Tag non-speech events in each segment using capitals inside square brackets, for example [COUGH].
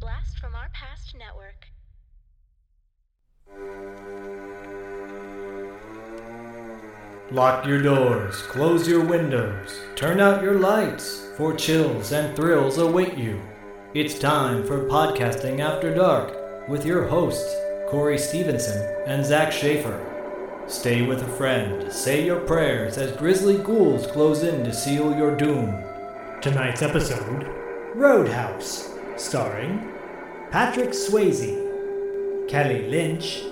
Blast from Our Past Network. Lock your doors, close your windows, turn out your lights, for chills and thrills await you. It's time for Podcasting After Dark with your hosts, Corey Stevenson and Zak Schaefer. Stay with a friend, say your prayers as grisly ghouls close in to seal your doom. Tonight's episode Roadhouse, starring Patrick Swayze, Kelly Lynch,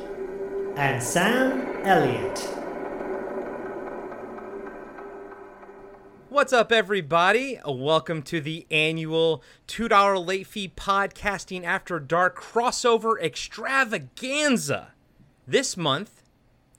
and Sam Elliott. What's up, everybody? Welcome to the annual $2 late fee podcasting after dark crossover extravaganza. This month,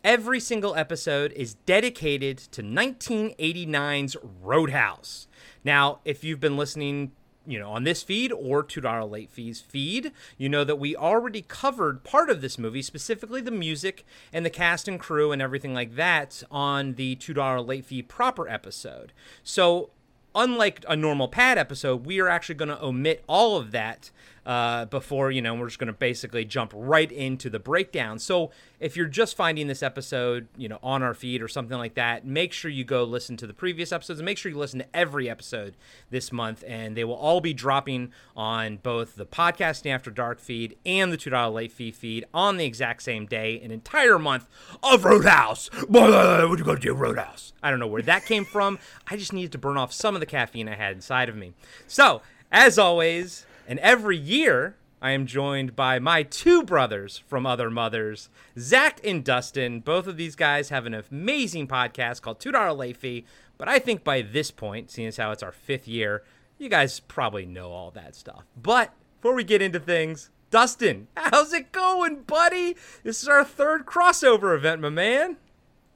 every single episode is dedicated to 1989's Roadhouse. Now, if you've been listening you know, on this feed or $2 late fees feed, you know that we already covered part of this movie, specifically the music and the cast and crew and everything like that on the $2 late fee proper episode. So, unlike a normal pad episode, we are actually going to omit all of that uh, before, you know, we're just going to basically jump right into the breakdown. So if you're just finding this episode, you know, on our feed or something like that, make sure you go listen to the previous episodes and make sure you listen to every episode this month. And they will all be dropping on both the Podcasting After Dark feed and the $2 late fee feed on the exact same day, an entire month of Roadhouse. What you going to do, Roadhouse? I don't know where that came from. I just needed to burn off some of the caffeine I had inside of me. So, as always, and every year, I am joined by my two brothers from other mothers, Zak and Dustin. Both of these guys have an amazing podcast called $2 Late Fee. But I think by this point, seeing as how it's our fifth year, you guys probably know all that stuff. But before we get into things, Dustin, how's it going, buddy? This is our third crossover event, my man.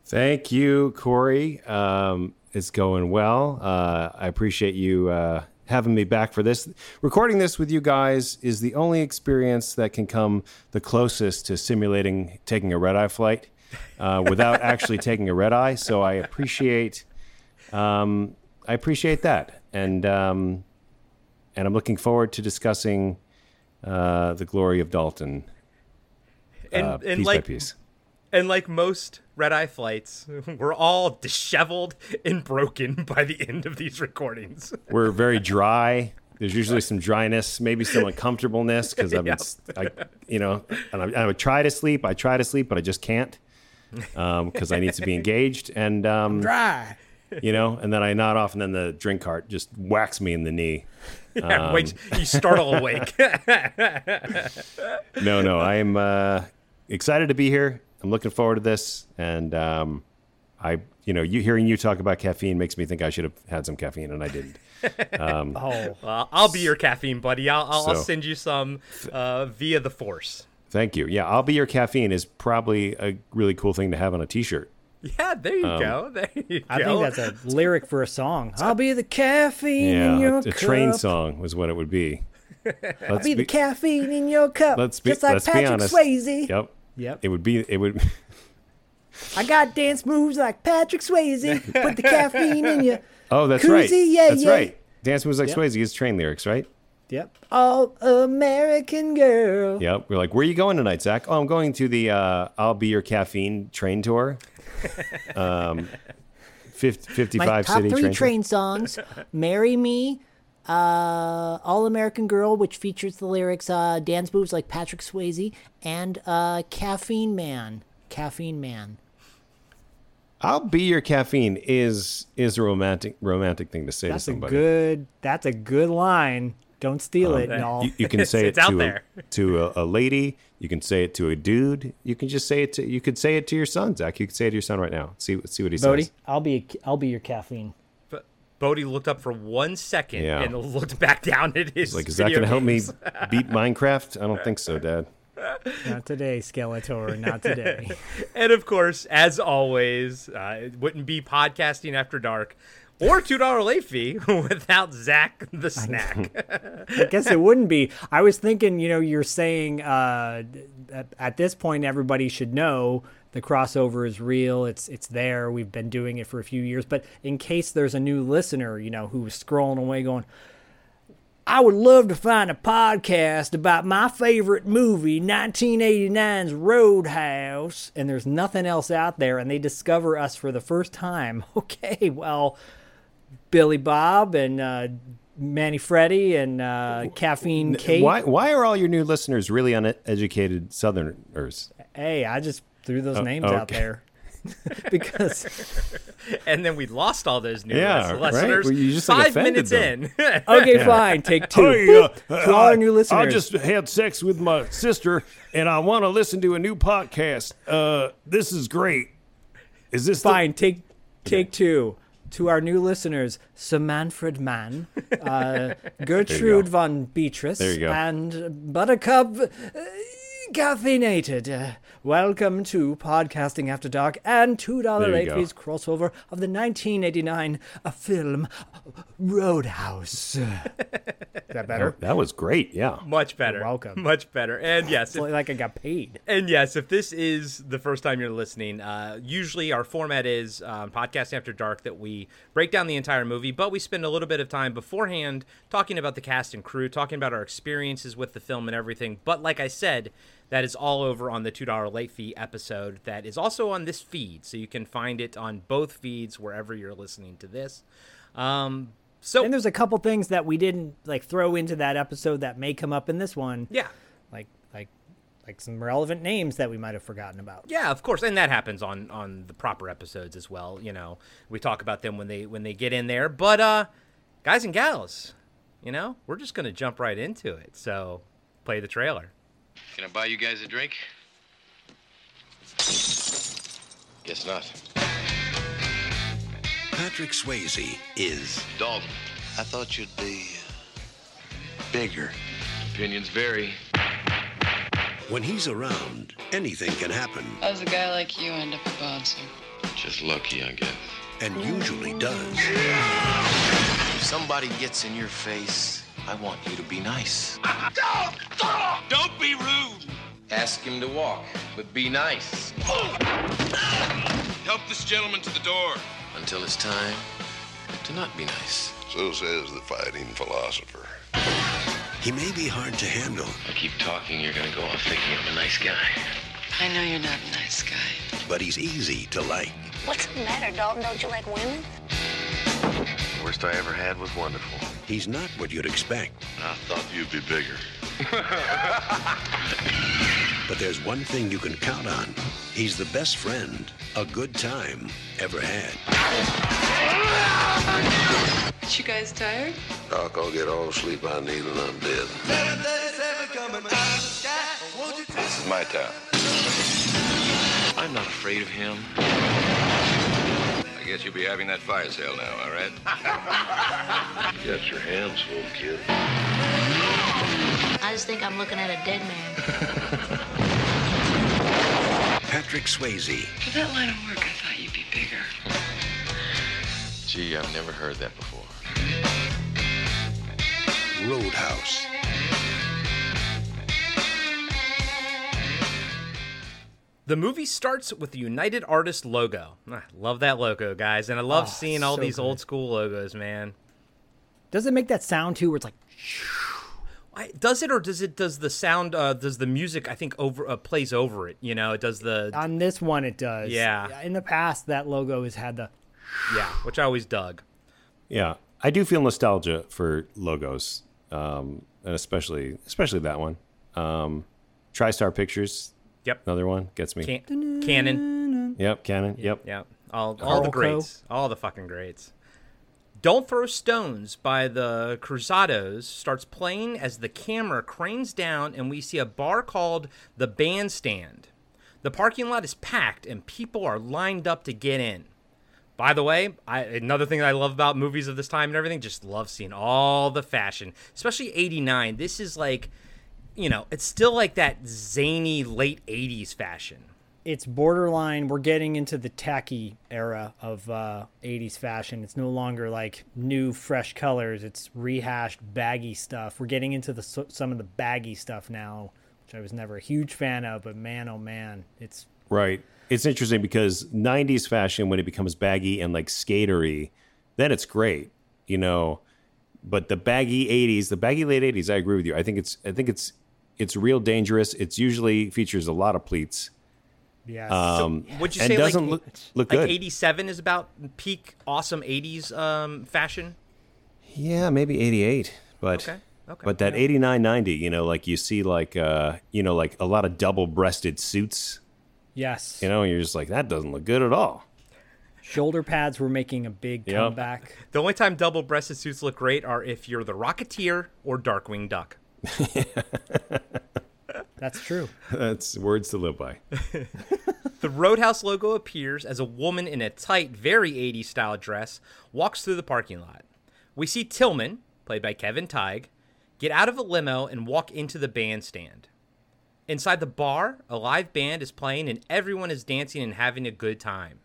Thank you, Corey. Um, it's going well. Uh, I appreciate you uh, having me back for this. Recording this with you guys is the only experience that can come the closest to simulating taking a red eye flight uh, [LAUGHS] without actually taking a red eye. So I appreciate, um, I appreciate that, and um, and I'm looking forward to discussing uh, the glory of Dalton. And, uh, and piece like by piece. And like most red eye flights, [LAUGHS] we're all disheveled and broken [LAUGHS] by the end of these recordings. [LAUGHS] We're very dry. There's usually some dryness, maybe some uncomfortableness because I've been, I, you know, and I, I would try to sleep. I try to sleep, but I just can't because I need to be engaged. And um, Dry. you know, and then I nod off, and then the drink cart just whacks me in the knee. Yeah, wait, you startle awake. No, no, I am uh, excited to be here. I'm looking forward to this, and um, I, you know, you hearing you talk about caffeine makes me think I should have had some caffeine, and I didn't. [LAUGHS] Um, Oh, well, I'll be your caffeine buddy. I'll, I'll, I'll send you some uh, via the force. Thank you. Yeah, I'll be your caffeine is probably a really cool thing to have on a T-shirt. Yeah, there you Um, go. [LAUGHS] There you I go. think that's a lyric for a song. [LAUGHS] I'll be the caffeine in your a, a train song was what it would be. Let's Be the caffeine in your cup. let's be, just like let's Patrick be honest. Swayze. Yep. Yep. It would be. It would. [LAUGHS] I got dance moves like Patrick Swayze. Put the [LAUGHS] caffeine in you. Oh, that's right. Yeah, that's yeah. right. Dance moves like Yep. Swayze is train lyrics, right? Yep. All American girl. Yep. We're like, where are you going tonight, Zak? Oh, I'm going to the uh, "I'll Be Your Caffeine" train tour. [LAUGHS] Um, 50, 55 My top city three train. train, songs: "Marry Me," uh, "All American Girl," which features the lyrics uh, "Dance Moves Like Patrick Swayze," and uh, "Caffeine Man." Caffeine Man. I'll be your caffeine is is a romantic romantic thing to say That's to a good. That's a good line. Don't steal it, y'all. You, you can [LAUGHS] say It's it out to a, there. to a, a lady. You can say it to a dude. You can just say it to. You could say it to your son, Zak. You could say it to your son right now. See see what he Bodie, says. I'll be. I'll be your caffeine. But Bodie looked up for one second Yeah. and looked back down at his. Like, is that going to help me [LAUGHS] beat Minecraft? I don't think so, Dad. Not today, Skeletor. Not today. [LAUGHS] And of course, as always, uh, it wouldn't be podcasting after dark or two dollar late fee [LAUGHS] without Zak the snack. I guess it wouldn't be. I was thinking, you know, you're saying uh, at, at this point everybody should know the crossover is real. It's it's there. We've been doing it for a few years. But in case there's a new listener, you know, who's scrolling away going, I would love to find a podcast about my favorite movie, 1989's Roadhouse. And there's nothing else out there, and they discover us for the first time. [LAUGHS] Okay, well, Billy Bob and uh, Manny Freddy and uh, Caffeine Kate. Why why are all your new listeners really uneducated Southerners? Hey, I just threw those names out there. [LAUGHS] because [LAUGHS] And then we lost all those new Yeah, right? listeners. Well, you just, like, five minutes them. in. [LAUGHS] okay, fine, take two. Boop. to all our new listeners. I just had sex with my sister, and I want to listen to a new podcast. Uh, this is great. Is this the- Fine, take take two. To our new listeners, Sir Manfred Mann, uh, Gertrude von Beatrice, There you go. and Buttercup uh, Caffeinated. Uh, welcome to Podcasting After Dark and $2 There you late fees crossover of the 1989 uh, film Roadhouse. Is that better? That was great. Yeah. Much better. You're welcome. Much better. And yes, It's if, like I got paid. and yes, if this is the first time you're listening, uh, usually our format is um, podcast after dark that we break down the entire movie, but we spend a little bit of time beforehand talking about the cast and crew, talking about our experiences with the film and everything. But like I said, that is all over on the two dollar late fee episode. That is also on this feed, so you can find it on both feeds wherever you're listening to this. Um, so And there's a couple things that we didn't like throw into that episode that may come up in this one. yeah, Like like like some relevant names that we might have forgotten about. Yeah, of course, and that happens on on the proper episodes as well. You know, we talk about them when they when they get in there. But uh, guys and gals, you know, we're just gonna jump right into it. So, play the trailer. Can I buy you guys a drink? Guess not. Patrick Swayze is Dalton. I thought you'd be uh, bigger. Opinions vary. When he's around, anything can happen, How does a guy like you end up a bouncer? Just lucky, I guess. and usually does. If somebody gets in your face, I want you to be nice. Don't, Don't be rude. Ask him to walk, but be nice Help this gentleman to the door. Until it's time to not be nice. So says the fighting philosopher. He may be hard to handle, I keep talking, you're gonna go off thinking I'm a nice guy. I know you're not a nice guy. but he's easy to like. What's the matter, Dalton? Don't you like women? Worst I ever had was wonderful. He's not what you'd expect, I thought you'd be bigger. [LAUGHS] but there's one thing you can count on. He's the best friend a good time ever had. Aren't you guys tired? Doc, I'll get all the sleep I need and I'm dead. This is my town. I'm not afraid of him. I guess you'll be having that fire sale now, all right? you [LAUGHS] got your hands full, kid. I just think I'm looking at a dead man. [LAUGHS] Patrick Swayze, For that line of work, I thought you'd be bigger. Gee, I've never heard that before. Roadhouse. The movie starts with the United Artists logo. Ah, love that logo, guys, and I love Oh, seeing all so these good. old school logos, man. Does it make that sound too where it's like I, does it or does it does the sound uh, does the music I think over uh, plays over it? You know, it does the on this one it does. Yeah. In the past that logo has had the yeah, which I always dug. Yeah, I do feel nostalgia for logos, um, and especially especially that one. Um, TriStar Pictures, Yep. another one gets me. Can- Cannon. Yep, Cannon. Yep. yep all all the Carl greats, all the fucking greats. Don't Throw Stones by the Cruzados starts playing as the camera cranes down and we see a bar called the Bandstand. The parking lot is packed and people are lined up to get in. By the way, I, another thing that I love about movies of this time and everything, just love seeing all the fashion, especially 89. This is like, you know, it's still like that zany late 80s fashion. It's borderline we're getting into the tacky era of uh, 80s fashion it's no longer like new fresh colors it's rehashed baggy stuff we're getting into the some of the baggy stuff now which i was never a huge fan of but man oh man it's Right. It's interesting because 90s fashion, when it becomes baggy and like skatery, then it's great. You know, but the baggy '80s, the baggy late '80s, I agree with you. I think it's I think it's it's real dangerous. It's usually features a lot of pleats. Yes. Um, Would you and say doesn't like, look look like good? 87 is about peak awesome 80s um, fashion? Yeah, maybe 88, but Okay, okay, but that 89 90, you know, like you see like uh, you know, like a lot of double-breasted suits, yes. you know, and you're just like that doesn't look good at all. Shoulder pads were making a big Yep. comeback. The only time double-breasted suits look great are if you're the Rocketeer or Darkwing Duck. [LAUGHS] That's true. [LAUGHS] That's words to live by. [LAUGHS] The Roadhouse logo appears as a woman in a tight, very 80s style dress walks through the parking lot. We see Tillman, played by Kevin Tighe, get out of a limo and walk into the bandstand. Inside the bar, a live band is playing and everyone is dancing and having a good time.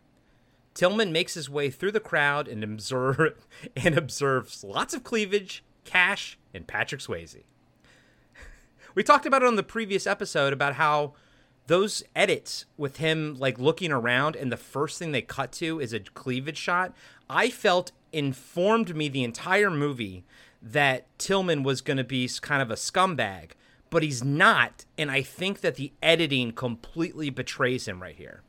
Tillman makes his way through the crowd and observe [LAUGHS] and observes lots of cleavage, cash, and Patrick Swayze. We talked about it on the previous episode about how those edits with him like looking around and the first thing they cut to is a cleavage shot. I felt informed me the entire movie that Tillman was going to be kind of a scumbag, but he's not, and I think that the editing completely betrays him right here.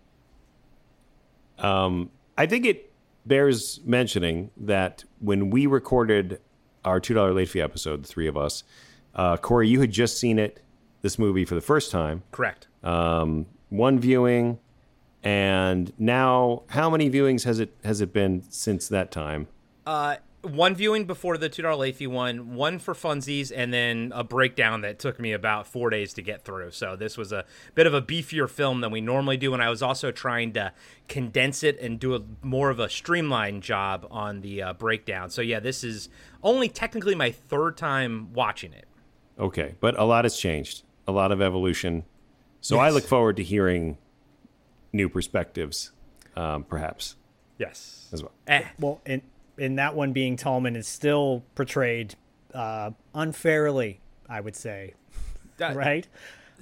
Um, I think it bears mentioning that when we recorded our two dollar late fee episode, the three of us, uh, Corey, you had just seen it, this movie for the first time. Correct. Um, one viewing, and now how many viewings has it has it been since that time? Uh, one viewing before the two dollar late fee one, one for funsies, and then a breakdown that took me about four days to get through. So this was a bit of a beefier film than we normally do, and I was also trying to condense it and do a more of a streamlined job on the uh, breakdown. So yeah, this is only technically my third time watching it. Okay, but a lot has changed, a lot of evolution. So I look forward to hearing new perspectives, um, perhaps Yes. as well. Eh, Well, in in that one being Tallman is still portrayed uh, unfairly, I would say, that- right?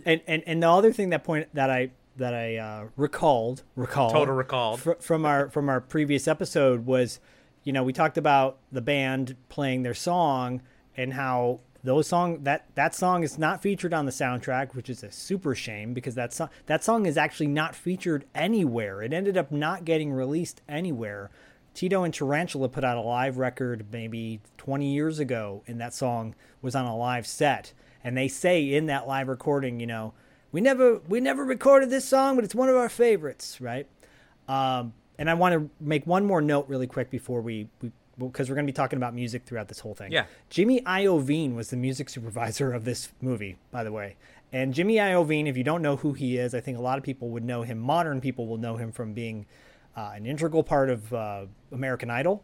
And and and the other thing that point that I that I uh, recalled recalled Total recalled. fr- from our from our previous episode was, you know, we talked about the band playing their song and how those song that that song is not featured on the soundtrack, which is a super shame because that song that song is actually not featured anywhere. It ended up not getting released anywhere. Tito and Tarantula put out a live record maybe 20 years ago, and that song was on a live set. And they say in that live recording, you know, we never we never recorded this song, but it's one of our favorites, right? Um, and I want to make one more note really quick before we we because we're going to be talking about music throughout this whole thing. Yeah. Jimmy Iovine was the music supervisor of this movie, by the way. And Jimmy Iovine, if you don't know who he is, I think a lot of people would know him. Modern people will know him from being uh, an integral part of uh, American Idol.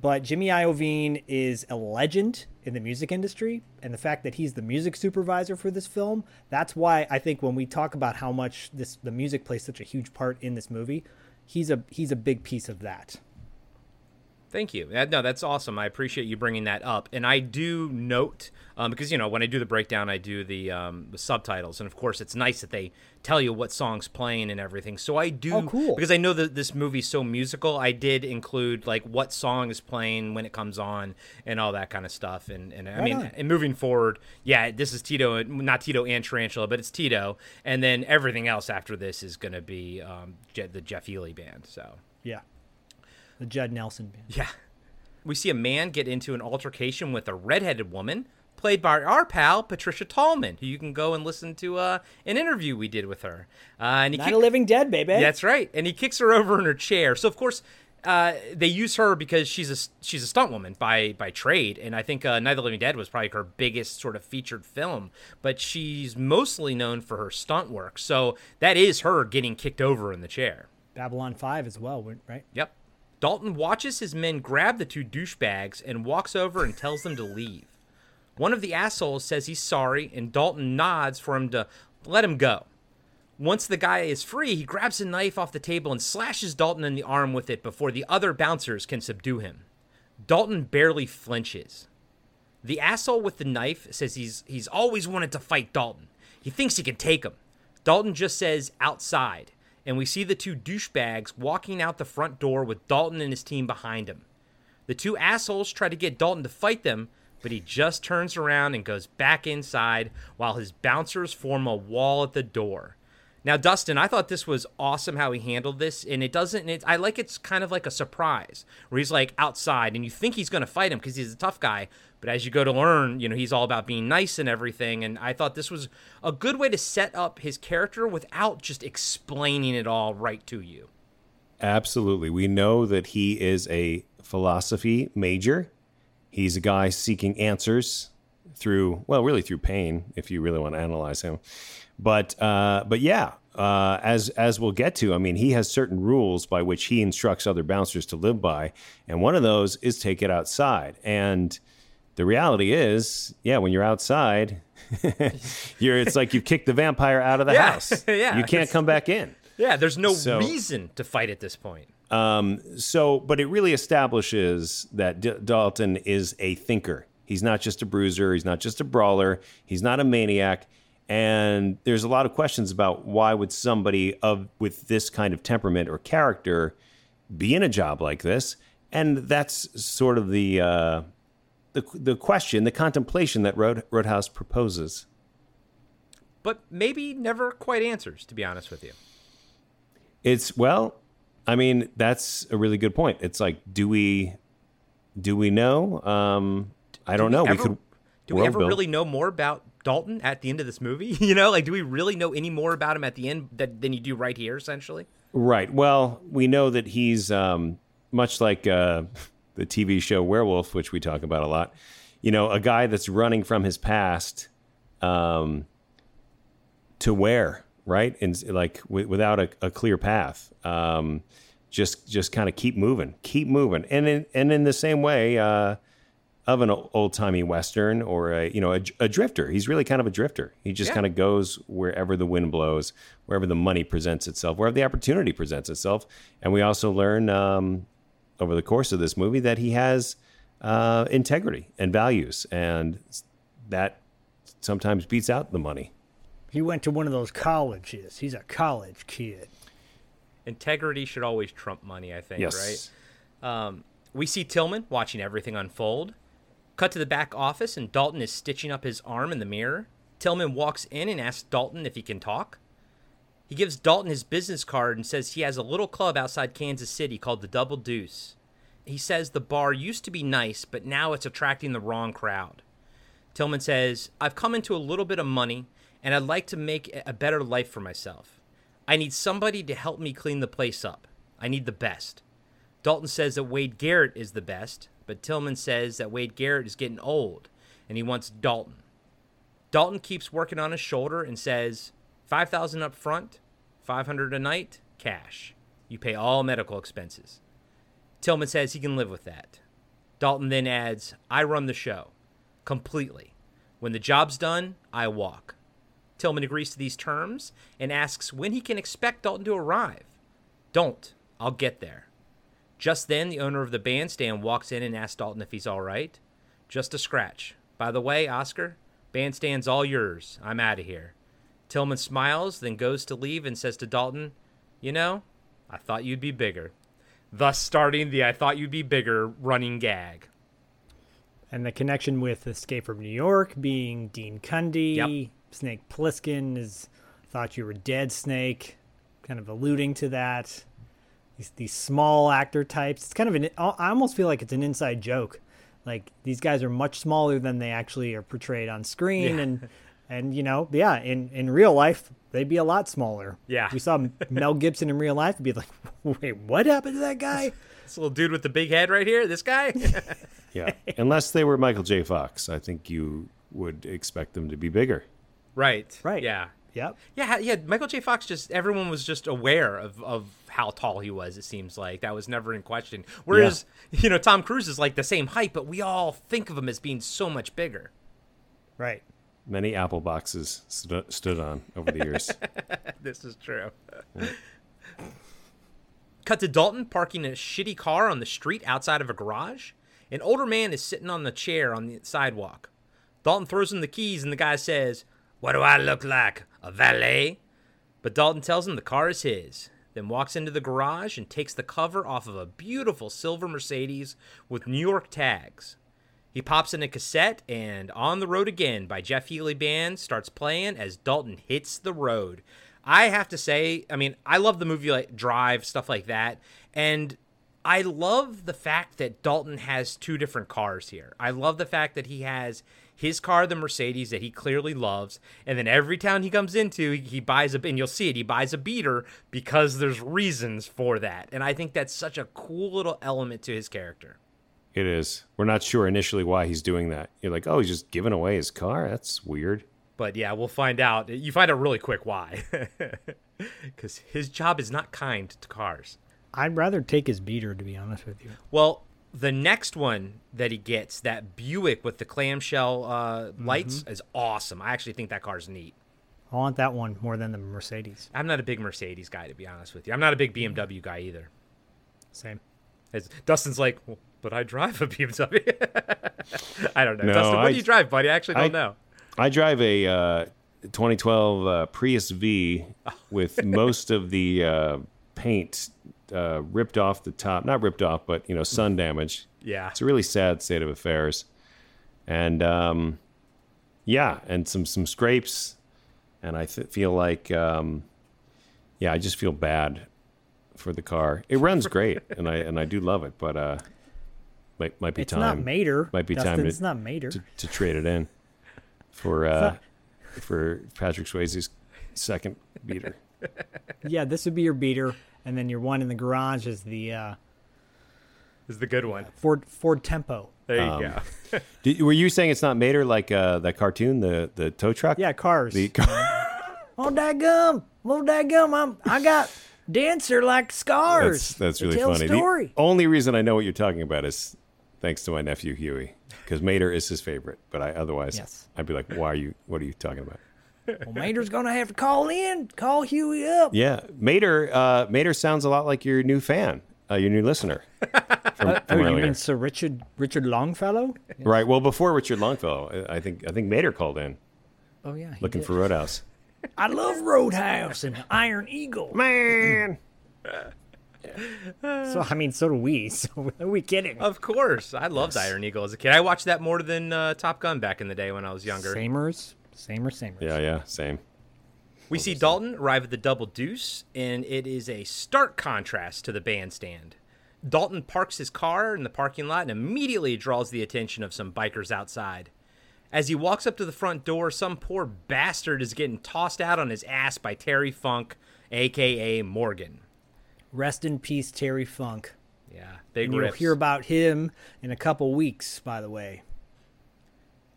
But Jimmy Iovine is a legend in the music industry, and the fact that he's the music supervisor for this film, that's why I think when we talk about how much this the music plays such a huge part in this movie, he's a he's a big piece of that. Thank you. No, that's awesome. I appreciate you bringing that up. And I do note um, because you know when I do the breakdown, I do the, um, the subtitles, and of course it's nice that they tell you what songs playing and everything. So I do, Oh, cool. because I know that this movie's so musical. I did include like what song is playing when it comes on and all that kind of stuff. And and I Right mean, on. and moving forward, yeah, this is Tito, not Tito and Tarantula, but it's Tito, and then everything else after this is going to be um, Je- the Jeff Healey band. So. Yeah. The Judd Nelson band. Yeah. We see a man get into an altercation with a redheaded woman, played by our pal Patricia Tallman, who you can go and listen to uh, an interview we did with her. Uh, and he Not kick- a living dead, baby. That's right. And he kicks her over in her chair. So of course. Uh, they use her because she's a she's a stunt woman by by trade, and I think uh, Night of the Living Dead was probably her biggest sort of featured film. But she's mostly known for her stunt work, so that is her getting kicked over in the chair. Babylon 5 as well, right? Yep. Dalton watches his men grab the two douchebags and walks over and tells them to leave. One of the assholes says he's sorry, and Dalton nods for him to let him go. Once the guy is free, he grabs a knife off the table and slashes Dalton in the arm with it before the other bouncers can subdue him. Dalton barely flinches. The asshole with the knife says he's he's always wanted to fight Dalton. He thinks he can take him. Dalton just says outside, and we see the two douchebags walking out the front door with Dalton and his team behind him. The two assholes try to get Dalton to fight them, but he just turns around and goes back inside while his bouncers form a wall at the door. Now, Dustin, I thought this was awesome how he handled this, and it doesn't. It, I like it's kind of like a surprise where he's like outside, and you think he's going to fight him because he's a tough guy, but as you go to learn, you know he's all about being nice and everything. And I thought this was a good way to set up his character without just explaining it all right to you. Absolutely, we know that he is a philosophy major. He's a guy seeking answers through, well, really through pain, if you really want to analyze him. But uh, but yeah, uh, as as we'll get to, I mean, he has certain rules by which he instructs other bouncers to live by, and one of those is take it outside. And the reality is, yeah, when you're outside, [LAUGHS] you're it's like you've kicked the vampire out of the Yeah, house. [LAUGHS] yeah. you can't come back in. Yeah, there's no So- reason to fight at this point. Um, so, but it really establishes that D- Dalton is a thinker. He's not just a bruiser. He's not just a brawler. He's not a maniac. And there's a lot of questions about why would somebody of with this kind of temperament or character be in a job like this? And that's sort of the uh, the the question, the contemplation that Road, Roadhouse proposes. But maybe never quite answers, to be honest with you. It's well, I mean, that's a really good point. It's like, do we do we know? Um, I don't know. We, could. Do we ever build. really know more about Dalton at the end of this movie? [LAUGHS] You know, like, do we really know any more about him at the end that, than you do right here, essentially? Right. Well, we know that he's um, much like uh, [LAUGHS] the TV show Werewolf, which we talk about a lot. You know, a guy that's running from his past um, to where, right? And like w- without a, a clear path. Um, just just kind of keep moving, keep moving, and in and in the same way. Uh, of an old timey western or a you know a, a drifter. He's really kind of a drifter. He just Yeah. kind of goes wherever the wind blows, wherever the money presents itself, wherever the opportunity presents itself. And we also learn um, over the course of this movie that he has uh, integrity and values, and that sometimes beats out the money. He went to one of those colleges. He's a college kid. Integrity should always trump money, I think, Yes. right? Um, we see Tillman watching everything unfold. Cut to the back office, and Dalton is stitching up his arm in the mirror. Tillman walks in and asks Dalton if he can talk. He gives Dalton his business card and says he has a little club outside Kansas City called the Double Deuce. He says the bar used to be nice, but now it's attracting the wrong crowd. Tillman says, I've come into a little bit of money, and I'd like to make a better life for myself. I need somebody to help me clean the place up. I need the best. Dalton says that Wade Garrett is the best, but Tillman says that Wade Garrett is getting old, and he wants Dalton. Dalton keeps working on his shoulder and says, 5000 up front, 500 a night, cash. You pay all medical expenses. Tillman says he can live with that. Dalton then adds, I run the show. Completely. When the job's done, I walk. Tillman agrees to these terms and asks when he can expect Dalton to arrive. Don't. I'll get there. Just then, the owner of the bandstand walks in and asks Dalton if he's all right. Just a scratch. By the way, Oscar, bandstand's all yours. I'm out of here. Tillman smiles, then goes to leave and says to Dalton, You know, I thought you'd be bigger. Thus, starting the I thought you'd be bigger running gag. And the connection with Escape from New York being Dean Cundey. Yep. Snake Plissken is thought you were dead, Snake. Kind of alluding to that. These, these small actor types. It's kind of an. I almost feel like it's an inside joke. Like these guys are much smaller than they actually are portrayed on screen, Yeah. and and you know, yeah, in in real life they'd be a lot smaller. Yeah. we saw Mel Gibson in real life, and be like, [LAUGHS] wait, what happened to that guy? [LAUGHS] This little dude with the big head right here, this guy? [LAUGHS] Yeah, unless they were Michael J. Fox, I think you would expect them to be bigger. right. Right. Yeah. Yep. Yeah, yeah. Michael J. Fox just everyone was just aware of, of how tall he was. It seems like that was never in question. Whereas you know Tom Cruise is like the same height, but we all think of him as being so much bigger. Right. Many apple boxes stu- stood on over the years. [LAUGHS] this is true. Cut to Dalton parking a shitty car on the street outside of a garage. An older man is sitting on the chair on the sidewalk. Dalton throws him the keys, and the guy says, What do I look like? A valet? But Dalton tells him the car is his. then walks into the garage and takes the cover off of a beautiful silver Mercedes with New York tags. He pops in a cassette, and On the Road Again by Jeff Healey Band starts playing as Dalton hits the road. I have to say, I mean, I love the movie like Drive, stuff like that. And I love the fact that Dalton has two different cars here. I love the fact that he has his car, the Mercedes, that he clearly loves, and then every town he comes into, he buys a, and you'll see it, he buys a beater because there's reasons for that. And I think that's such a cool little element to his character. It is. We're not sure initially why he's doing that. You're like, oh, he's just giving away his car. That's weird. But yeah, we'll find out. You find out really quick why. [LAUGHS] Because his job is not kind to cars. I'd rather take his beater, to be honest with you. Well, the next one that he gets, that Buick with the clamshell uh, lights, is awesome. I actually think that car's neat. I want that one more than the Mercedes. I'm not a big Mercedes guy, to be honest with you. I'm not a big BMW guy either. Same. As Dustin's like, well, but I drive a BMW. [LAUGHS] I don't know. No, Dustin, what I- do you drive, buddy? I actually don't I- know. I drive a uh, 2012 uh, Prius V [LAUGHS] with most of the uh, paint uh, ripped off the top. Not ripped off, but you know, sun damage. Yeah. It's a really sad state of affairs. And um, yeah, and some some scrapes. And I th- feel like, um, yeah, I just feel bad for the car. It runs [LAUGHS] great, and I and I do love it, but uh, might might be It's time. not Mater. Might be Dustin, time to, it's not Mater. to to trade it in for uh, for Patrick Swayze's second beater. Yeah, this would be your beater, and then your one in the garage is the uh, is the good one. Ford Ford Tempo. There you Um, go. [LAUGHS] Did, were you saying it's not Mater like uh, that cartoon, the the tow truck? Yeah, cars. The car- [LAUGHS] Oh, gum! Oh, gum! I'm I got dancer like scars. that's that's really funny. Story. The only reason I know what you're talking about is thanks to my nephew Huey, because Mater is his favorite. But I otherwise, Yes. I'd be like, why are you? What are you talking about? Well, Mater's gonna have to call in, call Huey up. Yeah, Mater. Uh, Mater sounds a lot like your new fan, uh, your new listener. [LAUGHS] From, Oh, from you earlier. mean Sir Richard Richard Longfellow? Right. Well, before Richard Longfellow, I I think I think Mater called in Oh yeah, he looking did. for Roadhouse. I love Roadhouse and Iron Eagle. Man. So I mean, so do we. [LAUGHS] So are we kidding? Of course. I loved Iron Eagle as a kid. I watched that more than uh, Top Gun back in the day when I was younger. Samers, Samer, same. Yeah, yeah, same. We see Dalton arrive at the Double Deuce, and it is a stark contrast to the bandstand. Dalton parks his car in the parking lot and immediately draws the attention of some bikers outside. As he walks up to the front door, some poor bastard is getting tossed out on his ass by Terry Funk, aka Morgan. Rest in peace, Terry Funk. Yeah, big And you'll hear about him in a couple weeks, by the way.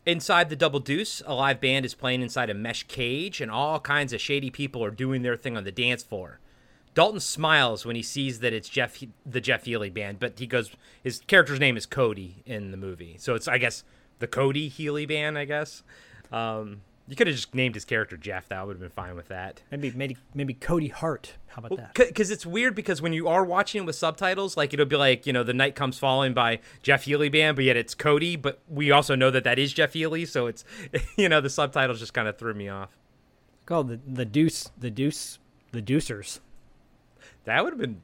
Inside the Double Deuce, a live band is playing inside a mesh cage, and all kinds of shady people are doing their thing on the dance floor. Dalton smiles when he sees that it's Jeff, the Jeff Healey band, but he goes, his character's name is Cody in the movie, so it's I guess the Cody Healey band. I guess um, you could have just named his character Jeff. That would have been fine with that. Maybe maybe maybe Cody Hart. How about that? Because it's weird because when you are watching it with subtitles, like it'll be like, you know, The Night Comes Falling by Jeff Healey Band, but yet it's Cody, but we also know that that is Jeff Healey, so it's, [LAUGHS] you know, the subtitles just kind of threw me off. Called the the Deuce, the Deuce, the Deucers. That would have been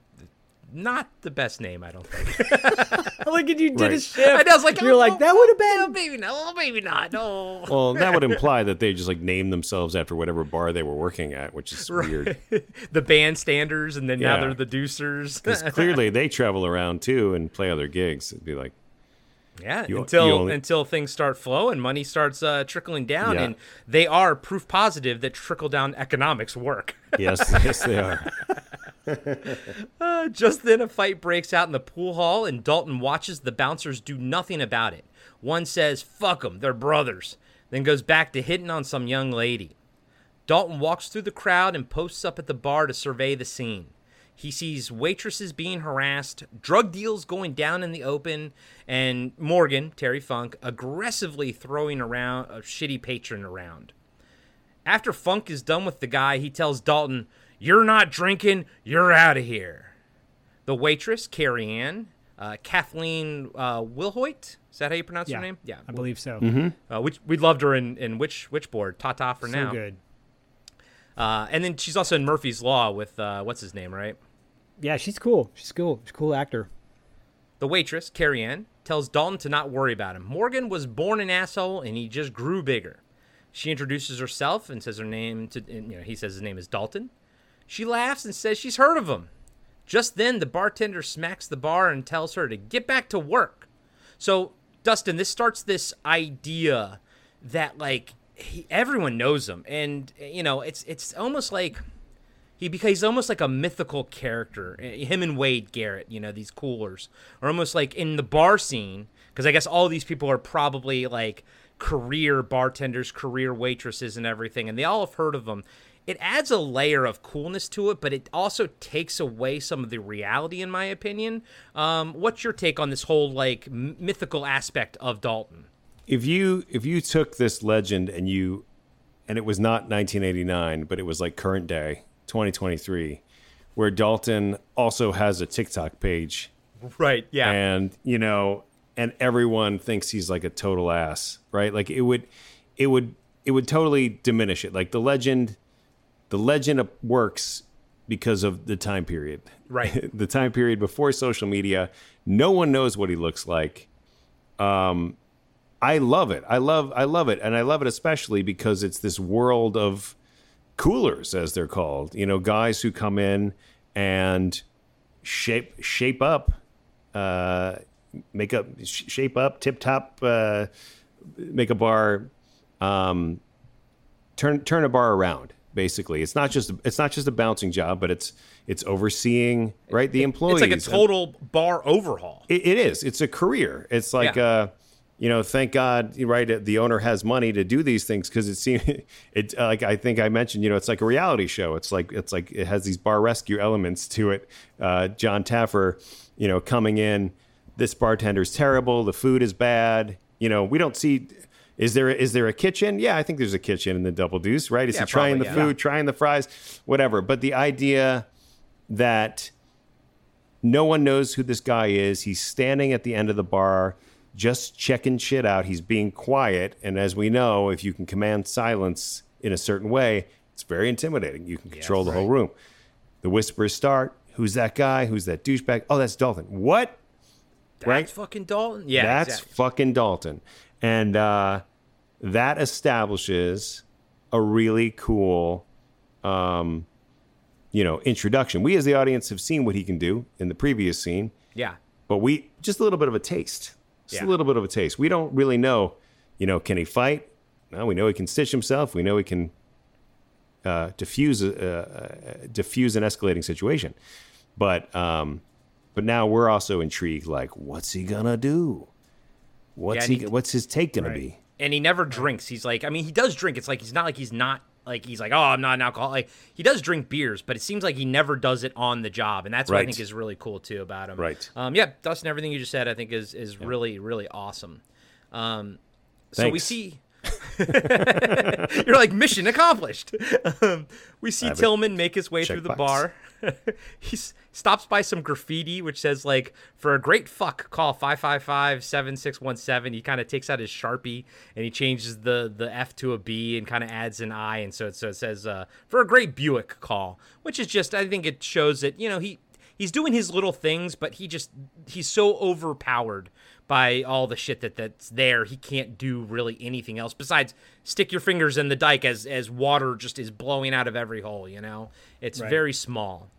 not the best name, I don't think. [LAUGHS] Look at you did Right. a shift. I was like, you're oh, like oh, that would have been. oh, maybe not, oh, maybe not, no. Well, that would [LAUGHS] imply that they just like named themselves after whatever bar they were working at, which is weird. [LAUGHS] the bandstanders, and then now Yeah. they're the Deucers. Because clearly they travel around too and play other gigs. It'd be like, Yeah, You- until you only- until things start flowing, money starts uh, trickling down, Yeah. and they are proof positive that trickle down economics work. yes, yes, they are. Uh, just then, a fight breaks out in the pool hall, and Dalton watches the bouncers do nothing about it. One says, "Fuck them, they're brothers," then goes back to hitting on some young lady. Dalton walks through the crowd and posts up at the bar to survey the scene. He sees waitresses being harassed, drug deals going down in the open, and Morgan, Terry Funk, aggressively throwing around a shitty patron around. After Funk is done with the guy, he tells Dalton, You're not drinking, you're out of here. The waitress, Carrie Ann, uh, Kathleen uh, Wilhoite, is that how you pronounce Yeah, her name? Yeah, I believe so. Mm-hmm. uh, which we loved her in, in which Witchboard? Tata for So now. good. Uh, and then she's also in Murphy's Law with uh, what's his name, right? Yeah, she's cool. She's cool. She's a cool actor. The waitress, Carrie Ann, tells Dalton to not worry about him. Morgan was born an asshole and he just grew bigger. She introduces herself and says her name to you know, he says his name is Dalton. She laughs and says she's heard of him. Just then the bartender smacks the bar and tells her to get back to work. So, Dustin, this starts this idea that like he, everyone knows him and you know, it's it's almost like he because he's almost like a mythical character. Eh, him and Wade Garrett, you know, these coolers are almost like in the bar scene because I guess all these people are probably like career bartenders, career waitresses, and everything, and they all have heard of them. It adds a layer of coolness to it, but it also takes away some of the reality, in my opinion. Um, what's your take on this whole like m- mythical aspect of Dalton? If you if you took this legend and you and it was not 1989, but it was like current day, 2023, where Dalton also has a TikTok page. Right. Yeah. And, you know, and everyone thinks he's like a total ass, right? Like it would it would it would totally diminish it. Like the legend the legend works because of the time period. Right. [LAUGHS] the time period before social media. No one knows what he looks like. Um I love it. I love I love it and I love it especially because it's this world of coolers as they're called. You know, guys who come in and shape shape up uh make up sh- shape up tip top uh make a bar um turn turn a bar around basically. It's not just it's not just a bouncing job but it's it's overseeing right the employees It's like a total bar overhaul. it, it is. It's a career. It's like Yeah. uh you know thank god right the owner has money to do these things because it seems [LAUGHS] it like i think i mentioned you know it's like a reality show. It's like it's like it has these bar rescue elements to it. Uh Jon Taffer you know coming in this bartender's terrible. The food is bad. You know we don't see is there is there a kitchen yeah i think there's a kitchen in the double deuce right is Yeah, he trying probably, the yeah. food trying the fries whatever but the idea that no one knows who this guy is. He's standing at the end of the bar, just checking shit out. He's being quiet. And as we know, if you can command silence in a certain way, it's very intimidating. You can control the whole room. The whispers start. Who's that guy? Who's that douchebag? Oh, that's Dalton. What? That's fucking Dalton. Yeah. That's exactly. fucking Dalton. And uh, that establishes a really cool, um, you know, introduction. We as the audience have seen what he can do in the previous scene, Yeah. but we just a little bit of a taste. Just Yeah. a little bit of a taste. We don't really know, you know, can he fight? No, we know he can stitch himself. We know he can uh, diffuse a, uh, diffuse an escalating situation. But um, but now we're also intrigued. Like, what's he gonna do? What's Yeah, he? he- what's his take gonna be? And he never drinks. He's like, I mean, he does drink. It's like he's not like he's not like he's like, oh, I'm not an alcoholic. He does drink beers, but it seems like he never does it on the job, and that's what I think is really cool too about him. Right. Um. Yeah, Dustin. Everything you just said, I think is is really really awesome. Um. So we see. [LAUGHS] You're like mission accomplished. Um, we see Tillman make his way through the checkbox. bar. [LAUGHS] he s- stops by some graffiti which says like for a great fuck call 555-7617 he kind of takes out his sharpie and he changes the the f to a b and kind of adds an i and so it, so it says uh, for a great buick call which is just i think it shows that you know he he's doing his little things but he just he's so overpowered by all the shit that that's there he can't do really anything else besides stick your fingers in the dike as as water just is blowing out of every hole you know it's Right. very small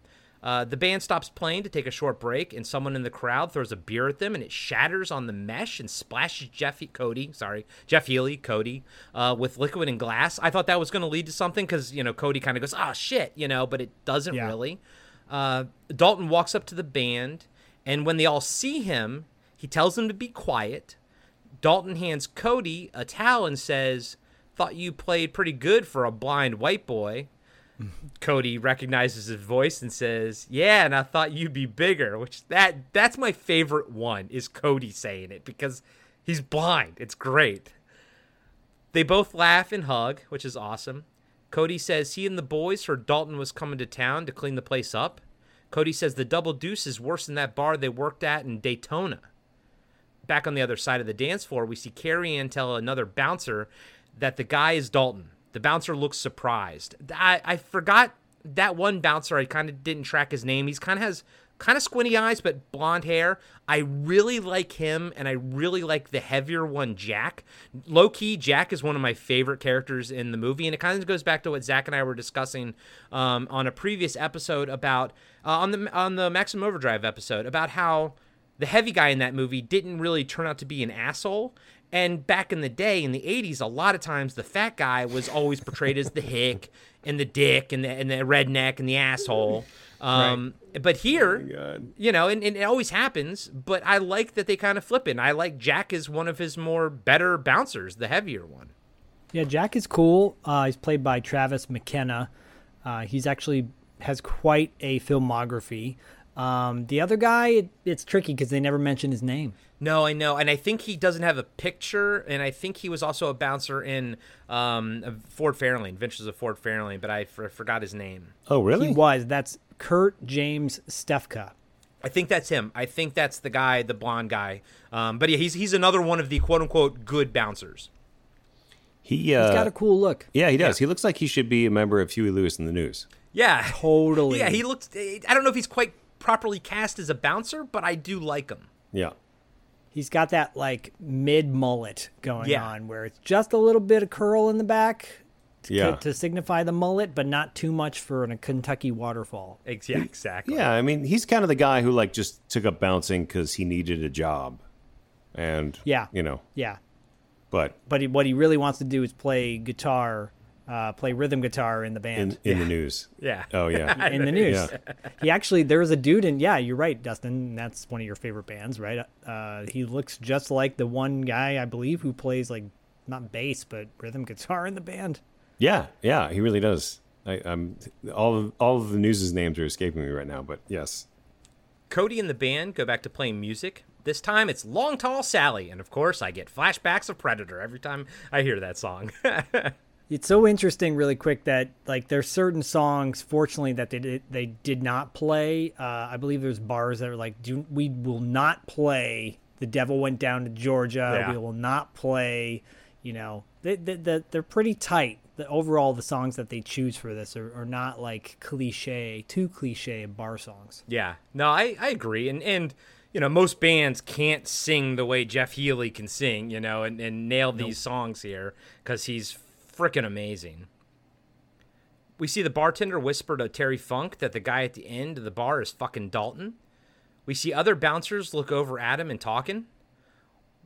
uh, the band stops playing to take a short break, and someone in the crowd throws a beer at them, and it shatters on the mesh and splashes Jeff Cody, sorry, Jeff Healey, Cody, uh, with liquid and glass. I thought that was going to lead to something because you know Cody kind of goes, "Oh shit," you know, but it doesn't Yeah. really. Uh, Dalton walks up to the band, and when they all see him, he tells them to be quiet. Dalton hands Cody a towel and says, "Thought you played pretty good for a blind white boy." [LAUGHS] Cody recognizes his voice and says, "Yeah, and I thought you'd be bigger." Which that that's my favorite one is Cody saying it because he's blind. It's great. They both laugh and hug, which is awesome. Cody says he and the boys heard Dalton was coming to town to clean the place up. Cody says the double deuce is worse than that bar they worked at in Daytona. Back on the other side of the dance floor, we see Carrie Ann tell another bouncer that the guy is Dalton. The bouncer looks surprised. I, I forgot that one bouncer. I kind of didn't track his name. He's kind of has kind of squinty eyes but blonde hair. I really like him, and I really like the heavier one, Jack. Low key, Jack is one of my favorite characters in the movie, and it kind of goes back to what Zak and I were discussing um, on a previous episode about uh, on the on the Maximum Overdrive episode about how the heavy guy in that movie didn't really turn out to be an asshole. And back in the day, in the 80s, a lot of times the fat guy was always portrayed as the hick and the dick and the, and the redneck and the asshole. Um, But here, you know, and, and it always happens, but I like that they kind of flip it. And I like Jack is one of his more better bouncers, the heavier one. Yeah, Jack is cool. Uh, he's played by Travis McKenna. Uh, he's actually has quite a filmography. Um, the other guy, it, it's tricky because they never mention his name. No, I know, and I think he doesn't have a picture, and I think he was also a bouncer in um, Ford Fairlane, Adventures of Ford Fairlane, but I f- forgot his name. Oh, really? He was. That's Kurt James Stefka. I think that's him. I think that's the guy, the blonde guy. Um, but yeah, he's he's another one of the quote unquote good bouncers. He uh, He's got a cool look. Yeah, he does. He looks like he should be a member of Huey Lewis and the News. Yeah, Totally. yeah. He looks. I don't know if he's quite properly cast as a bouncer, but I do like him. Yeah. He's got that like mid mullet going Yeah. on where it's just a little bit of curl in the back to, Yeah. to signify the mullet, but not too much for a Kentucky waterfall. Ex- Yeah, exactly. Yeah, I mean, he's kind of the guy who like just took up bouncing because he needed a job, and Yeah. you know, Yeah. but But he, what he really wants to do is play guitar, uh, play rhythm guitar in the in band. in the news. [LAUGHS] Yeah. Oh yeah. [LAUGHS] in the news. Yeah. He actually, there was a dude in, yeah, you're right, Dustin. That's one of your favorite bands, right? Uh, he looks just like the one guy, I believe, who plays like, not bass, but rhythm guitar in the band. Yeah, yeah, he really does. I, I'm all of all of the news's names are escaping me right now, but yes. Cody and the band go back to playing music. This time it's Long Tall Sally, and of course I get flashbacks of Predator every time I hear that song. [LAUGHS] It's so interesting, really quick, that like there's certain songs, fortunately, that they did, they did not play. Uh, I believe there's bars that are like, do, we will not play. The Devil Went Down to Georgia. Yeah. We will not play. You know, they, they, they, they're pretty tight. The overall, the songs that they choose for this are, are not like cliche, too cliche bar songs. yeah, no, I, I agree, and and you know most bands can't sing the way Jeff Healey can sing, you know, and, and nail these songs here because he's freaking amazing. We see the bartender whisper to Terry Funk that the guy at the end of the bar is fucking Dalton. We see other bouncers look over at him and talking.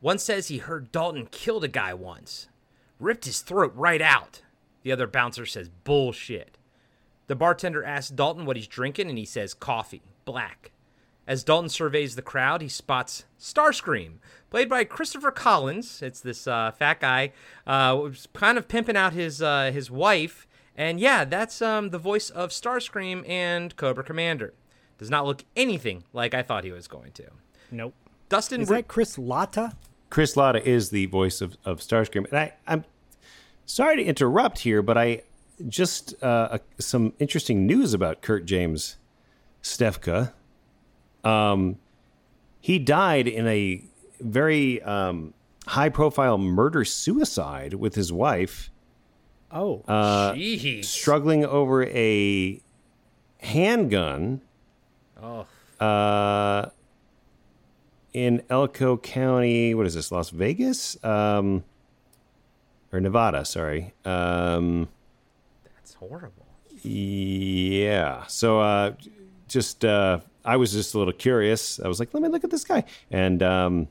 One says he heard Dalton killed a guy once, ripped his throat right out. The other bouncer says bullshit. The bartender asks Dalton what he's drinking, and he says coffee, black. As Dalton surveys the crowd, he spots Starscream, played by Christopher Collins. It's this uh, fat guy, uh, who's kind of pimping out his uh, his wife, and yeah, that's um, the voice of Starscream and Cobra Commander. Does not look anything like I thought he was going to. Nope. Dustin, Is that Chris Latta? Chris Latta is the voice of, of Starscream. And I, I'm sorry to interrupt here, but I just uh, uh, some interesting news about Kurt James Stefka. Um, he died in a very um, high profile murder suicide with his wife, Oh, uh, struggling over a handgun oh, uh, in Elko County. What is this? Las Vegas, um, or Nevada? Sorry. Um, that's horrible. yeah. So, uh, just uh, I was just a little curious. I was like, let me look at this guy, and um,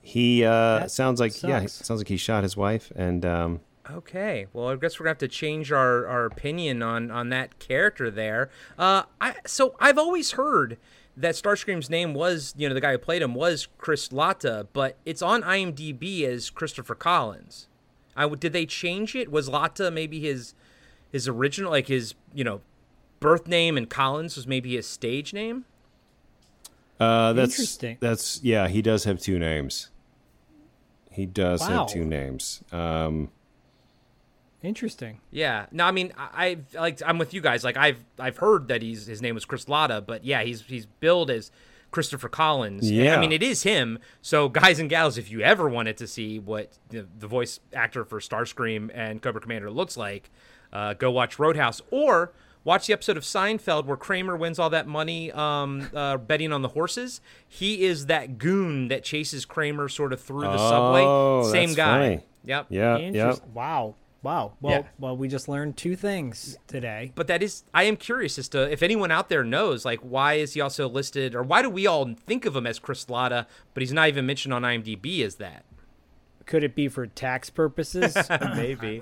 he uh, sounds like yeah, it sounds like he shot his wife, and um, Okay, well, I guess we're gonna have to change our, our opinion on on that character there. Uh, I so I've always heard that Starscream's name was you know the guy who played him was Chris Latta, but it's on IMDb as Christopher Collins. I w- did they change it? Was Latta maybe his his original like his you know birth name and Collins was maybe his stage name? uh, that's Interesting. That's yeah, he does have two names. He does Wow. have two names. Um, interesting. Yeah. No, I mean, I, I've like I'm with you guys. Like I've I've heard that he's his name was Chris Latta, but yeah, he's he's billed as Christopher Collins. And, Yeah. I mean, it is him. So, guys and gals, if you ever wanted to see what the, the voice actor for Starscream and Cobra Commander looks like, uh, go watch Roadhouse or watch the episode of Seinfeld where Kramer wins all that money um, uh, betting on the horses. He is that goon that chases Kramer sort of through the Oh, subway. Same that's guy. funny. Yep. Yeah, yeah. Wow. Wow. Well, Yeah. well, we just learned two things today. But that is, I am curious as to if anyone out there knows, like, why is he also listed, or why do we all think of him as Chris Latta, but he's not even mentioned on IMDb as that? Could it be for tax purposes? [LAUGHS] Maybe.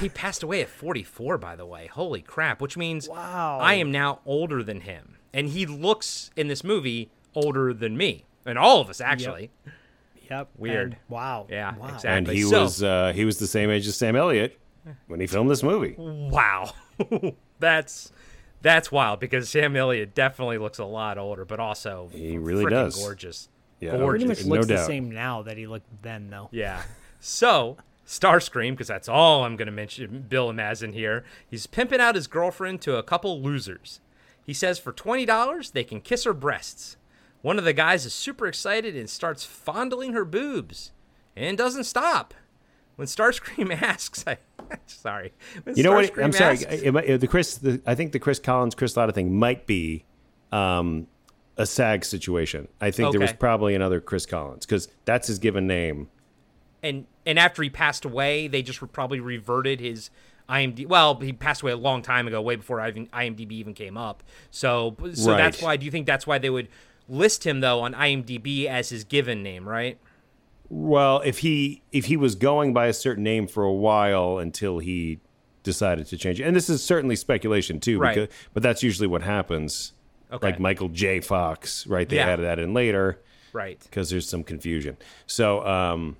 he passed away at 44, by the way. Holy crap! Which means Wow. I am now older than him, and he looks in this movie older than me, and all of us actually. Yep. Weird. and- wow. Yeah, Wow. exactly. And he So- was uh, he was the same age as Sam Elliott when he filmed this movie. Wow, [LAUGHS] that's that's wild because Sam Elliott definitely looks a lot older, but also He really does. gorgeous. Yeah. Pretty gorgeous. much No looks the doubt. same now that he looked then, though. Yeah. So, Starscream, because that's all I'm going to mention, Bill Mazin here, he's pimping out his girlfriend to a couple losers. He says for $20, they can kiss her breasts. One of the guys is super excited and starts fondling her boobs and doesn't stop. When Starscream [LAUGHS] asks, I, [LAUGHS] sorry. When You know what? I'm sorry. asks- It might- the Chris, the, I think the Chris Collins, Chris Latta thing might be um, a SAG situation. I think there was probably another Chris Collins because that's his given name. and and after he passed away, they just probably reverted his IMDb. Well, he passed away a long time ago, way before IMDb even came up. So, so that's why. Do you think that's why they would list him though on IMDb as his given name, right? Well, if he if he was going by a certain name for a while until he decided to change it, and this is certainly speculation too, Right. because but that's usually what happens. Okay. Like Michael J. Fox, right? They Yeah. added that in later. Right. because there's some confusion. So um,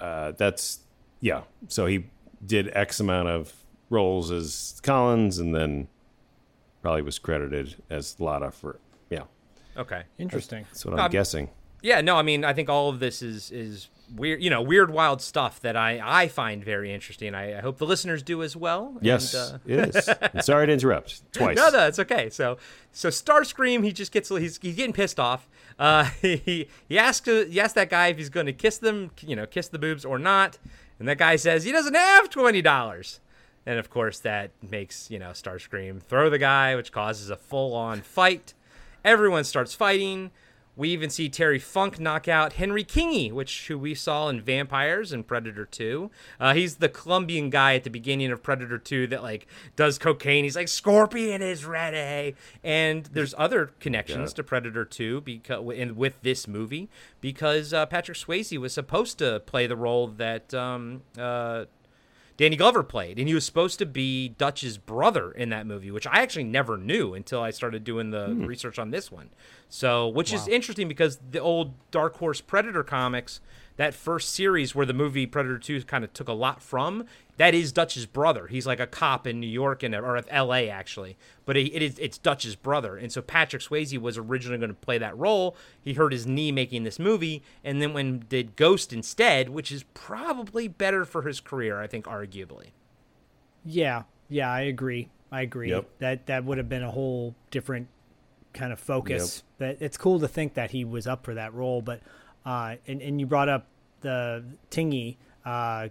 uh, that's yeah. So he did X amount of roles as Collins, and then probably was credited as Latta for yeah. Okay. Interesting. That's what I'm Um, guessing. Yeah. No, I mean, I think all of this is is weird. You know, weird, wild stuff that I I find very interesting. I, I hope the listeners do as well. Yes, And, uh, it is. [LAUGHS] And sorry to interrupt twice. No, no, it's okay. So, so Starscream, he just gets he's he's getting pissed off. Uh, [LAUGHS] he he asks he asks that guy if he's going to kiss them, you know, kiss the boobs or not, and that guy says he doesn't have twenty dollars. And of course, that makes you know Starscream throw the guy, which causes a full-on fight. Everyone starts fighting. We even see Terry Funk knock out Henry Kingi, which who we saw in Vampires and Predator 2. Uh, he's the Colombian guy at the beginning of Predator 2 that like does cocaine. He's like Scorpion is ready. And there's other connections to Predator 2 because in, with this movie because uh, Patrick Swayze was supposed to play the role that um, uh, Danny Glover played, and he was supposed to be Dutch's brother in that movie, which I actually never knew until I started doing the hmm. research on this one. So, which is interesting because the old Dark Horse Predator comics, that first series where the movie Predator 2 kind of took a lot from, that is Dutch's brother. He's like a cop in New York and or L.A. actually, but it is it's Dutch's brother. And so Patrick Swayze was originally going to play that role. He hurt his knee making this movie, and then when did Ghost instead, which is probably better for his career, I think, arguably. Yeah, yeah, I agree. I agree. Yep. That that would have been a whole different kind of focus. That it's cool to think that he was up for that role, but uh, and and you brought up the Kingi uh,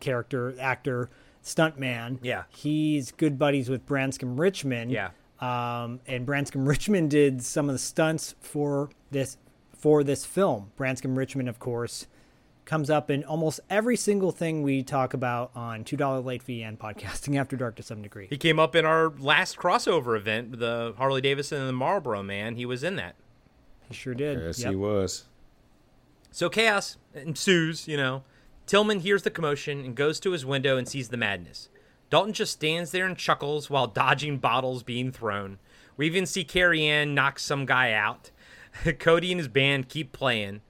character actor stuntman. Yeah. he's good buddies with Branscombe Richmond. Yeah. um, and Branscombe Richmond did some of the stunts for this for this film. Branscombe Richmond, of course, comes up in almost every single thing we talk about on Two Dollar Late Fee and Podcasting After Dark to some degree. He came up in our last crossover event, the Harley Davidson and the Marlboro Man. He was in that. He sure did. Yes, Yep. he was. So chaos ensues, you know. Tillman hears the commotion and goes to his window and sees the madness. Dalton just stands there and chuckles while dodging bottles being thrown. We even see Carrie Ann knock some guy out. [LAUGHS] Cody and his band keep playing.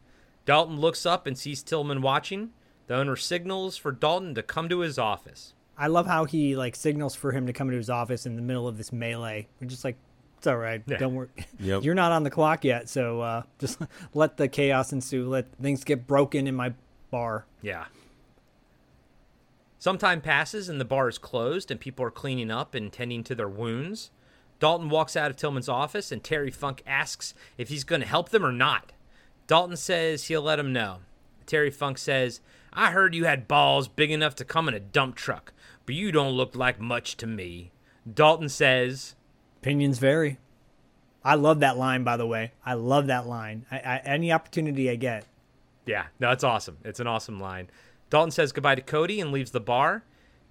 Dalton looks up and sees Tillman watching. The owner signals for Dalton to come to his office. I love how he like signals for him to come to his office in the middle of this melee. We're just like, it's all right. Yeah. Don't worry. [LAUGHS] Yep. You're not on the clock yet, so uh, [LAUGHS] just let the chaos ensue. Let things get broken in my bar. Yeah. Some time passes and the bar is closed and people are cleaning up and tending to their wounds. Dalton walks out of Tillman's office, and Terry Funk asks if he's going to help them or not. Dalton says he'll let him know. Terry Funk says, I heard you had balls big enough to come in a dump truck, but you don't look like much to me. Dalton says, Opinions vary. I love that line, by the way. I love that line. I, I, any opportunity I get. Yeah, no, it's awesome. It's an awesome line. Dalton says goodbye to Cody and leaves the bar.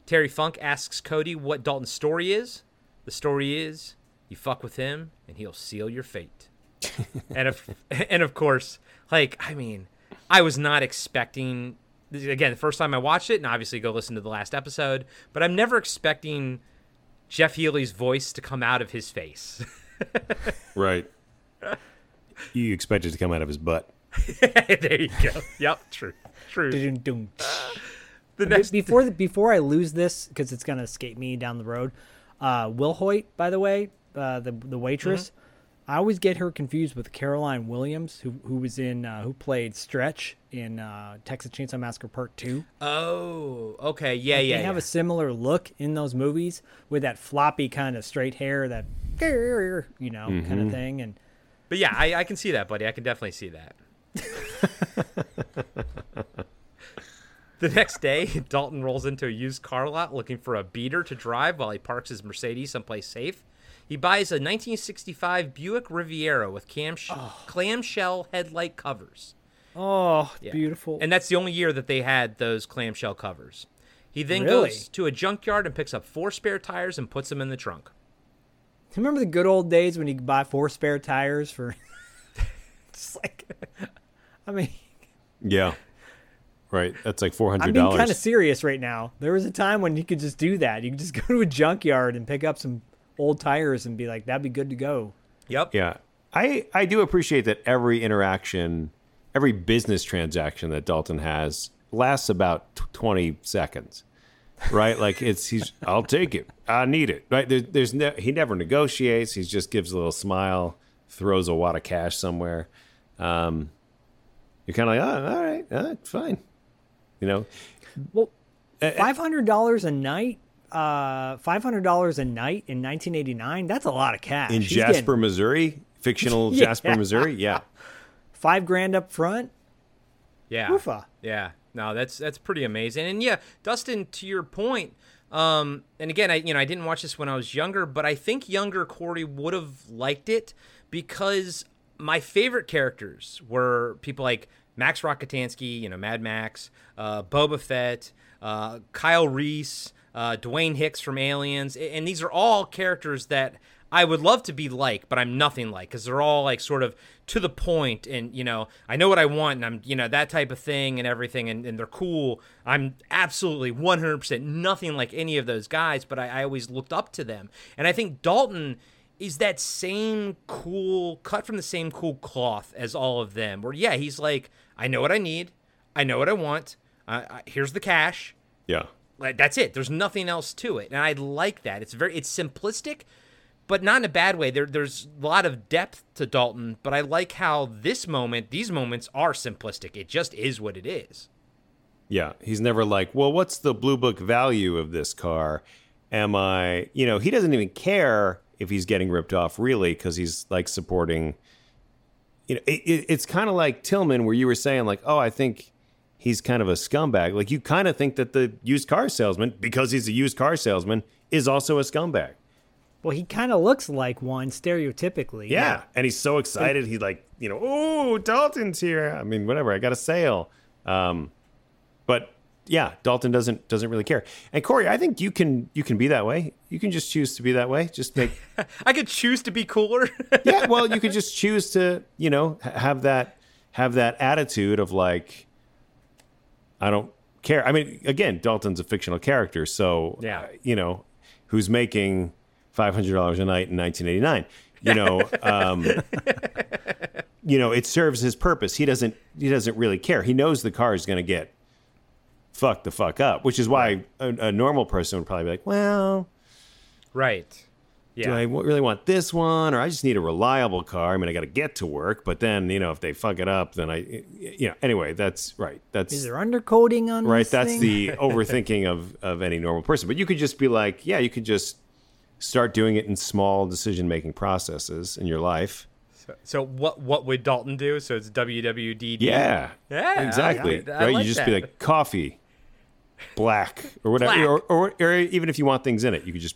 Terry Funk asks Cody what Dalton's story is. The story is you fuck with him and he'll seal your fate. [LAUGHS] and of and of course, like I mean, I was not expecting again the first time I watched it, and obviously go listen to the last episode, but I'm never expecting Jeff Healey's voice to come out of his face. [LAUGHS] right. You expect it to come out of his butt. [LAUGHS] there you go. Yep, true, true. The next before the, before I lose this because it's gonna escape me down the road. Uh, Wilhoite, by the way, uh, the the waitress, Mm-hmm. I always get her confused with Caroline Williams, who who was in uh, who played Stretch in uh, Texas Chainsaw Massacre Part Two. Oh, okay, yeah, yeah. they have yeah. a similar look in those movies with that floppy kind of straight hair, that you know kind Mm-hmm. of thing, and But yeah, I, I can see that, buddy. I can definitely see that. [LAUGHS] the next day, Dalton rolls into a used car lot looking for a beater to drive while he parks his Mercedes someplace safe. He buys a 1965 Buick Riviera with cam- oh. clamshell headlight covers. oh, Yeah. beautiful. And that's the only year that they had those clamshell covers. He then Really? goes to a junkyard and picks up four spare tires and puts them in the trunk. Remember the good old days when you could buy four spare tires for [LAUGHS] just like I mean Yeah. Right. That's like four I'm being kind of serious right now. There was a time when you could just do that. You could just go to a junkyard and pick up some old tires and be like, that'd be good to go. Yep. Yeah. I I do appreciate that every interaction, every business transaction that Dalton has lasts about t- 20 seconds. Right? like it's he's I'll take it. I need it. Right? There, there's no he never negotiates. He just gives a little smile, throws a wad of cash somewhere. Um you're kind of like, "Oh, all right. All right, fine." You know? Well, Uh, five hundred dollars a night. Uh, five hundred dollars a night in 1989. That's a lot of cash. In He's Jasper, getting Missouri, fictional [LAUGHS] Yeah. Jasper, Missouri. Yeah. [LAUGHS] five grand up front. Yeah. Woofa. Yeah. No, that's that's pretty amazing. And yeah, Dustin, to your point, um, and again, I you know I didn't watch this when I was younger, but I think younger Corey would have liked it because my favorite characters were people like Max Rockatansky, you know, Mad Max, uh, Boba Fett, uh, Kyle Reese, uh, Dwayne Hicks from Aliens, and these are all characters that I would love to be like, but I'm nothing like because they're all like sort of to the point, and you know, I know what I want, and I'm you know that type of thing and everything, and, and they're cool. I'm absolutely 100% nothing like any of those guys, but I, I always looked up to them, and I think Dalton is that same cool, cut from the same cool cloth as all of them. Where yeah, he's like, I know what I need, I know what I want. Uh, here's the cash. Yeah. Like that's it. There's nothing else to it, and I like that. It's very it's simplistic, but not in a bad way. There there's a lot of depth to Dalton, but I like how this moment, these moments are simplistic. It just is what it is. Yeah, he's never like, well, what's the blue book value of this car? Am I, you know, he doesn't even care if he's getting ripped off, really, because he's like supporting. You know, it, it, it's kind of like Tillman, where you were saying like, oh, I think he's kind of a scumbag. Like you kind of think that the used car salesman, because he's a used car salesman, is also a scumbag. Well, he kind of looks like one stereotypically. Yeah. And he's so excited. He like, you know, oh, Dalton's here. I mean, whatever. I got a sale. Um, but yeah, Dalton doesn't doesn't really care. And Corey, I think you can you can be that way. You can just choose to be that way. Just make [LAUGHS] I could choose to be cooler. yeah. Well, you could [LAUGHS] just choose to you know have that have that attitude of like I don't care. I mean, again, Dalton's a fictional character, so Yeah. uh, you know who's making five hundred dollars a night in nineteen eighty nine. You know, [LAUGHS] um, you know, it serves his purpose. He doesn't he doesn't really care. He knows the car is going to get fucked the fuck up, which is why a, a normal person would probably be like, well. right. Do Yeah. I w- really want this one, or I just need a reliable car? I mean, I got to get to work, but then you know, if they fuck it up, then I, you know, anyway, that's right. That's Is there undercoating on right. this That's thing? the [LAUGHS] overthinking of of any normal person. But you could just be like, yeah, you could just start doing it in small decision making processes in your life. So, so what what would Dalton do? So it's WWDD. Yeah. Yeah, Exactly. I- I right? like you just be like coffee, black, or whatever, Black. Or, or or even if you want things in it, you could just.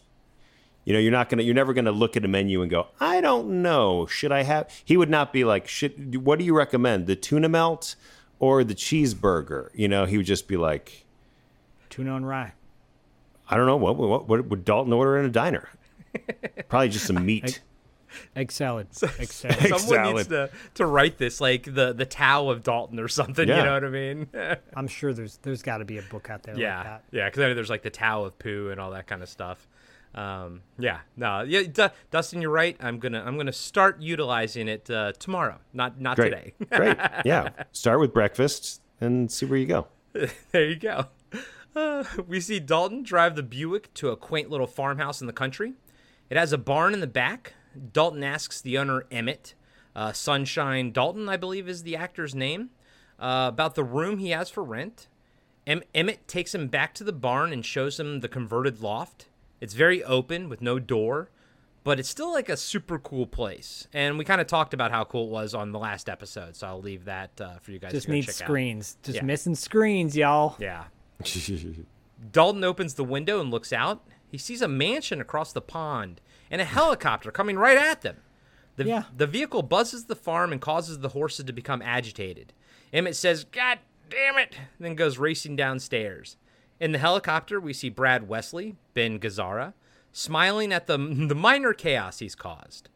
You know, you're not gonna, you're never gonna look at a menu and go, I don't know, should I have? He would not be like, should, what do you recommend, the tuna melt or the cheeseburger? You know, he would just be like, Tuna and rye. I don't know, what, what, what would Dalton order in a diner? [LAUGHS] Probably just some meat. Egg salad. Egg salad. Egg [LAUGHS] Someone needs to, to write this like the the Tao of Dalton or something. Yeah. You know what I mean? [LAUGHS] I'm sure there's there's got to be a book out there like yeah, that. yeah. Because I know there's like the Tao of poo and all that kind of stuff. Um, yeah, no, yeah, Du- Dustin, you're right. I'm gonna I'm gonna start utilizing it uh, tomorrow, not not Great. today. [LAUGHS] Great. Yeah. [LAUGHS] Start with breakfast and see where you go. [LAUGHS] there you go. Uh, we see Dalton drive the Buick to a quaint little farmhouse in the country. It has a barn in the back. Dalton asks the owner, Emmett, uh, Sunshine Dalton, I believe is the actor's name, uh, about the room he has for rent. Em- Emmett takes him back to the barn and shows him the converted loft. It's very open with no door, but it's still like a super cool place. And we kind of talked about how cool it was on the last episode, so I'll leave that uh, for you guys Just to go needs check out. screens. Just Yeah. missing screens, y'all. Yeah. [LAUGHS] Dalton opens the window and looks out. He sees a mansion across the pond and a helicopter coming right at them. The, Yeah. the vehicle buzzes the farm and causes the horses to become agitated. Emmett says, God damn it, then goes racing downstairs. In the helicopter, we see Brad Wesley, Ben Gazzara, smiling at the, [LAUGHS] the minor chaos he's caused.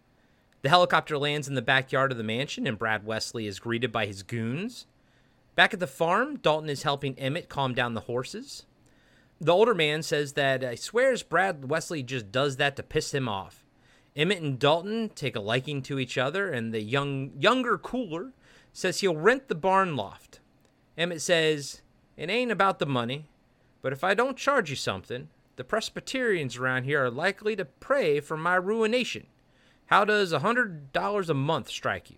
The helicopter lands in the backyard of the mansion, and Brad Wesley is greeted by his goons. Back at the farm, Dalton is helping Emmett calm down the horses. The older man says that he swears Brad Wesley just does that to piss him off. Emmett and Dalton take a liking to each other, and the young younger cooler says he'll rent the barn loft. Emmett says, It ain't about the money, but if I don't charge you something, the Presbyterians around here are likely to pray for my ruination. How does a hundred dollars a month strike you?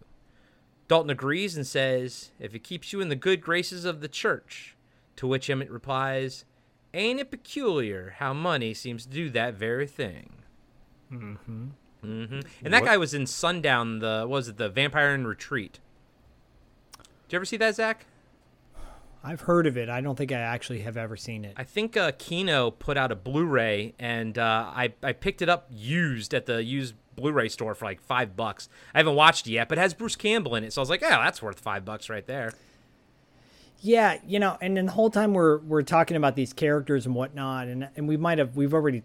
Dalton agrees and says, If it keeps you in the good graces of the church. To which Emmett replies, Ain't it peculiar how money seems to do that very thing? Mm-hmm. Mm-hmm. And that guy was in Sundown, the what was it, the Vampire in Retreat. Did you ever see that, Zak? I've heard of it. I don't think I actually have ever seen it. I think uh, Kino put out a Blu-ray, and uh, I I picked it up used at the used Blu-ray store for like five bucks. I haven't watched it yet, but it has Bruce Campbell in it, so I was like, oh, that's worth five bucks right there. Yeah, you know, and then the whole time we're we're talking about these characters and whatnot, and and we might have we've already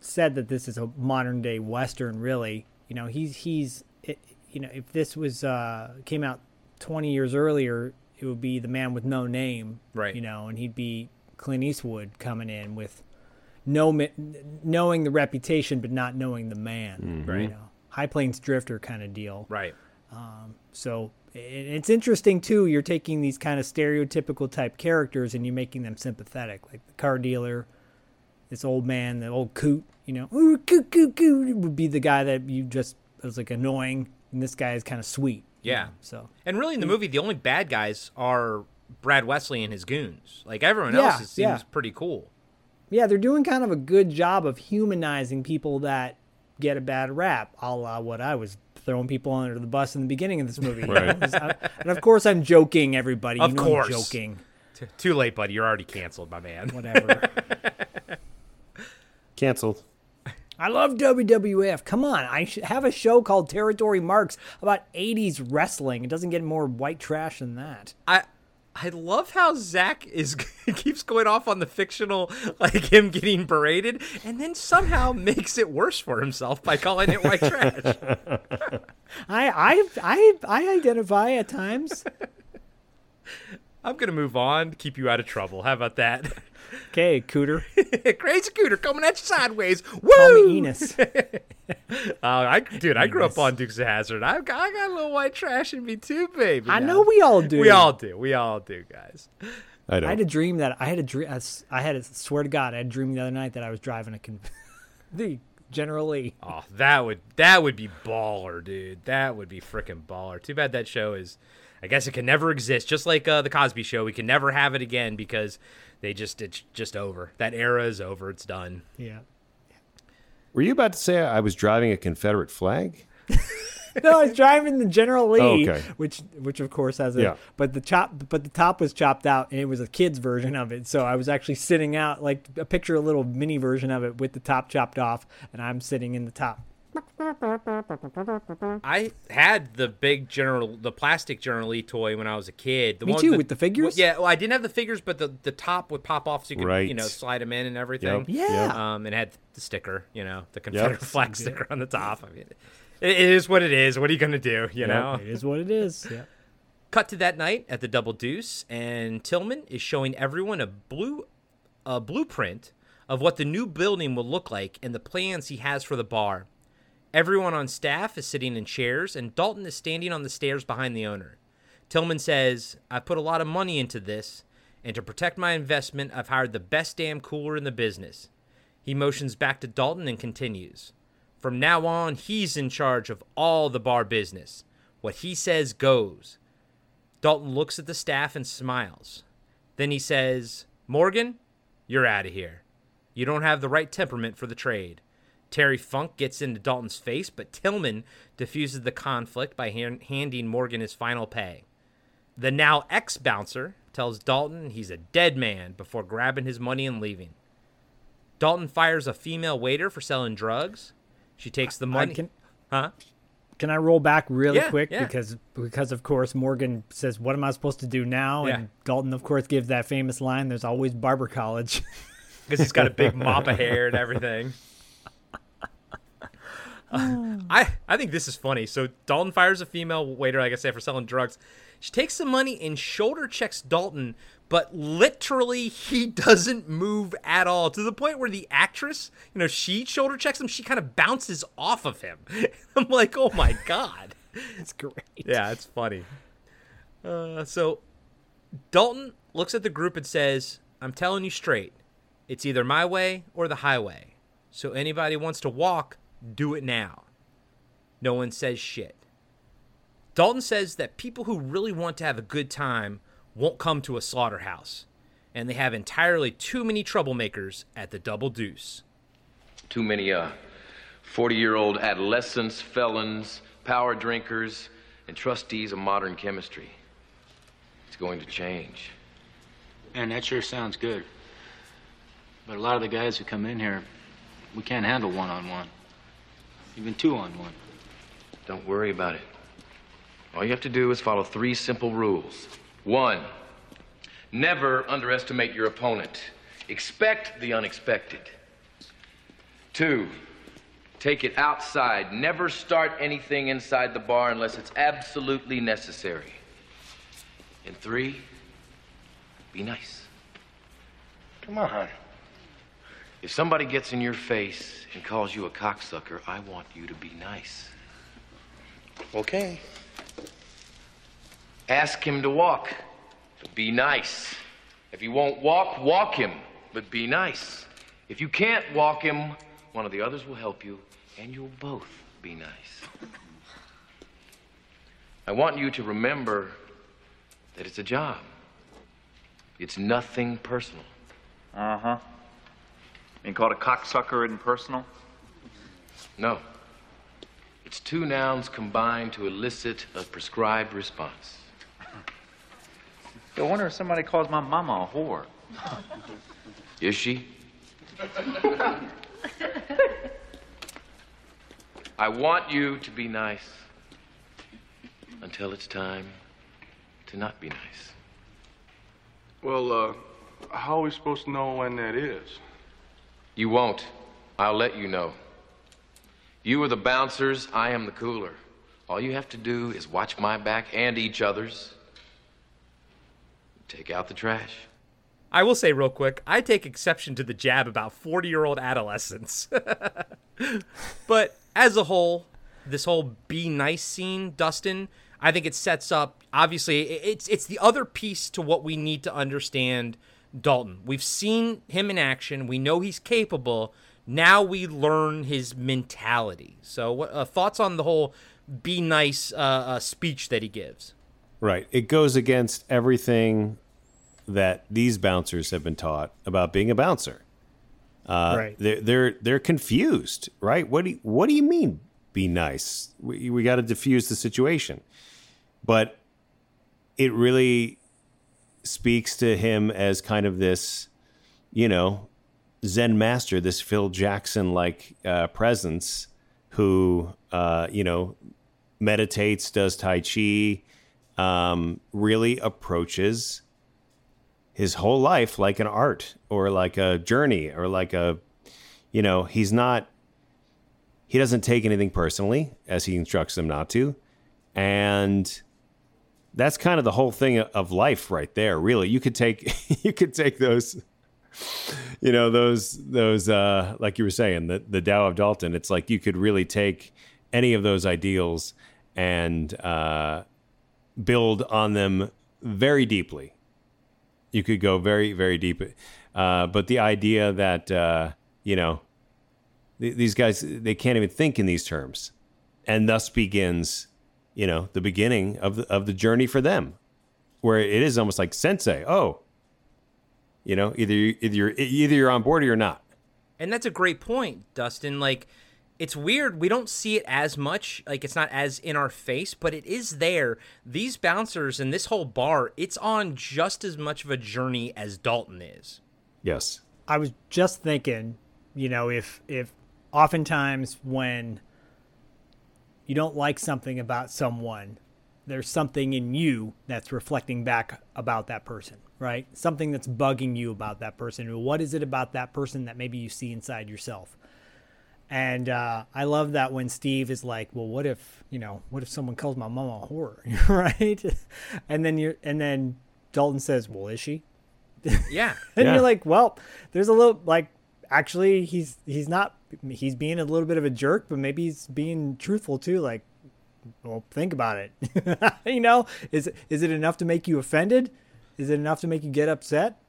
said that this is a modern day western. Really, you know, he's he's it, you know, if this was uh came out twenty years earlier, it would be the man with no name, Right. You know, and he'd be Clint Eastwood coming in with no knowing the reputation but not knowing the man, mm-hmm. Right. You know, High Plains Drifter kind of deal, Right. Um, so it's interesting too. You're taking these kind of stereotypical type characters and you're making them sympathetic, like the car dealer, this old man, the old coot. You know, ooh, coot, coot, coot would be the guy that you just was like annoying, and this guy is kind of sweet. You Yeah. know, so And really, in the movie, the only bad guys are Brad Wesley and his goons. Like everyone Yeah, else, it seems yeah. pretty cool. yeah, they're doing kind of a good job of humanizing people that get a bad rap, a la what I was throwing people under the bus in the beginning of this movie. you know? I- and of course, I'm joking, everybody. Of you know course. I'm joking. T- too late, buddy. You're already canceled, my man. Whatever. [LAUGHS] Canceled. I love WWF. Come on, I have a show called Territory Marks about 80s wrestling. It doesn't get more white trash than that. I I love how Zak is [LAUGHS] keeps going off on the fictional, like him getting berated, and then somehow makes it worse for himself by calling it white trash. [LAUGHS] I I I I identify at times. [LAUGHS] I'm gonna move on, keep you out of trouble. How about that? [LAUGHS] Okay, Cooter. [LAUGHS] Crazy Cooter coming at you sideways. Call Woo! me Enos. [LAUGHS] Uh, I, dude, I grew up on Dukes of Hazzard. I, got- I got a little white trash in me too, baby. I now. know we all do. We all do. We all do, guys. I I don't. had a dream that I had a dream. I had a swear to God, I had a dream the other night that I was driving a con- the General Lee. Oh, that would that would be baller, dude. That would be freaking baller. Too bad that show is. I guess it can never exist. Just like uh, the Cosby Show, we can never have it again because they just it's just over. That era is over. It's done. Yeah. Were you about to say I was driving a Confederate flag? [LAUGHS] no, I was driving the General Lee, Oh, okay. which which of course has a Yeah. but the chop but the top was chopped out and it was a kid's version of it. So I was actually sitting out like a picture a little mini version of it with the top chopped off and I'm sitting in the top. I had the big General, the plastic General Lee toy when I was a kid. The Me one too, with the figures? well, yeah, well, I didn't have the figures, but the, the top would pop off so you could, you know, slide them in and everything. Yep, Yeah. yep. Um, and had the sticker, you know, the Confederate [LAUGHS] flag Yeah. sticker on the top. I mean, it, it is what it is. What are you gonna do? You know. It is what it is. Yeah. Cut to that night at the Double Deuce, and Tillman is showing everyone a blue, a blueprint of what the new building will look like and the plans he has for the bar. Everyone on staff is sitting in chairs, and Dalton is standing on the stairs behind the owner. Tillman says, "I put a lot of money into this, and to protect my investment, I've hired the best damn cooler in the business." He motions back to Dalton and continues. From now on, he's in charge of all the bar business. What he says goes. Dalton looks at the staff and smiles. Then he says, Morgan, you're out of here. You don't have the right temperament for the trade. Terry Funk gets into Dalton's face, but Tillman diffuses the conflict by han- handing Morgan his final pay. The now ex bouncer tells Dalton he's a dead man before grabbing his money and leaving. Dalton fires a female waiter for selling drugs. She takes the money. can huh? can I roll back really Yeah, quick yeah. because because of course Morgan says what am I supposed to do now Yeah. and Dalton of course gives that famous line there's always barber college. [LAUGHS] because he's got a big mop of hair and everything. Uh, I I think this is funny. So Dalton fires a female waiter, like I said, for selling drugs. She takes some money and shoulder checks Dalton, but literally he [LAUGHS] doesn't move at all to the point where the actress, you know, she shoulder checks him. She kind of bounces off of him. [LAUGHS] I'm like, oh my god. it's great. Yeah, it's funny. Uh, so Dalton looks at the group and says, I'm telling you straight, it's either my way or the highway. So anybody wants to walk, do it now. No one says shit. Dalton says that people who really want to have a good time won't come to a slaughterhouse, and they have entirely too many troublemakers at the Double Deuce. Too many, uh, 40 year old adolescents, felons, power drinkers, and trustees of modern chemistry. It's going to change. Man, that sure sounds good. But a lot of the guys who come in here, we can't handle one on one. Even two on one. Don't worry about it. All you have to do is follow three simple rules. One, never underestimate your opponent. Expect the unexpected. Two, take it outside. Never start anything inside the bar unless it's absolutely necessary. And three, be nice. Come on. If somebody gets in your face and calls you a cocksucker, I want you to be nice. Okay. Ask him to walk, but be nice. If he won't walk, walk him, but be nice. If you can't walk him, one of the others will help you, and you'll both be nice. I want you to remember that it's a job. It's nothing personal. Uh huh. Being called a cocksucker isn't personal? No. It's two nouns combined to elicit a prescribed response. I wonder if somebody calls my mama a whore. Is she? I want you to be nice until it's time to not be nice. Well, uh, how are we supposed to know when that is? You won't. I'll let you know. You are the bouncers, I am the cooler. All you have to do is watch my back and each other's. Take out the trash. I will say real quick, I take exception to the jab about 40 year old adolescents. [LAUGHS] but as a whole, this whole be nice scene, Dustin, I think it sets up obviously it's it's the other piece to what we need to understand Dalton. We've seen him in action. We know he's capable. Now we learn his mentality. So, what uh, thoughts on the whole "be nice" uh, uh, speech that he gives? Right. It goes against everything that these bouncers have been taught about being a bouncer. Uh, Right. They're they're they're confused, right? What do you, what do you mean? Be nice. We we got to diffuse the situation, but it really speaks to him as kind of this, you know, Zen master, this Phil Jackson like uh, presence, who uh, you know meditates, does tai chi, um, really approaches his whole life like an art or like a journey or like a, you know, he's not. He doesn't take anything personally, as he instructs them not to, and that's kind of the whole thing of life right there really. You could take [LAUGHS] you could take those you know those those uh like you were saying the the Tao of Dalton. It's like you could really take any of those ideals and uh build on them very deeply. You could go very very deep uh but the idea that uh you know th- these guys they can't even think in these terms. And thus begins you know the beginning of the of the journey for them where it is almost like sensei oh you know either you, either you're either you're on board or you're not And that's a great point, Dustin. Like, it's weird. We don't see it as much. Like, it's not as in our face, but it is there. These bouncers and this whole bar, it's on just as much of a journey as Dalton is. yes I was just thinking, you know, if if oftentimes when you don't like something about someone, there's something in you that's reflecting back about that person, right? Something that's bugging you about that person. What is it about that person that maybe you see inside yourself? And uh, I love that when Steve is like, "Well, what if you know? What if someone calls my mom a whore, [LAUGHS] right?" And then you're, and then Dalton says, "Well, is she?" Yeah. [LAUGHS] and Yeah. you're like, well, there's a little like actually he's he's not he's being a little bit of a jerk, but maybe he's being truthful too. Like, well, think about it. [LAUGHS] you know, is is it enough to make you offended? Is it enough to make you get upset?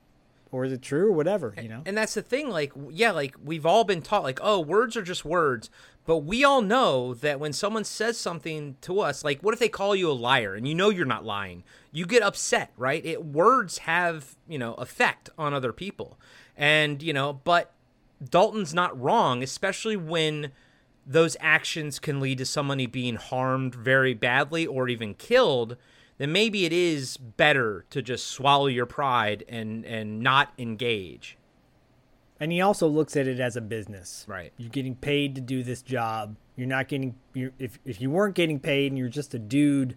Or is it true or whatever, you know? And that's the thing, like, yeah, like we've all been taught, like, oh, words are just words. But we all know that when someone says something to us, like, what if they call you a liar and you know you're not lying? You get upset, right? It words have, you know, effect on other people. And, you know, but Dalton's not wrong, especially when those actions can lead to somebody being harmed very badly or even killed, then maybe it is better to just swallow your pride and and not engage. And he also looks at it as a business. Right. You're getting paid to do this job. You're not getting you're, if if you weren't getting paid and you're just a dude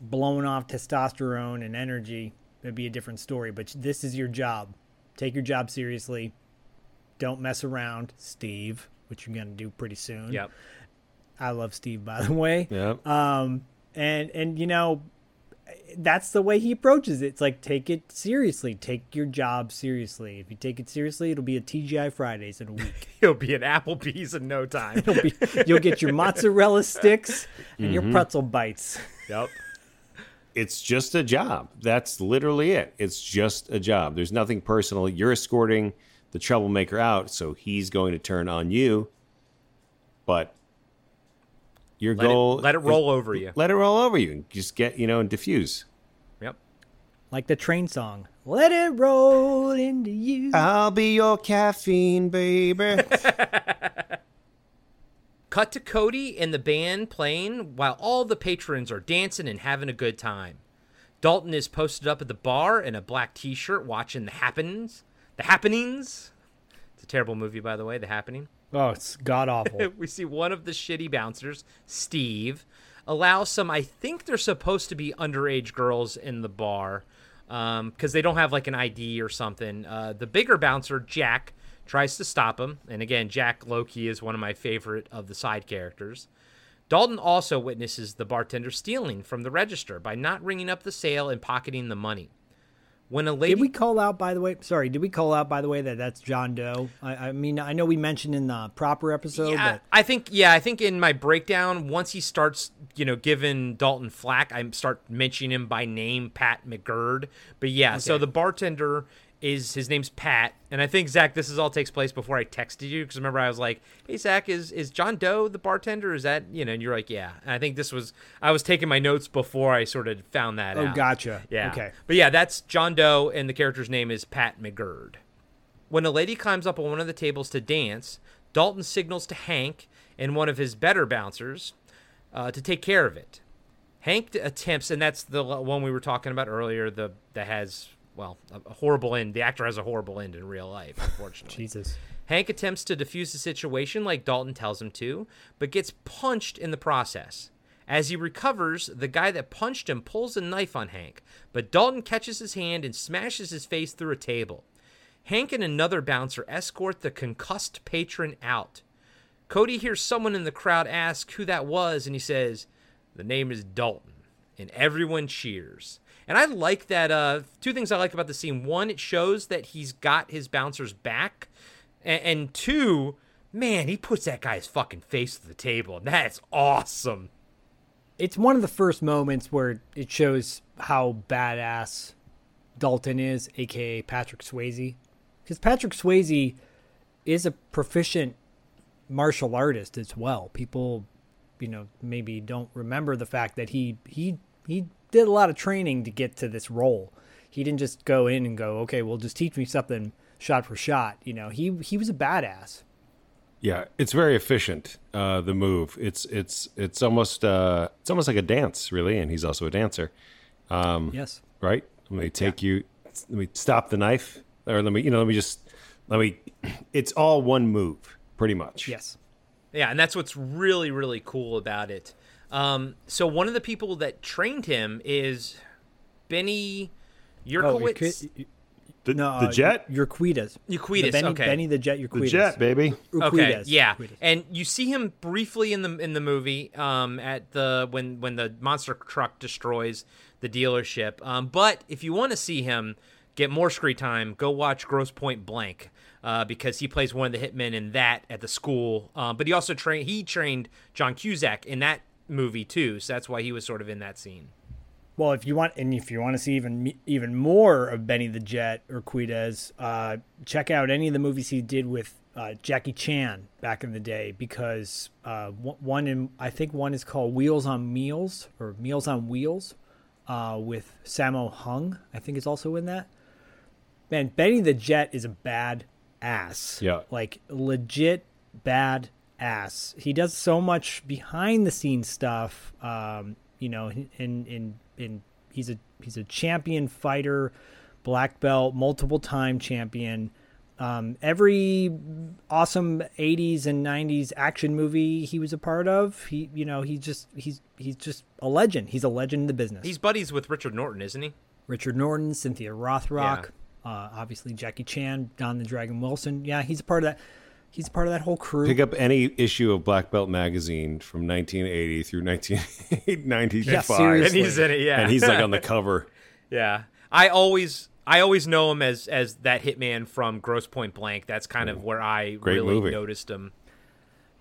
blowing off testosterone and energy, it'd be a different story. But this is your job. Take your job seriously. Don't mess around, Steve, which you're gonna do pretty soon. Yep. I love Steve, by the way. Yep. Um, and and you know, that's the way he approaches it. It's like take it seriously. Take your job seriously. If you take it seriously, it'll be a TGI Fridays in a week. [LAUGHS] He'll be at Applebee's in no time. It'll be, you'll get your mozzarella sticks and your Mhm. pretzel bites. Yep. it's just a job. That's literally it. It's just a job. There's nothing personal. You're escorting the troublemaker out, so he's going to turn on you. But your Let it- goal let it roll over you. Let it roll over you. and Just get, you know, and diffuse. Yep. Like the train song. Let it roll into you. I'll be your caffeine, baby. [LAUGHS] Cut to Cody and the band playing while all the patrons are dancing and having a good time. Dalton is posted up at the bar in a black t-shirt watching the happenings. The happenings. It's a terrible movie by the way, The Happening. Oh, it's god awful. [LAUGHS] we see one of the shitty bouncers, Steve, allow some I think they're supposed to be underage girls in the bar because they don't have like an ID or something. Uh, the bigger bouncer, Jack, tries to stop him. And again, Jack Loki is one of my favorite of the side characters. Dalton also witnesses the bartender stealing from the register by not ringing up the sale and pocketing the money. When a lady Did we call out, by the way? Sorry, did we call out, by the way, that that's John Doe? I, I mean, I know we mentioned in the proper episode, Yeah, but I think yeah, I think in my breakdown, once he starts, you know, giving Dalton flack, I start mentioning him by name, Pat McGurk. But yeah, so the bartender is his name's Pat, and I think Zak, this is all takes place before I texted you because remember I was like, "Hey Zak, is is John Doe the bartender? Is that you know?" And you're like, "Yeah." And I think this was I was taking my notes before I sort of found that out Oh, out. gotcha. Yeah. Okay. But yeah, that's John Doe, and the character's name is Pat McGurk. When a lady climbs up on one of the tables to dance, Dalton signals to Hank and one of his better bouncers uh, to take care of it. Hank attempts, and that's the one we were talking about earlier. The that has well a horrible end. The actor has a horrible end in real life, unfortunately. [LAUGHS] Jesus. Hank attempts to defuse the situation like Dalton tells him to, but gets punched in the process. As he recovers, the guy that punched him pulls a knife on Hank, but Dalton catches his hand and smashes his face through a table. Hank and another bouncer escort the concussed patron out. Cody hears someone in the crowd ask who that was, and he says, The name is Dalton. And everyone cheers. And I like that. Uh, two things I like about the scene. One, it shows that he's got his bouncers back. And, and two, man, he puts that guy's fucking face to the table. And that's awesome. It's one of the first moments where it shows how badass Dalton is, aka Patrick Swayze. Because Patrick Swayze is a proficient martial artist as well. People, you know, maybe don't remember the fact that he he he did a lot of training to get to this role. He didn't just go in and go, okay, well, just teach me something shot for shot. You know, he he was a badass. Yeah, it's very efficient. Uh, the move. It's it's it's almost uh, it's almost like a dance, really. And he's also a dancer. Um, yes. Right. Let me take you. Let me stop the knife, or let me you know let me just let me. It's all one move, pretty much. Yes. Yeah, and that's what's really really cool about it. Um, so one of the people that trained him is Benny Yurkowitz. Oh, the, no, the jet? Urquidez. Urquidez, Benny, okay. Benny the Jet Urquidez. The jet, baby. Okay, yeah, Urquidez. and you see him briefly in the in the movie um, at the when when the monster truck destroys the dealership. Um, but if you want to see him get more screen time, go watch Grosse Pointe Blank uh, because he plays one of the hitmen in that at the school. Um, but he also trained he trained John Cusack in that movie too, so that's why he was sort of in that scene. Well, if you want, and if you want to see even even more of Benny the Jet Urquidez, uh, check out any of the movies he did with uh, Jackie Chan back in the day. Because uh, one, in, I think one is called Wheels on Meals or Meals on Wheels, uh, with Sammo Hung. I think is also in that. Man, Benny the Jet is a bad ass. Yeah. like legit bad ass. He does so much behind the scenes stuff. Um, you know, in in in he's a he's a champion fighter, black belt, multiple time champion. Um, every awesome 80s and 90s action movie he was a part of, he you know he just he's he's just a legend. He's a legend in the business. He's buddies with Richard Norton, isn't he? Richard Norton, Cynthia Rothrock, uh, obviously Jackie Chan, Don the Dragon Wilson. Yeah, he's a part of that. He's part of that whole crew. Pick up any issue of Black Belt magazine from 1980 through 1995. [LAUGHS] Yeah, seriously. And he's in it, yeah. And he's like on the [LAUGHS] cover. Yeah, I always I always know him as as that hitman from Grosse Pointe Blank. That's kind of where I Great really movie. noticed him.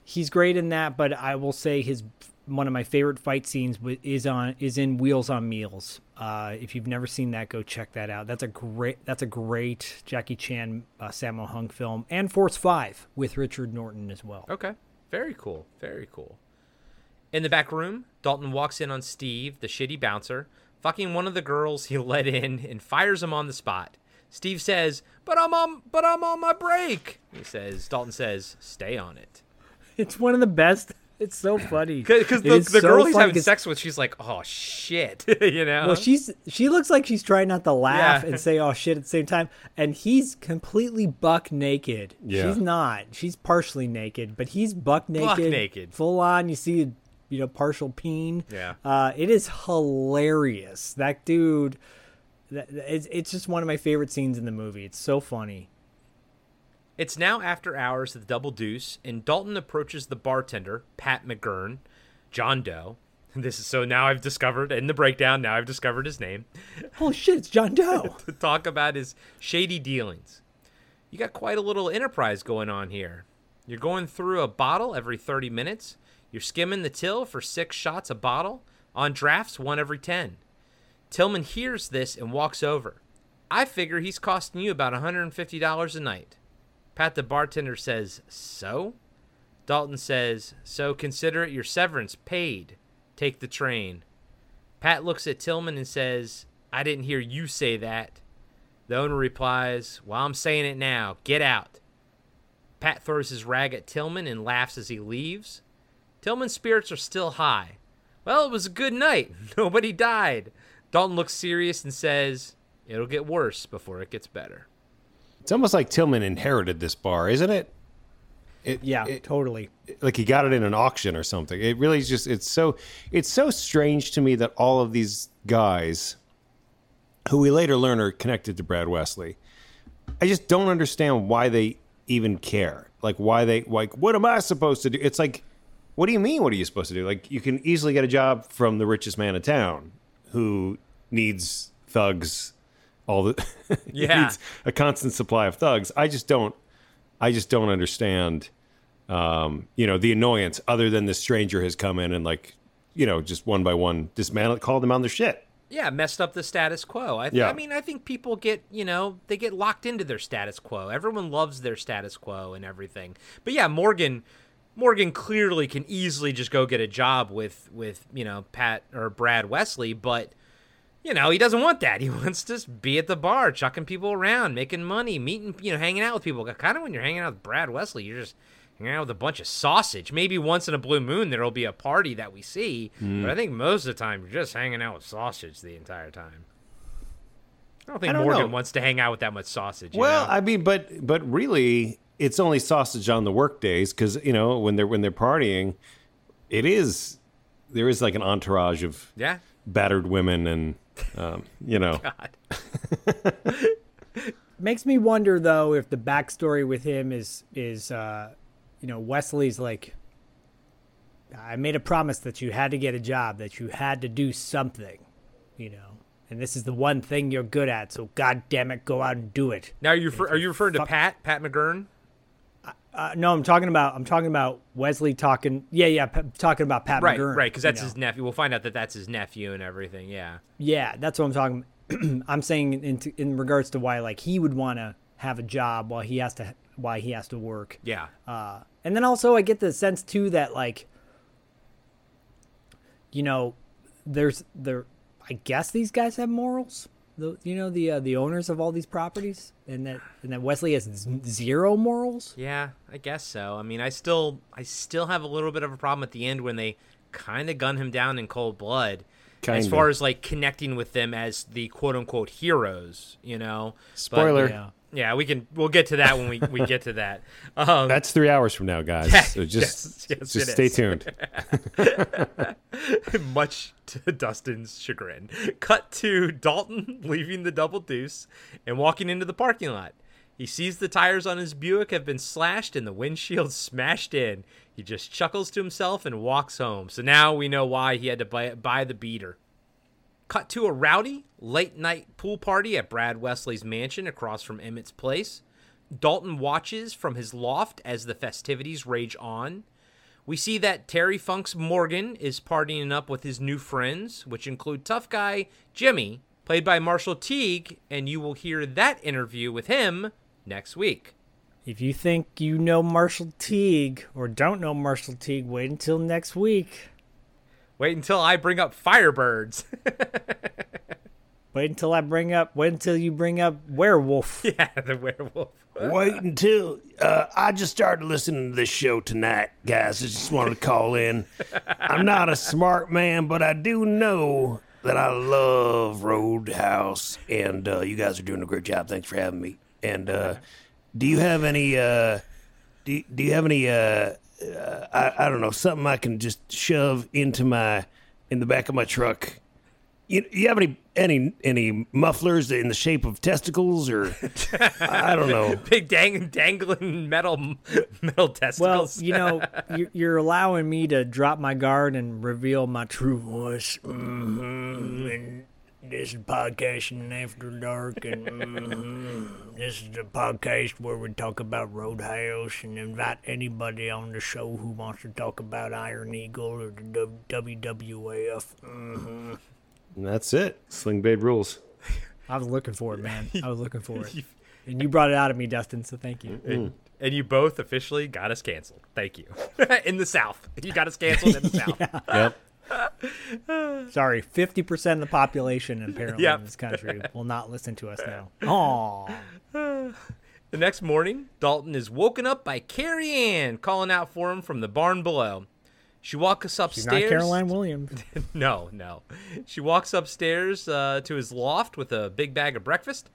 he's great in that, but I will say his one of my favorite fight scenes is on is in Wheels on Meals. Uh, if you've never seen that, go check that out. That's a great that's a great Jackie Chan uh, Sammo Hung film, and Force Five with Richard Norton as well. Okay, very cool, very cool. In the back room, Dalton walks in on Steve, the shitty bouncer, fucking one of the girls he [LAUGHS] let in, and fires him on the spot. Steve says, "But I'm on, but I'm on my break." He says, Dalton says, "Stay on it." It's one of the best. It's so funny [LAUGHS] Because the, the so girl he's having sex with, she's like, "Oh shit," [LAUGHS] you know. Well, she's she looks like she's trying not to laugh Yeah. and say "oh shit" at the same time, and he's completely buck naked. Yeah. She's not. She's partially naked, but he's buck naked, Buck naked. full on. You see, you know, partial peen. Yeah. Uh, it is hilarious. That dude. That, it's it's just one of my favorite scenes in the movie. It's so funny. It's now after hours at the Double Deuce, and Dalton approaches the bartender, Pat McGurn, John Doe. [LAUGHS] This is so now I've discovered in the breakdown. Now I've discovered his name Holy shit! It's John Doe. [LAUGHS] to talk about his shady dealings. You got quite a little enterprise going on here. You're going through a bottle every 30 minutes. You're skimming the till for six shots a bottle. On drafts, one every 10. Tillman hears this and walks over. I figure he's costing you about $150 a night. Pat the bartender says, So? Dalton says, So consider it your severance paid. Take the train. Pat looks at Tillman and says, I didn't hear you say that. The owner replies, Well, I'm saying it now. Get out. Pat throws his rag at Tillman and laughs as he leaves. Tillman's spirits are still high. Well, it was a good night. [LAUGHS] Nobody died. Dalton looks serious and says, It'll get worse before it gets better. It's almost like Tillman inherited this bar, isn't it? It, Yeah, it- totally. like he got it in an auction or something. It really is just it's so it's so strange to me that all of these guys who we later learn are connected to Brad Wesley. I just don't understand why they even care. Like why they like what am I supposed to do? It's like what do you mean what are you supposed to do? Like you can easily get a job from the richest man in town who needs thugs all the [LAUGHS] Yeah. needs a constant supply of thugs. I just don't I just don't understand um, you know, the annoyance other than the stranger has come in and like, you know, just one by one dismantled called them on their shit. Yeah, messed up the status quo. I, th- Yeah. I mean, I think people get, you know, they get locked into their status quo. Everyone loves their status quo and everything. But yeah, Morgan, Morgan clearly can easily just go get a job with, with you know, Pat or Brad Wesley. But you know, he doesn't want that. He [LAUGHS] wants to just be at the bar, chucking people around, making money, meeting, you know, hanging out with people. Kind of when you're hanging out with Brad Wesley, you're just hanging out with a bunch of sausage. Maybe once in a blue moon there'll be a party that we see, Mm. but I think most of the time you're just hanging out with sausage the entire time. I don't think I don't Morgan know. wants to hang out with that much sausage. you Well, know? I mean, but but really, it's only sausage on the work days because you know when they're when they're partying, it is there is like an entourage of Yeah. battered women and um, you know [LAUGHS] [LAUGHS] Makes me wonder though if the backstory with him is is uh, you know Wesley's like I made a promise that you had to get a job, that you had to do something, you know, and this is the one thing you're good at. So God damn it, go out and do it. now are you are you referring to Pat Pat McGurn? Uh, no, I'm talking about I'm talking about Wesley talking. Yeah, yeah, p- talking about Pat Right, McGurn, right, because you that's know. his nephew. We'll find out that that's his nephew and everything. Yeah. Yeah, that's what I'm talking. [CLEARS THROAT] I'm saying in in regards to why like he would want to have a job while he has to why he has to work. Yeah. Uh, and then also I get the sense too that like, you know, there's there. I guess these guys have morals. The you know the uh, the owners of all these properties, and that and that Wesley has zero morals. Yeah, I guess so. I mean, I still I still have a little bit of a problem at the end when they kind of gun him down in cold blood. As Kinda. far as like connecting with them as the quote unquote heroes, you know. But- Spoiler. yeah. Yeah, we can we'll get to that when we, we [LAUGHS] get to that. Um, that's three hours from now, guys. Yeah, so just yes, yes, just stay is. tuned. [LAUGHS] much to Dustin's chagrin. Cut to Dalton [LAUGHS] leaving the double deuce and walking into the parking lot. He sees the tires on his Buick have been slashed and the windshield smashed in. He just chuckles to himself and walks home. So now we know why he had to buy, buy the beater. Cut to a rowdy late night pool party at Brad Wesley's mansion across from Emmett's place. Dalton watches from his loft as the festivities rage on. We see that Terry Funk's Morgan is partying up with his new friends, which include tough guy Jimmy, played by Marshall Teague, and you will hear that interview with him next week. If you think you know Marshall Teague or don't know Marshall Teague, wait until next week. Wait until I bring up Firebirds. [LAUGHS] Wait until I bring up. Wait until you bring up werewolf. [LAUGHS] yeah, the werewolf. [LAUGHS] Wait until uh, I just started listening to this show tonight, guys. I just wanted to call in. I'm not a smart man, but I do know that I love Roadhouse, and uh, you guys are doing a great job. Thanks for having me. And uh, do you have any? Uh, do Do you have any? Uh, uh, I I don't know something I can just shove into my in the back of my truck. You, you have any any any mufflers in the shape of testicles or I don't know. [LAUGHS] Big dang, dangling metal metal testicles. Well, you know, [LAUGHS] you're, you're allowing me to drop my guard and reveal my true voice. hmm And this is podcasting after dark, and mhm. this is the podcast where we talk about Roadhouse and invite anybody on the show who wants to talk about Iron Eagle or the W- WWF. hmm And that's it. Sling Blade rules. I was looking for it, man. I was looking for it, [LAUGHS] and you brought it out of me, Dustin. So thank you. and, and you both officially got us canceled. Thank you. [LAUGHS] in the South. You got us canceled in the [LAUGHS] South. Yep. [LAUGHS] Sorry, 50% of the population apparently Yep. in this country [LAUGHS] will not listen to us now. [LAUGHS] Aw. The next morning, Dalton is woken up by Carrie Ann calling out for him from the barn below. She walks She's upstairs. not Caroline Williams. no, no. She walks upstairs uh, to his loft with a big bag of breakfast.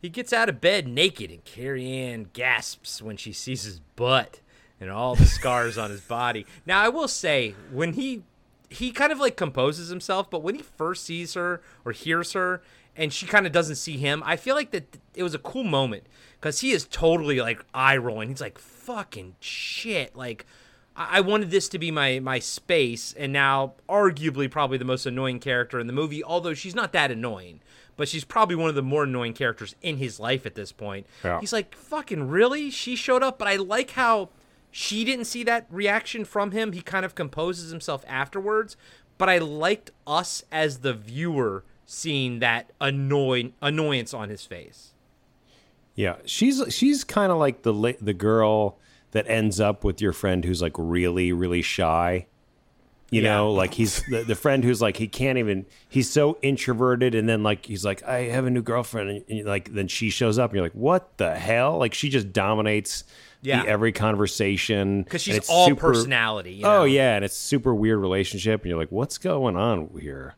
He gets out of bed naked, and Carrie Ann gasps when she sees his butt and all the scars on his body. Now, I will say, when he he kind of like composes himself, but when he first sees her or hears her, and she kind of doesn't see him, I feel like that it was a cool moment because he is totally like eye rolling. He's like, "Fucking shit!" Like. I I wanted this to be my my space, and now arguably probably the most annoying character in the movie. Although she's not that annoying, but she's probably one of the more annoying characters in his life at this point. Yeah. He's like, "Fucking really?" She showed up, but I like how she didn't see that reaction from him. He kind of composes himself afterwards, but I liked us as the viewer seeing that annoy annoyance on his face. Yeah, she's she's kind of like the the girl that ends up with your friend who's like really really shy. You Yeah. know, like he's the, the friend who's like he can't even he's so introverted and then like he's like I have a new girlfriend and, and, like then she shows up and you're like what the hell? Like she just dominates Yeah. every conversation. Because she's all personality, you know? Oh yeah, and it's super weird relationship and you're like what's going on here?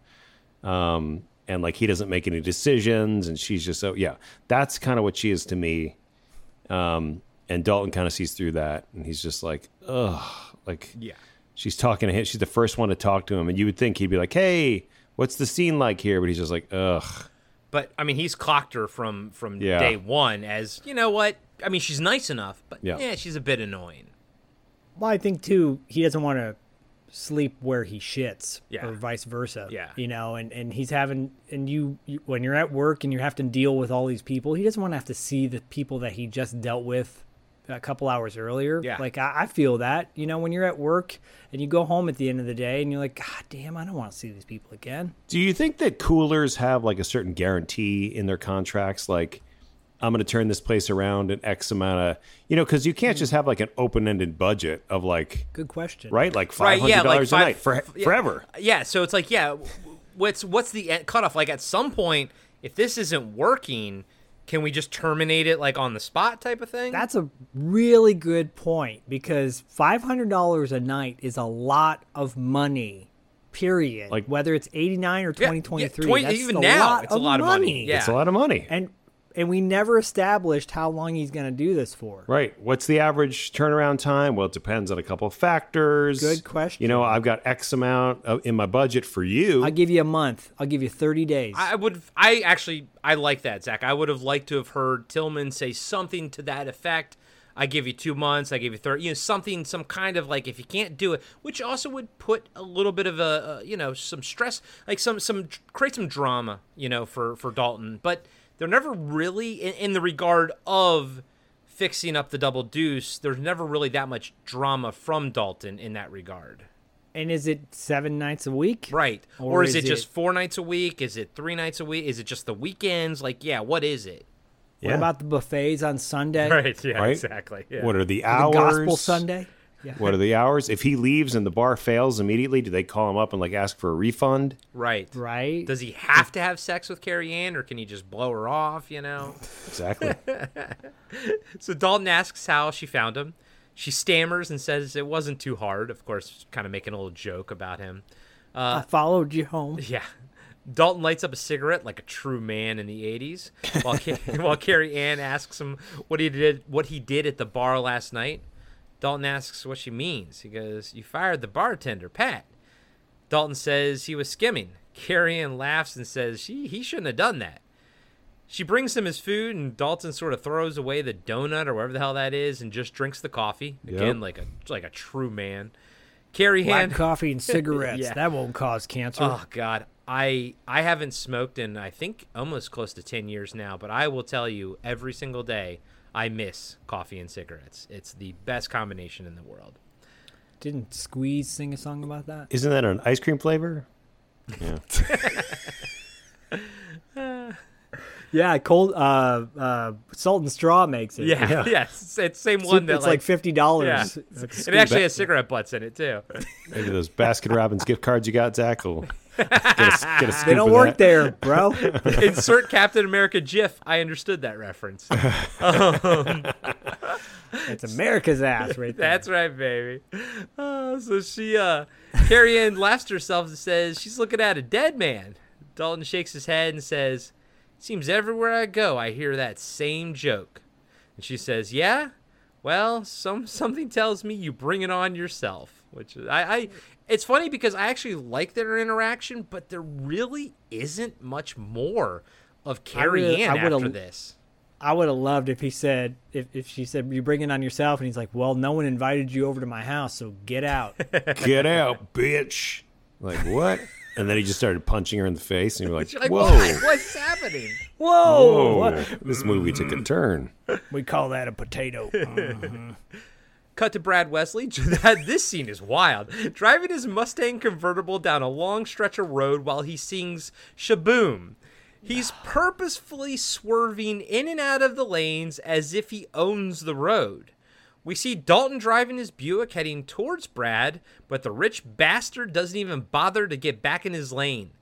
um, and like he doesn't make any decisions, and she's just so yeah. That's kind of what she is to me. Um, and Dalton kind of sees through that, and he's just like, ugh, like Yeah. she's talking to him. She's the first one to talk to him, and you would think he'd be like, hey, what's the scene like here? But he's just like, ugh. But I mean, he's clocked her from from Yeah. day one as you know what. I mean, she's nice enough, but Yeah. yeah, she's a bit annoying. Well, I think too, he doesn't want to sleep where he shits, Yeah. or vice versa. Yeah. you know, and and he's having, and you, you when you're at work and you have to deal with all these people, he doesn't want to have to see the people that he just dealt with a couple hours earlier. Yeah. like I, I feel that, you know, when you're at work and you go home at the end of the day and you're like, God damn, I don't want to see these people again. Do you think that coolers have like a certain guarantee in their contracts, like? I'm going to turn this place around in X amount of, you know, because you can't just have like an open ended budget of like, Good question. right? Like Right, five hundred yeah, like dollars a five- night for, yeah. forever. Yeah, so it's like, yeah, what's what's the end cutoff? Like, at some point, if this isn't working, can we just terminate it like on the spot type of thing? That's a really good point because five hundred dollars a night is a lot of money. Period. Like- Like whether it's eighty nine or twenty twenty three, 20 that's even now, it's a lot of money. Yeah. It's a lot of money. and and we never established how long he's going to do this for. Right. What's the average turnaround time? Well, it depends on a couple of factors. Good question. You know, I've got X amount of, in my budget for you. I'll give you a month. I'll give you thirty days. I would. I actually. I like that, Zak. I would have liked to have heard Tillman say something to that effect. I give you two months. I give you thirty. You know, something, some kind of like if you can't do it, which also would put a little bit of a, uh, you know, some stress, like some, some create some drama, you know, for for Dalton. But they're never really in, in the regard of fixing up the double deuce. There's never really that much drama from Dalton in that regard. and is it seven nights a week? Right. Or, Or is, is it just it- four nights a week? Is it three nights a week? Is it just the weekends? Like, yeah, what is it? What about the buffets on Sunday? [LAUGHS] Right. Yeah. Right? Exactly. Yeah. What are the The hours? gospel Sunday. Yeah. What are the hours? If he leaves and the bar fails immediately, do they call him up and like ask for a refund? Right. Right. Does he have to have sex with Carrie Ann, or can he just blow her off? You know. Exactly. [LAUGHS] so Dalton asks how she found him. She stammers and says it wasn't too hard. Of course, kind of making a little joke about him. Uh, I followed you home. [LAUGHS] Yeah. Dalton lights up a cigarette like a true man in the '80s, while Ca- [LAUGHS] while Carrie Ann asks him what he did what he did at the bar last night. Dalton asks what she means. He goes, "You fired the bartender, Pat." Dalton says he was skimming. Carrie Ann laughs and says she he shouldn't have done that. She brings him his food, and Dalton sort of throws away the donut or whatever the hell that is, and just drinks the coffee again, Yep. like a like a true man. Carrie Black Ann coffee and [LAUGHS] cigarettes. Yeah. That won't cause cancer. Oh God, I I haven't smoked in I think almost close to ten years now, but I will tell you every single day I miss coffee and cigarettes. It's the best combination in the world. Didn't Squeeze sing a song about that? Isn't that an ice cream flavor? Yeah. [LAUGHS] [LAUGHS] Yeah, cold uh uh salt and straw makes it. Yeah, yeah, it's, it's same It's- one that it's like $50. Yeah. It's It actually ba- has cigarette butts in it too. Maybe those Baskin Robbins gift cards you got, Zak, will get a, get a They don't work that. there, [LAUGHS] bro. Insert Captain America GIF. I understood that reference. Um, [LAUGHS] It's America's ass right there. That's right, baby. Oh, so she, uh, Carrie Ann laughs to herself and says she's looking at a dead man. Dalton shakes his head and says, Seems everywhere I go, I hear that same joke. And she says, Yeah? Well, some something tells me you bring it on yourself. Which I, I it's funny because I actually like their interaction, but there really isn't much more of Carrie really- Ann I would've- after this. I would have loved if he said, if, if she said, you bring it on yourself, and he's like, well, no one invited you over to my house, so get out. [LAUGHS] Get out, bitch. Like, what? And then he just started punching her in the face, and you're like, [LAUGHS] like, whoa. "What? What's happening? Whoa! Whoa. What? This movie took a turn. We call that a potato. [LAUGHS] Mhm. Cut to Brad Wesley. [LAUGHS] this scene is wild. Driving his Mustang convertible down a long stretch of road while he sings Sh-Boom. He's [SIGHS] purposefully swerving in and out of the lanes as if he owns the road. We see Dalton driving his Buick heading towards Brad, but the rich bastard doesn't even bother to get back in his lane.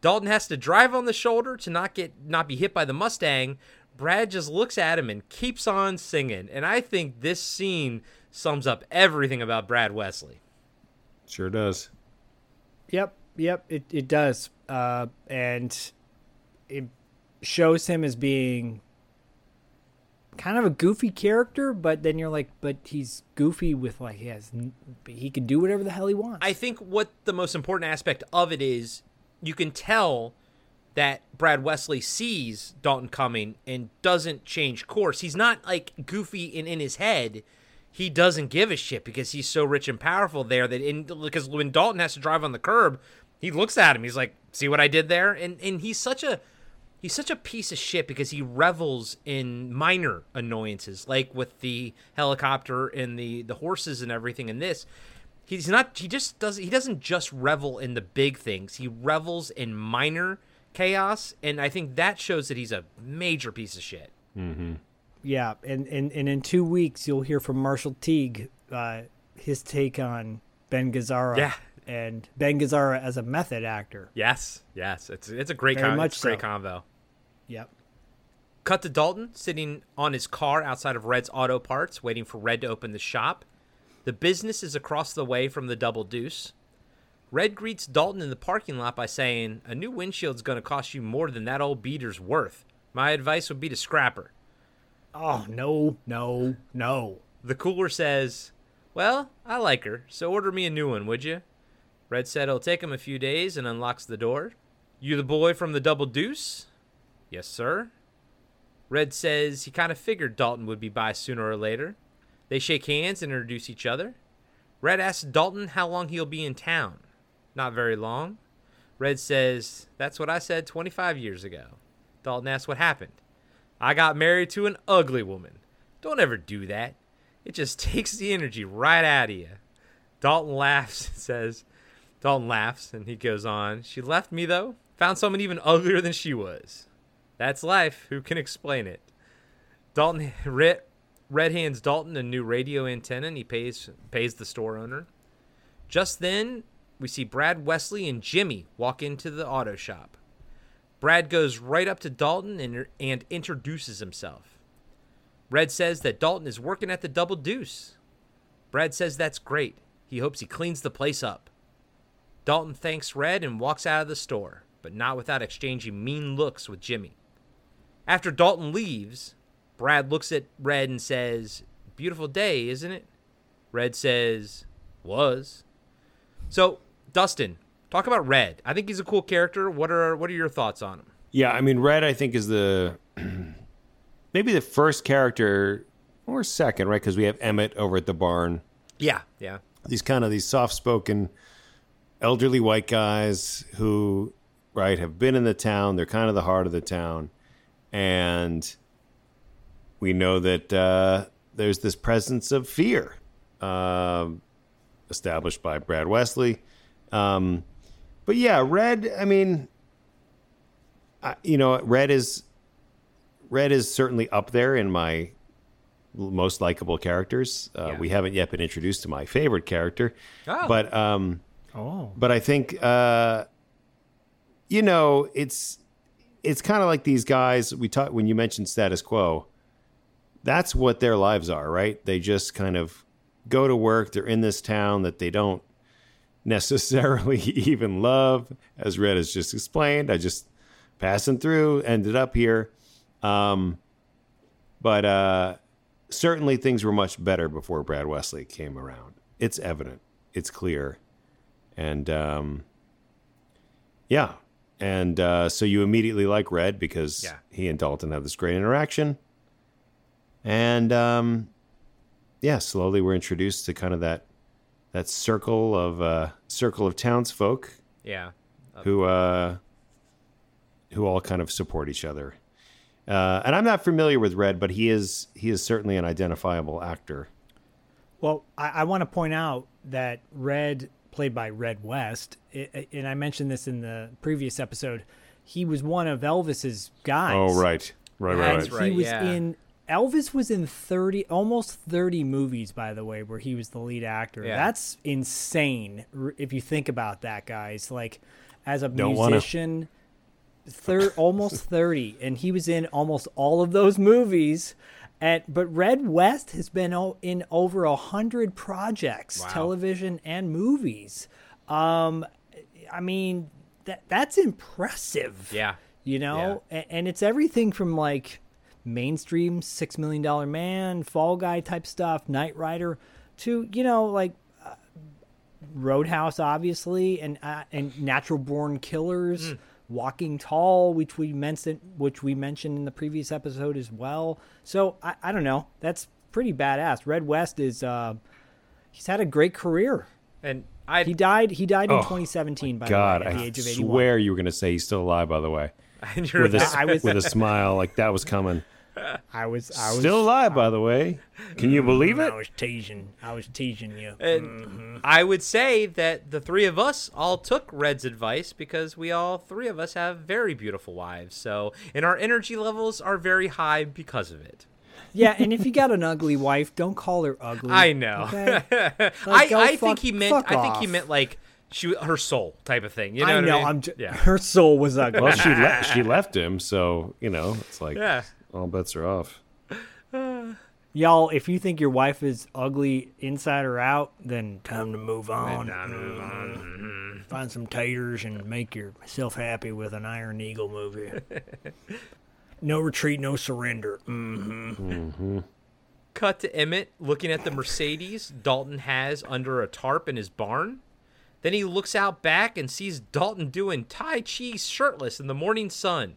Dalton has to drive on the shoulder to not get not be hit by the Mustang. Brad just looks at him and keeps on singing. And I think this scene sums up everything about Brad Wesley. Sure does. Yep, yep, it, it does. Uh, and it shows him as being kind of a goofy character, but then you're like, but he's goofy with like he has he can do whatever the hell he wants. I think what the most important aspect of it is you can tell that Brad Wesley sees Dalton coming and doesn't change course. He's not like goofy and in his head. He doesn't give a shit because he's so rich and powerful there that in because when Dalton has to drive on the curb, he looks at him. He's like, "See what I did there?" And and he's such a he's such a piece of shit because he revels in minor annoyances like with the helicopter and the the horses and everything in this he's not he just doesn't he doesn't just revel in the big things he revels in minor chaos and i think that shows that he's a major piece of shit Mm-hmm. Yeah, and, and and in two weeks you'll hear from Marshall Teague, uh, his take on Ben Gazzara. Yeah. and Ben Gazzara as a method actor. yes yes it's it's a great Very con- much great so. convo Yep. Cut to Dalton sitting on his car outside of Red's Auto Parts, waiting for Red to open the shop. The business is across the way from the Double Deuce. Red greets Dalton in the parking lot by saying, A new windshield's going to cost you more than that old beater's worth. My advice would be to scrap her. Oh no, no, no. The cooler says, Well, I like her, so order me a new one, would you? Red said it'll take him a few days and unlocks the door. You the boy from the Double Deuce? Yes, sir. Red says he kind of figured Dalton would be by sooner or later. They shake hands and introduce each other. Red asks Dalton how long he'll be in town. Not very long. Red says, That's what I said 25 years ago. Dalton asks what happened. I got married to an ugly woman. Don't ever do that. It just [LAUGHS] takes the energy right out of you. Dalton laughs and says, Dalton laughs and he goes on, She left me though. Found someone even uglier than she was. That's life. Who can explain it? Dalton [LAUGHS] Red, Red hands Dalton a new radio antenna and he pays pays the store owner. Just then, we see Brad Wesley and Jimmy walk into the auto shop. Brad goes right up to Dalton and, and introduces himself. Red says that Dalton is working at the Double Deuce. Brad says that's great. He hopes he cleans the place up. Dalton thanks Red and walks out of the store, but not without exchanging mean looks with Jimmy. After Dalton leaves, Brad looks at Red and says, Beautiful day, isn't it? Red says, Was. So, Dustin, talk about Red. I think he's a cool character. What are what are your thoughts on him? Yeah, I mean, Red, I think is the [CLEARS THROAT] maybe the first character or second, right? Because we have Emmett over at the barn. Yeah, yeah. These kind of these soft-spoken, elderly white guys who, right, have been in the town. They're kind of the heart of the town, and we know that uh, there's this presence of fear um established by Brad Wesley. Um, but yeah, Red. I mean, I, you know, Red is Red is certainly up there in my most likable characters. Uh, Yeah. We haven't yet been introduced to my favorite character, Oh. but um, Oh. but I think uh, you know it's it's kind of like these guys we talked when you mentioned status quo. That's what their lives are, right? They just kind of go to work. They're in this town that they don't necessarily [LAUGHS] even love, as Red has just explained. I just passing through, ended up here. Um, but uh, certainly things were much better before Brad Wesley came around. It's evident, it's clear. And um, yeah. And uh, so you immediately like Red because Yeah. he and Dalton have this great interaction. And um, yeah, slowly we're introduced to kind of that that circle of uh, circle of townsfolk Yeah. who uh, who all kind of support each other. Uh, and I'm not familiar with Red, but he is he is certainly an identifiable actor. Well, I, I want to point out that Red, played by Red West, i i- and I mentioned this in the previous episode, he was one of Elvis's guys. Oh, right, right, right, right. He was yeah. in Elvis was in thirty, almost thirty movies, by the way, where he was the lead actor. Yeah. That's insane if you think about that, guys. Like, as a Don't musician, thir- [LAUGHS] almost thirty, and he was in almost all of those movies. And but Red West has been o- in over a hundred projects, Wow. television and movies. Um, I mean, that that's impressive. Yeah. You know, A- and it's everything from like mainstream Six Million Dollar Man, Fall Guy type stuff, Knight Rider, to you know like uh, Roadhouse, obviously, and uh, and Natural Born Killers, Walking Tall, which we mentioned, which we mentioned in the previous episode as well. So I, I don't know, that's pretty badass. Red West is uh, he's had a great career. And I He died. He died in Oh, 2017 by God, the way, at the I age of 81. swear you were going to say he's still alive. By the way, [LAUGHS] and you're with a, I was- [LAUGHS] with a smile, like that was coming. I was, I was Still alive, by the way. Can you believe it? I was teasing. I was teasing you. And Mm-hmm. I would say that the three of us all took Red's advice because we all three of us have very beautiful wives. So, and our energy levels are very high because of it. Yeah, and if you got an ugly wife, don't call her ugly. I know. okay? [LAUGHS] I, Like, go I fuck- think he meant. I think he meant like she, her soul type of thing. You know I what know. I mean? I'm. J- yeah. [LAUGHS] Her soul was ugly. Well, she le- she left him, so you know it's like Yeah. All bets are off. Y'all, if you think your wife is ugly inside or out, then time to move on. Mhm. Find some taters and make yourself happy with an Iron Eagle movie. [LAUGHS] no retreat, no surrender. Mm-hmm. Cut to Emmett looking at the Mercedes Dalton has under a tarp in his barn. Then he looks out back and sees Dalton doing Tai Chi shirtless in the morning sun.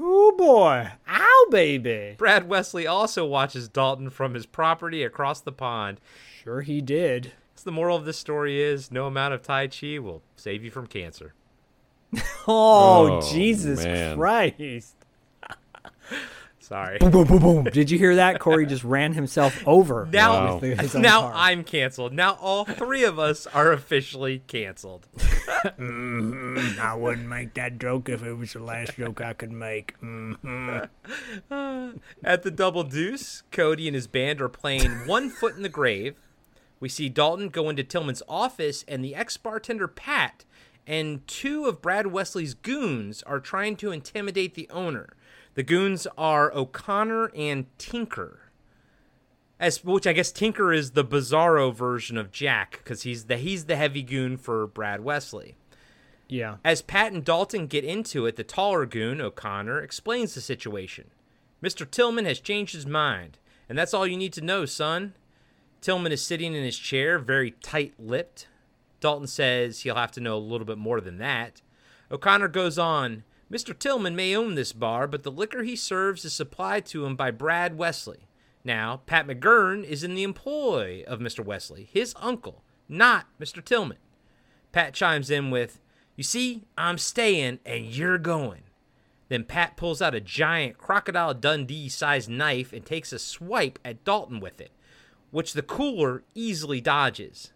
Oh boy. Ow, baby. Brad Wesley also watches Dalton from his property across the pond. Sure, he did. So the moral of this story is no amount of Tai Chi will save you from cancer. [LAUGHS] Oh, Oh, Jesus man. Christ. Sorry. Boom, boom, boom, boom. [LAUGHS] Did you hear that? Corey just ran himself over. Now, with [LAUGHS] the- his own now car. I'm canceled. Now all three of us are officially canceled. [LAUGHS] Mhm. I wouldn't make that joke if it was the last joke I could make. Mhm. At the Double Deuce, Cody and his band are playing One Foot in the Grave. We see Dalton go into Tillman's office, and the ex bartender Pat and two of Brad Wesley's goons are trying to intimidate the owner. The goons are O'Connor and Tinker. As which I guess Tinker is the bizarro version of Jack because he's the he's the heavy goon for Brad Wesley. Yeah. As Pat and Dalton get into it, the taller goon, O'Connor, explains the situation. Mr. Tillman has changed his mind, and that's all you need to know, son. Tillman is sitting in his chair, very tight lipped. Dalton says he'll have to know a little bit more than that. O'Connor goes on Mr. Tillman may own this bar, but the liquor he serves is supplied to him by Brad Wesley. Now, Pat McGurn is in the employ of Mr. Wesley, his uncle, not Mr. Tillman. Pat chimes in with, You see, I'm staying and you're going. Then Pat pulls out a giant Crocodile Dundee sized knife and takes a swipe at Dalton with it, which the cooler easily dodges.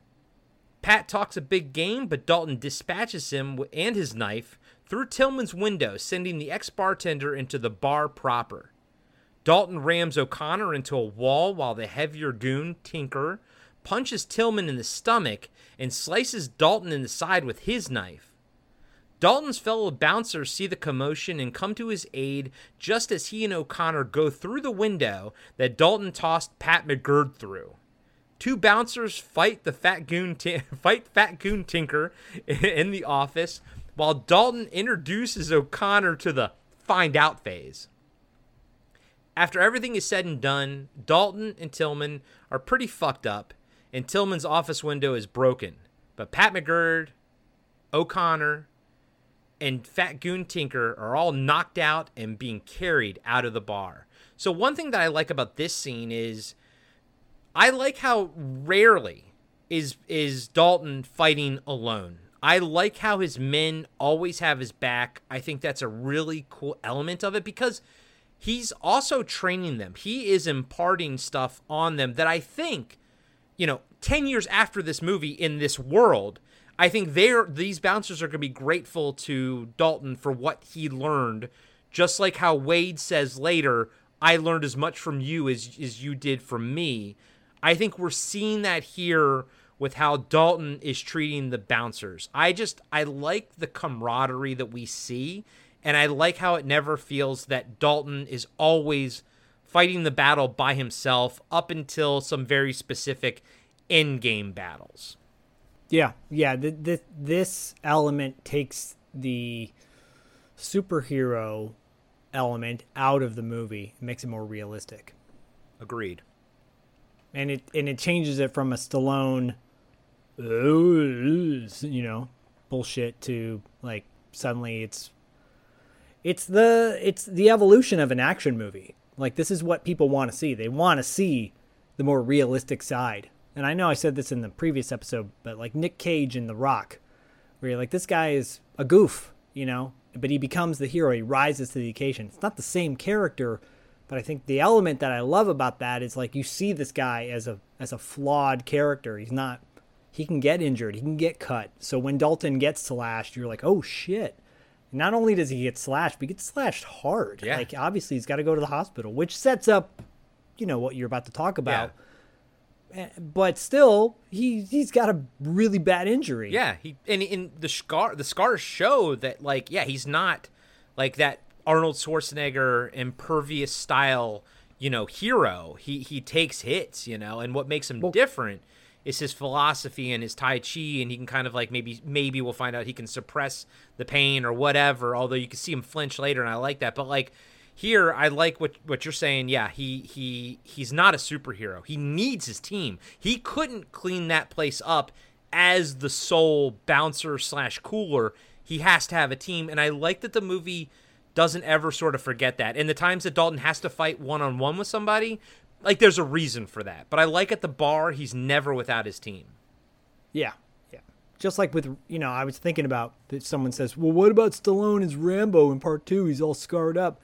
Pat talks a big game, but Dalton dispatches him and his knife through Tillman's window, sending the ex bartender into the bar proper. Dalton rams O'Connor into a wall while the heavier goon, Tinker, punches Tillman in the stomach and slices Dalton in the side with his knife. Dalton's fellow bouncers see the commotion and come to his aid just as he and O'Connor go through the window that Dalton tossed Pat McGurn through. Two bouncers fight the fat goon ti- [LAUGHS] fight fat goon Tinker [LAUGHS] in the office while Dalton introduces O'Connor to the find out phase. After everything is said and done, Dalton and Tillman are pretty fucked up, and Tillman's office window is broken. But Pat McGurn, O'Connor, and Fat Goon Tinker are all knocked out and being carried out of the bar. So, one thing that I like about this scene is I like how rarely is is Dalton fighting alone. I like how his men always have his back. I think that's a really cool element of it because he's also training them. He is imparting stuff on them that I think, you know, 10 years after this movie in this world, I think they're these bouncers are going to be grateful to Dalton for what he learned, just like how Wade says later, I learned as much from you as as you did from me. I think we're seeing that here with how Dalton is treating the bouncers. I just I like the camaraderie that we see and I like how it never feels that Dalton is always fighting the battle by himself up until some very specific end game battles. Yeah, yeah. Th- th- this element takes the superhero element out of the movie, makes it more realistic. Agreed. And it and it changes it from a Stallone, "Oh, you know, bullshit to like suddenly it's it's the it's the evolution of an action movie. Like this is what people want to see. They want to see the more realistic side. And I know I said this in the previous episode, but like Nick Cage in The Rock, where you're like, this guy is a goof, you know, but he becomes the hero. He rises to the occasion. It's not the same character, but I think the element that I love about that is like you see this guy as a as a flawed character. He's not. He can get injured. He can get cut. So when Dalton gets slashed, you're like, oh shit. Not only does he get slashed, but he gets slashed hard. Yeah. Like obviously he's got to go to the hospital, which sets up, you know, what you're about to talk about. Eh, But still, he he's got a really bad injury. Yeah, he and in the scar the scars show that like yeah he's not like that Arnold Schwarzenegger impervious style you know hero. He he takes hits you know, and what makes him different is his philosophy and his tai chi, and he can kind of like maybe maybe we'll find out he can suppress the pain or whatever. Although you can see him flinch later, and I like that. But like here, I like what what you're saying. Yeah, he he he's not a superhero. He needs his team. He couldn't clean that place up as the sole bouncer slash cooler. He has to have a team, and I like that the movie doesn't ever sort of forget that. And the times that Dalton has to fight one on one with somebody, like there's a reason for that. But I like at the bar, he's never without his team. Yeah, yeah. Just like with you know, I was thinking about that. Someone says, "Well, what about Stallone as Rambo in Part Two? He's all scarred up."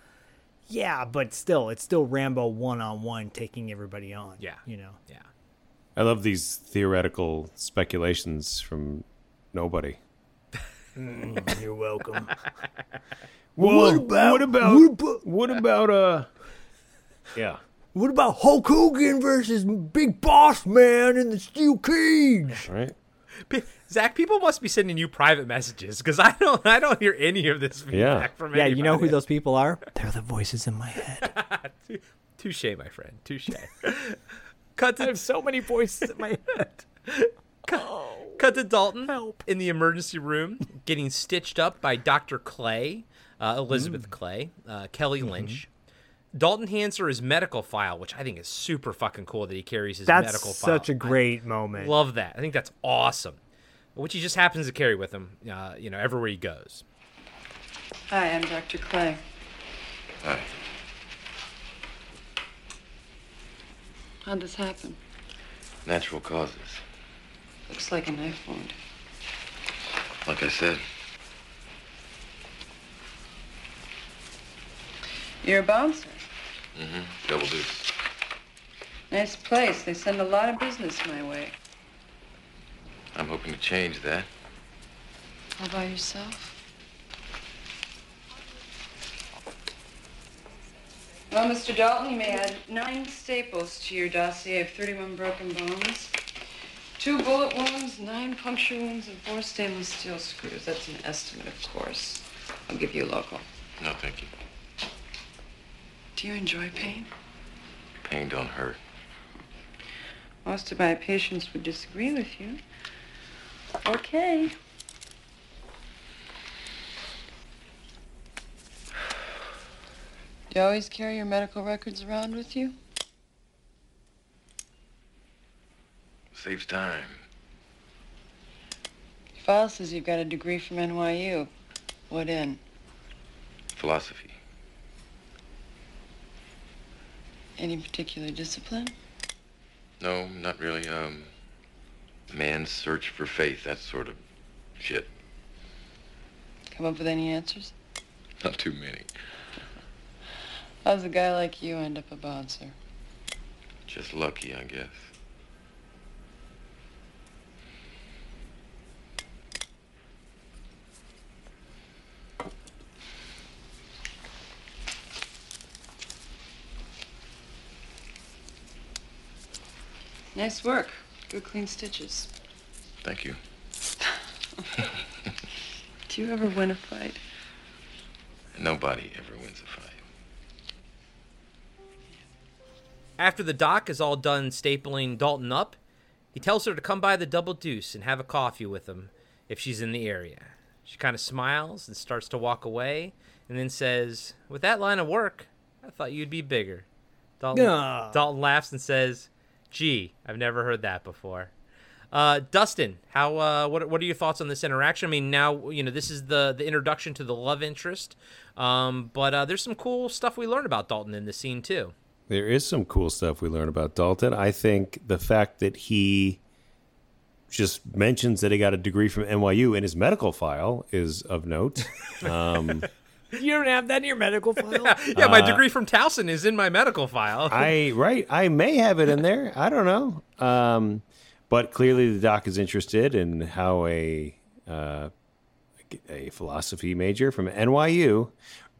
Yeah, but still, it's still Rambo one on one taking everybody on. Yeah, you know. Yeah. I love these theoretical speculations from nobody. Mm, you're welcome. [LAUGHS] Well, What about- what about what about- what about uh yeah What about Hulk Hogan versus Big Boss Man in the steel cage? right P- Zak, people must be sending you private messages because I don't I don't hear any of this feedback from Yeah, you know who those people are? [LAUGHS] They're the voices in my head. [LAUGHS] Touche, my friend. Touche. [LAUGHS] Cut to I have so many voices in my head. Cut to Dalton in the emergency room, getting stitched up by Dr. Clay, uh, Elizabeth Clay, uh, Kelly Lynch. Dalton hands her his medical file, which I think is super fucking cool that he carries his That's medical file. That's such a great moment. Love that. I think that's awesome. Which he just happens to carry with him, uh, you know, everywhere he goes. Hi, I'm Dr. Clay. Hi. How'd this happen? Natural causes. Looks like a knife wound. Like I said, You're a bouncer. Mm-hmm. double deuce. Nice place. They send a lot of business my way. I'm hoping to change that. All by yourself? Well, Mr. Dalton, you may add nine staples to your dossier of 31 broken bones, two bullet wounds, nine puncture wounds, and four stainless steel screws. That's an estimate, of course. I'll give you a local. No, thank you. Do you enjoy pain? Pain don't hurt. Most of my patients would disagree with you. Okay. Do you always carry your medical records around with you? Saves time. Your file says you've got a degree from NYU. What in? Philosophy. Any particular discipline? No, not really. Um, man's search for faith, that sort of shit. Come up with any answers? Not too many. How's a guy like you end up a bouncer? Just lucky, I guess. Nice work. Good clean stitches. Thank you. [LAUGHS] Do you ever win a fight? Nobody ever wins a fight. After the doc is all done stapling Dalton up, he tells her to come by the Double Deuce and have a coffee with him if she's in the area. She kind of smiles and starts to walk away, and then says, "With that line of work, I thought you'd be bigger." Dalton. Dalton laughs and says, "Gee, I've never heard that before." Uh, Dustin, how uh, what what are your thoughts on this interaction? I mean, now you know this is the the introduction to the love interest, um, but uh, there's some cool stuff we learn about Dalton in this scene too. There is some cool stuff we learn about Dalton. I think the fact that he just mentions that he got a degree from NYU in his medical file is of note. [LAUGHS] Um, You don't have that in your medical [LAUGHS] file? yeah, my Uh, degree from Towson is in my medical file. I right, I may have it in there. I don't know. Um, but clearly, the doc is interested in how a uh, a philosophy major from NYU,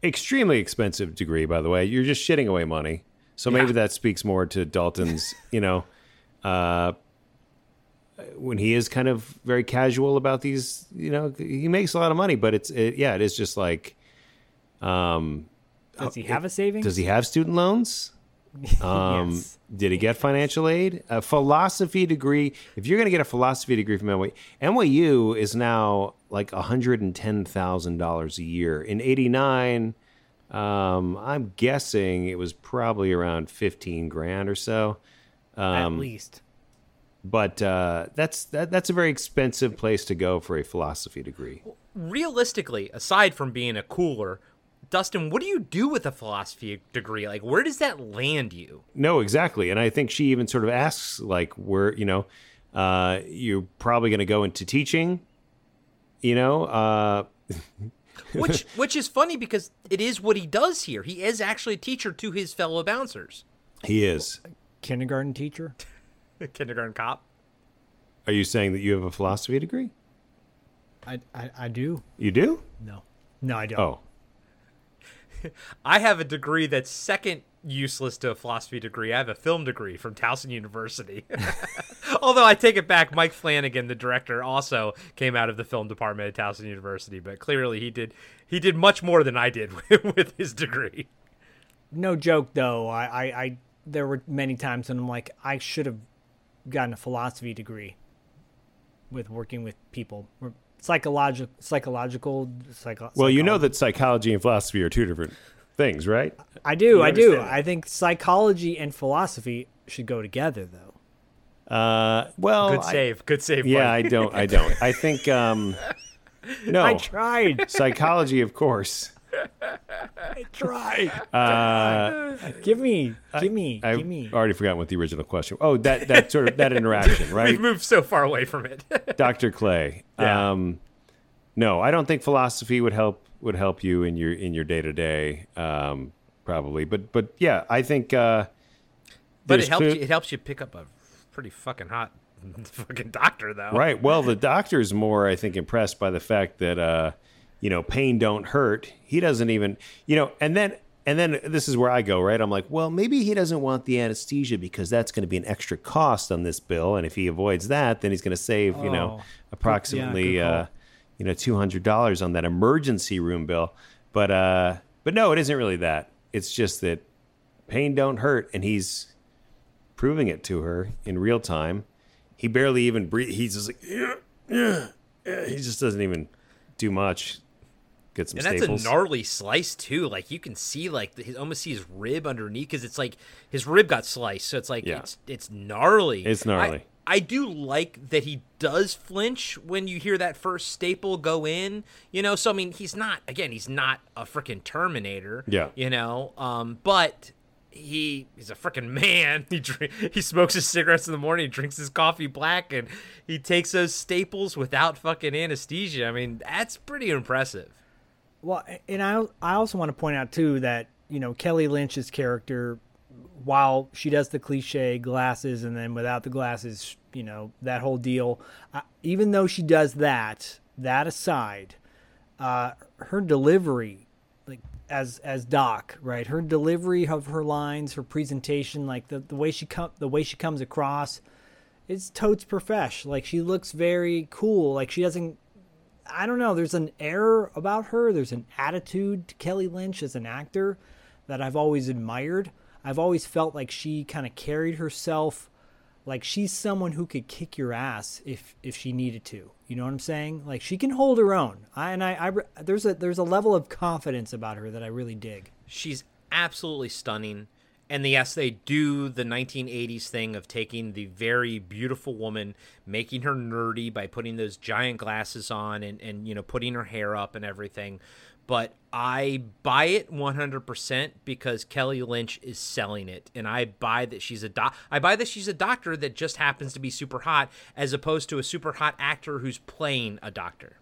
extremely expensive degree, by the way. You're just shitting away money. So maybe Yeah. that speaks more to Dalton's, [LAUGHS] you know, uh, when he is kind of very casual about these. You know, he makes a lot of money, but it's it, yeah, it is just like. Um, Does he have a savings? Does he have student loans? [LAUGHS] Um, Yes. Did he get financial aid? A philosophy degree. If you're going to get a philosophy degree from NYU, NYU is now like $110,000 a year. In 89, um, I'm guessing it was probably around 15 grand or so. At Um, least. But uh, that's that, that's a very expensive place to go for a philosophy degree. Realistically, aside from being a cooler, Dustin, what do you do with a philosophy degree? Like, where does that land you? No, exactly. And I think she even sort of asks, like, where, you know, uh, you're probably going to go into teaching, you know? Uh, [LAUGHS] Which which is funny because it is what he does here. He is actually a teacher to his fellow bouncers. he is. Kindergarten teacher? [LAUGHS] Kindergarten cop. Are you saying that you have a philosophy degree? I, I, I do. You do? No. No, I don't. Oh, [LAUGHS] I have a degree that's second useless to a philosophy degree. I have a film degree from Towson University. [LAUGHS] Although I take it back, Mike Flanagan, the director, also came out of the film department at Towson University, but clearly he did he did much more than I did [LAUGHS] with his degree. No joke though. I, I, I there were many times when I'm like, I should have gotten a philosophy degree with working with people. Psychological, psychological, psycho. well, you know that psychology and philosophy are two different things, right? I do, You I do. that. I think psychology and philosophy should go together, though. Uh, well, Good I- save, good save. yeah, I don't. I don't. I think. Um, [LAUGHS] no, I tried. psychology, of course. I tried. Uh, [LAUGHS] give me, give me, I give me. already forgotten what the original question. Oh, that that sort of that [LAUGHS] interaction, right? We've moved so far away from it. [LAUGHS] Dr. Clay. Yeah. Um, no, I don't think philosophy would help would help you in your in your day to day, probably. But but yeah, I think. Uh, but it helps clear- you, it helps you pick up a pretty fucking hot fucking doctor though. Right. Well, the doctor's more, I think, impressed by the fact that, uh, you know, pain don't hurt. He doesn't even, you know, and then And then this is where I go, right? I'm like, well, maybe he doesn't want the anesthesia because that's going to be an extra cost on this bill, and if he avoids that, then he's going to save, you know, Oh. approximately, Yeah, uh, you know, two hundred dollars on that emergency room bill. But uh, but no, it isn't really that. It's just that pain don't hurt, and he's proving it to her in real time. He barely even breathe. He's just like, yeah, yeah, yeah. He just doesn't even do much. Get some and that's a gnarly slice too. Like you can see, like his, almost see his rib underneath because it's like his rib got sliced. So it's like Yeah. it's it's gnarly. It's gnarly. I, I do like that he does flinch when you hear that first staple go in. You know, so I mean, he's not again, he's not a freaking Terminator. Yeah. You know, um, but he he's a freaking man. [LAUGHS] He drink, he smokes his cigarettes in the morning, he drinks his coffee black, and he takes those staples without fucking anesthesia. I mean, that's pretty impressive. Well, and I I also want to point out too that you know Kelly Lynch's character, while she does the cliche glasses and then without the glasses, you know that whole deal. Uh, even though she does that, that aside, uh, her delivery, like as as Doc, right? Her delivery of her lines, her presentation, like the the way she come the way she comes across, it's totes profesh. Like she looks very cool. Like she doesn't I don't know. There's an air about her. There's an attitude to Kelly Lynch as an actor that I've always admired. I've always felt like she kind of carried herself like she's someone who could kick your ass if if she needed to. You know what I'm saying? Like she can hold her own. I, and I, I there's a there's a level of confidence about her that I really dig. She's absolutely stunning. And yes, they do the 1980s thing of taking the very beautiful woman, making her nerdy by putting those giant glasses on and, and you know, putting her hair up and everything. But I buy it 100% because Kelly Lynch is selling it. And I buy that she's a doc- I buy that she's a doctor that just happens to be super hot as opposed to a super hot actor who's playing a doctor.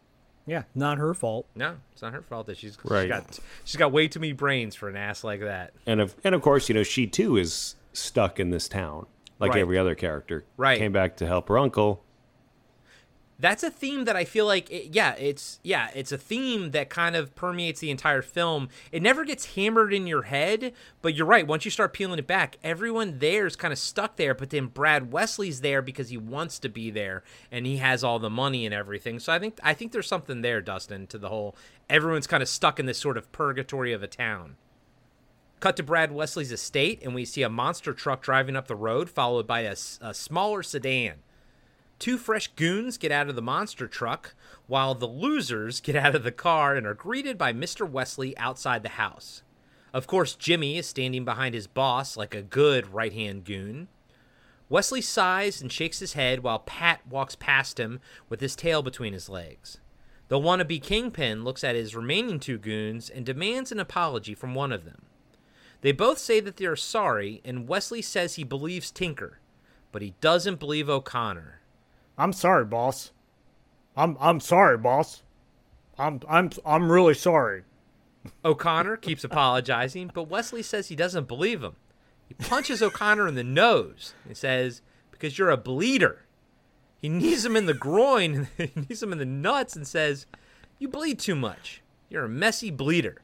Yeah, not her fault. No, it's not her fault that she's, Right. she's got she's got way too many brains for an ass like that. and of and of course, you know, she too is stuck in this town, like Right. every other character. Right. Came back to help her uncle. That's a theme that I feel like it, yeah, it's yeah, it's a theme that kind of permeates the entire film. It never gets hammered in your head, but you're right, once you start peeling it back, everyone there is kind of stuck there, but then Brad Wesley's there because he wants to be there and he has all the money and everything. So I think I think there's something there, Dustin, to the whole everyone's kind of stuck in this sort of purgatory of a town. Cut to Brad Wesley's estate, and we see a monster truck driving up the road, followed by a smaller sedan. Two fresh goons get out of the monster truck, while the losers get out of the car and are greeted by Mr. Wesley outside the house. Of course, Jimmy is standing behind his boss like a good right hand goon. Wesley sighs and shakes his head while Pat walks past him with his tail between his legs. The wannabe kingpin looks at his remaining two goons and demands an apology from one of them. They both say that they are sorry, and Wesley says he believes Tinker, but he doesn't believe O'Connor. I'm sorry, boss. I'm I'm sorry, boss. I'm I'm I'm really sorry. O'Connor keeps apologizing, but Wesley says he doesn't believe him. He punches O'Connor in the nose and says, Because you're a bleeder. He knees him in the groin, [LAUGHS] he knees him in the nuts, and says, You bleed too much. You're a messy bleeder.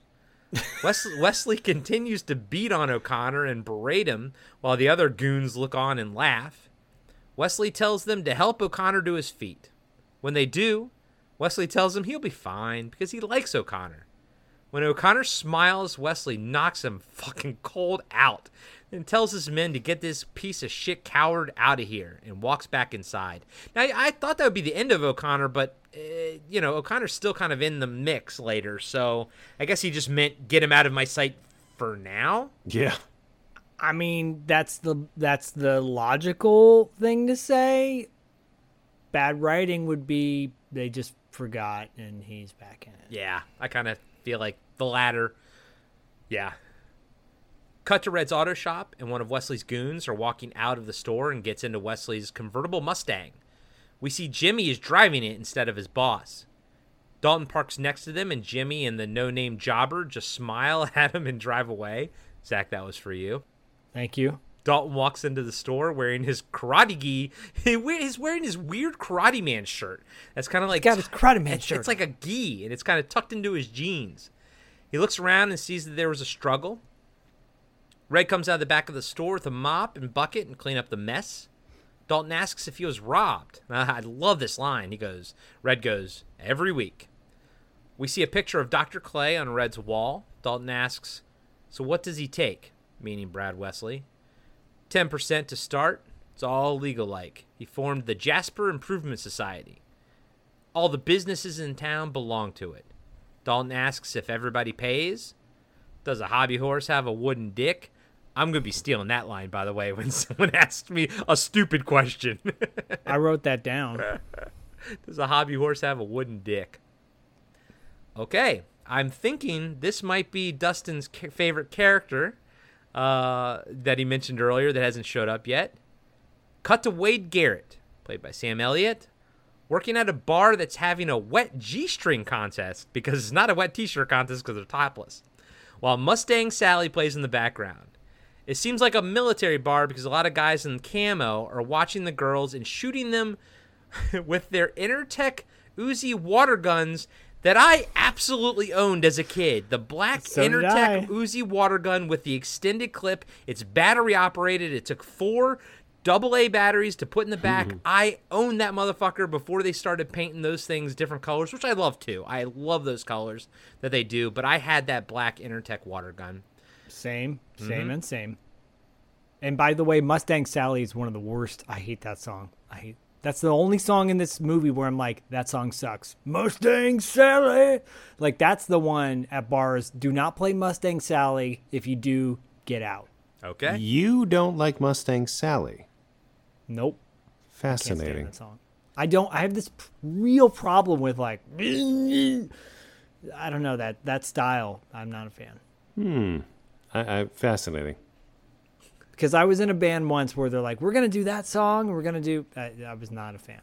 Wesley, [LAUGHS] Wesley continues to beat on O'Connor and berate him while the other goons look on and laugh. Wesley tells them to help O'Connor to his feet. When they do, Wesley tells him he'll be fine because he likes O'Connor. When O'Connor smiles, Wesley knocks him fucking cold out and tells his men to get this piece of shit coward out of here and walks back inside. Now, I thought that would be the end of O'Connor, but, uh, you know, O'Connor's still kind of in the mix later, so I guess he just meant get him out of my sight for now. Yeah. I mean, that's the that's the logical thing to say. Bad writing would be they just forgot and he's back in it. Yeah, I kind of feel like the latter. Yeah. Cut to Red's auto shop, and one of Wesley's goons are walking out of the store and gets into Wesley's convertible Mustang. We see Jimmy is driving it instead of his boss. Dalton parks next to them, and Jimmy and the no name jobber just smile [LAUGHS] at him and drive away. Zak, that was for you. Thank you. Dalton walks into the store wearing his karate gi. [LAUGHS] He's wearing his weird karate man shirt. That's kind of like got his karate man it's, shirt It's like a gi, and it's kind of tucked into his jeans. He looks around and sees that there was a struggle. Red comes out of the back of the store with a mop and bucket and clean up the mess. Dalton asks if he was robbed. I love this line. He goes, Red goes, every week. We see a picture of Dr. Clay on Red's wall. Dalton asks, So what does he take? Meaning Brad Wesley. 10% to start. It's all legal like. He formed the Jasper Improvement Society. All the businesses in town belong to it. Dalton asks if everybody pays. Does a hobby horse have a wooden dick? I'm going to be stealing that line, by the way, [LAUGHS] when someone asks me a stupid question. I wrote that down. [LAUGHS] Does a hobby horse have a wooden dick? Okay, I'm thinking this might be Dustin's ca- favorite character uh, that he mentioned earlier that hasn't showed up yet. Cut to Wade Garrett, played by Sam Elliott, working at a bar that's having a wet G string contest because it's not a wet t shirt contest because they're topless, while Mustang Sally plays in the background. It seems like a military bar because a lot of guys in camo are watching the girls and shooting them [LAUGHS] with their Intertech Uzi water guns that I absolutely owned as a kid. The black So Intertech Uzi water gun with the extended clip. It's battery operated. It took four double A batteries to put in the back. I owned that motherfucker before they started painting those things different colors, which I love too. I love those colors that they do, but I had that black Intertech water gun. Same, same, Mhm. and same. And by the way, Mustang Sally is one of the worst. I hate that song. I hate. That's the only song in this movie where I'm like, that song sucks. Mustang Sally. Like that's the one at bars. Do not play Mustang Sally. If you do, get out. Okay. You don't like Mustang Sally. Nope. Can't stand Fascinating. that song. I don't. I have this p- real problem with like. I don't know that that style. I'm not a fan. Hmm. I, I, fascinating. Because I was in a band once where they're like, "We're gonna do that song. We're gonna do." I, I was not a fan.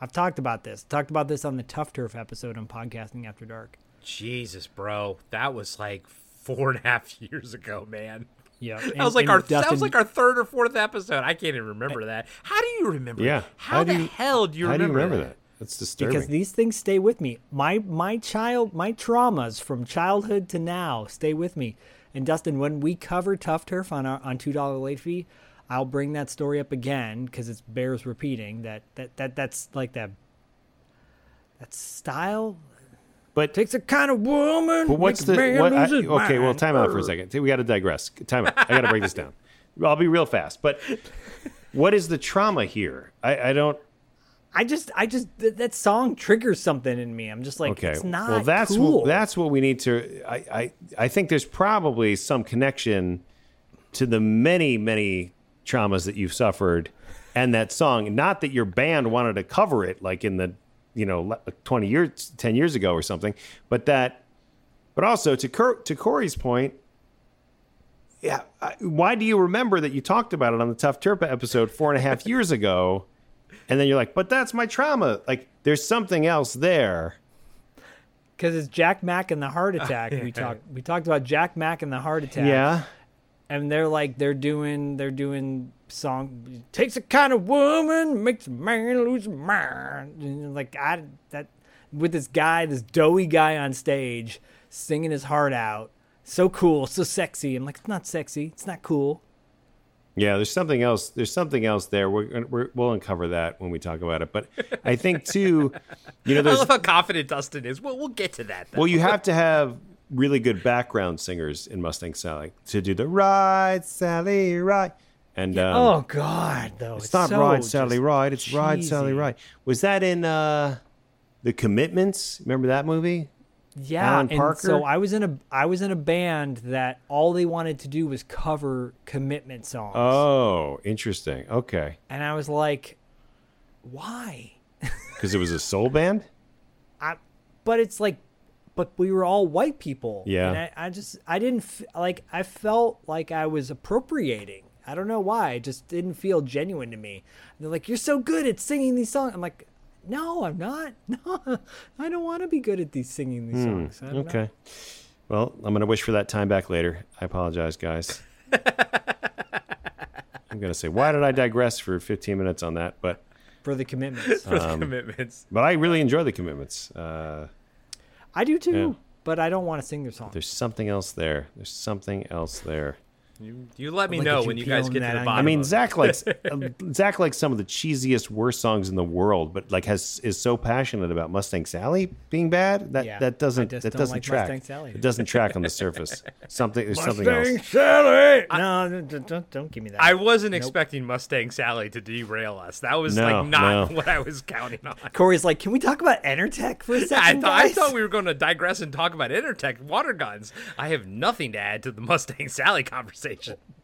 I've talked about this. Talked about this on the Tough Turf episode on podcasting after dark. Jesus, bro, that was like four and a half [LAUGHS] years ago, man. Yeah, that was like and our that was like our third or fourth episode. I can't even remember that. How do you remember? Yeah. it? How, the you- hell do you how remember, do you remember that? that? That's disturbing. because these things stay with me. My my child my traumas from childhood to now stay with me. And Dustin, when we cover Tough Turf on our on two dollar late fee, I'll bring that story up again because it bears repeating. That that that that's like that that style. But takes a kind of woman. But what's the what? I, okay, well, time out for a second. We got to digress. Time out. I got to break this down. I'll be real fast. But [LAUGHS] what is the trauma here? I, I don't. I just, I just th- that song triggers something in me. I'm just like, okay. it's not well, that's cool. what, that's what we need to. I, I I think there's probably some connection to the many many traumas that you've suffered, and that song. Not that your band wanted to cover it like in the you know 20 years 10 years ago or something, but that. But also to Cor- to Corey's point, yeah. Why do you remember that you talked about it on the Tough Turf episode four and a half [LAUGHS] years ago? And then you're like, but that's my trauma. Like, there's something else there. because it's Jack Mack and the heart [LAUGHS] attack. we talked, we talked about Jack Mack and the heart attack. Yeah. and they're like, they're doing, they're doing song takes a kind of woman makes a man lose his mind. And like I that with this guy, this doughy guy on stage singing his heart out. So cool, so sexy. I'm like, it's not sexy. It's not cool. Yeah, there's something else. There's something else there. We're, we're, we'll uncover that when we talk about it. But I think [LAUGHS] too, you know, I love how confident Dustin is. Well, we'll get to that. Though. well, you have to have really good background singers in Mustang Sally to do the ride, Sally, ride. And um, oh God, though it's, it's not so ride, Sally, ride. It's ride, Sally, cheesy. ride. Was that in uh, the Commitments? Remember that movie? Yeah, Alan and Parker? so I was in a I was in a band that all they wanted to do was cover commitment songs. Oh, interesting. Okay, And I was like, why? [LAUGHS] because it was a soul band. I, but it's like, but we were all white people. Yeah. And I, I just, I didn't, f- like, I felt like I was appropriating. I don't know why. It just didn't feel genuine to me. And they're like, you're so good at singing these songs. I'm like, no, I'm not. [LAUGHS] No, I don't want to be good at these singing these Hmm, songs. I don't know. okay. Well, I'm going to wish for that time back later. I apologize, guys. [LAUGHS] I'm going to say, why did I digress for 15 minutes on that? But For the commitments. For the um, commitments. But I really enjoy the commitments. Uh, I do too, Yeah. but I don't want to sing their song. there's something else there. There's something else there. You, you let me Look know at when you you guys peeling get to that the onion. bottom. I mean, of. Zak likes [LAUGHS] um, Zak likes some of the cheesiest, worst songs in the world, but like has is so passionate about Mustang Sally being bad that Yeah, that doesn't just that don't doesn't like track. Mustang Sally. It doesn't track on the surface. [LAUGHS] Something there's something Mustang else. Sally. no, don't, don't, don't give me that. I wasn't Nope. expecting Mustang Sally to derail us. That was No, like not no. [LAUGHS] what I was counting on. Corey's like, can we talk about Enertech for a second, thought I guys? thought we were going to digress and talk about Intertech water guns. I have nothing to add to the Mustang Sally conversation.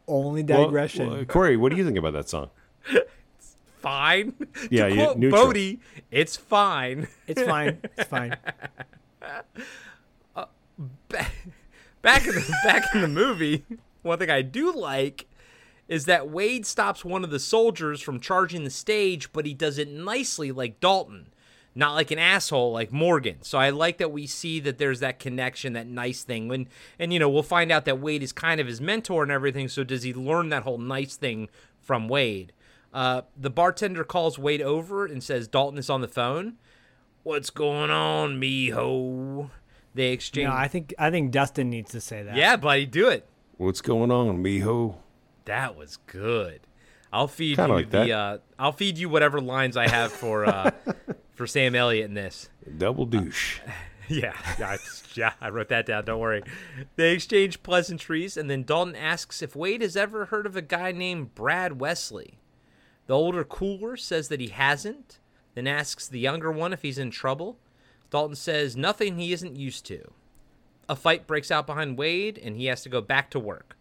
Only digression. well, Corey, what do you think about that song? It's fine. [LAUGHS] Yeah, to you- quote neutral. Bodie, it's fine. It's fine. It's [LAUGHS] fine. Uh, back in the [LAUGHS] back in the movie, one thing I do like is that Wade stops one of the soldiers from charging the stage, but he does it nicely like Dalton, not like an asshole like Morgan. So I like that we see that there's that connection, that nice thing. When and you know, we'll find out that Wade is kind of his mentor and everything, so does he learn that whole nice thing from Wade? Uh, the bartender calls Wade over and says Dalton is on the phone. What's going on, mijo? They exchange. No, I think I think Dustin needs to say that. Yeah, buddy, do it. What's going on, mijo? That was good. I'll feed Kinda you like the. that. Uh, I'll feed you whatever lines I have for uh, [LAUGHS] for Sam Elliott in this. Double douche. [LAUGHS] Yeah, yeah, I, yeah. I wrote that down. Don't worry. They exchange pleasantries, and then Dalton asks if Wade has ever heard of a guy named Brad Wesley. The older cooler says that he hasn't, then asks the younger one if he's in trouble. Dalton says nothing he isn't used to. A fight breaks out behind Wade, and he has to go back to work.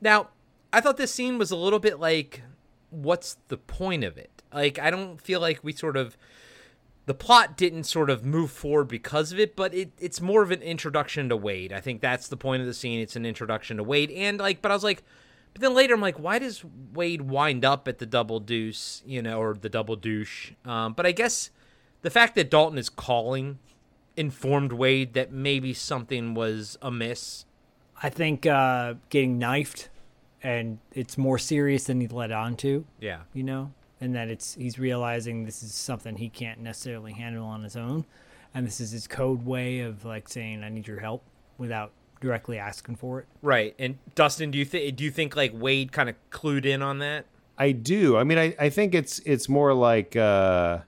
Now, I thought this scene was a little bit like, what's the point of it? Like, I don't feel like we sort of the plot didn't sort of move forward because of it, but it, it's more of an introduction to Wade. I think that's the point of the scene. It's an introduction to Wade, and like, but I was like, but then later I'm like, why does Wade wind up at the double deuce, you know, or the double douche? Um, but I guess the fact that Dalton is calling informed Wade that maybe something was amiss. I think uh, getting knifed, and it's more serious than he led on to. Yeah. you know, and that it's he's realizing this is something he can't necessarily handle on his own, and this is his code way of like saying I need your help without directly asking for it. Right. And Dustin, do you think do you think like Wade kind of clued in on that? I do. I mean, I, I think it's it's more like uh,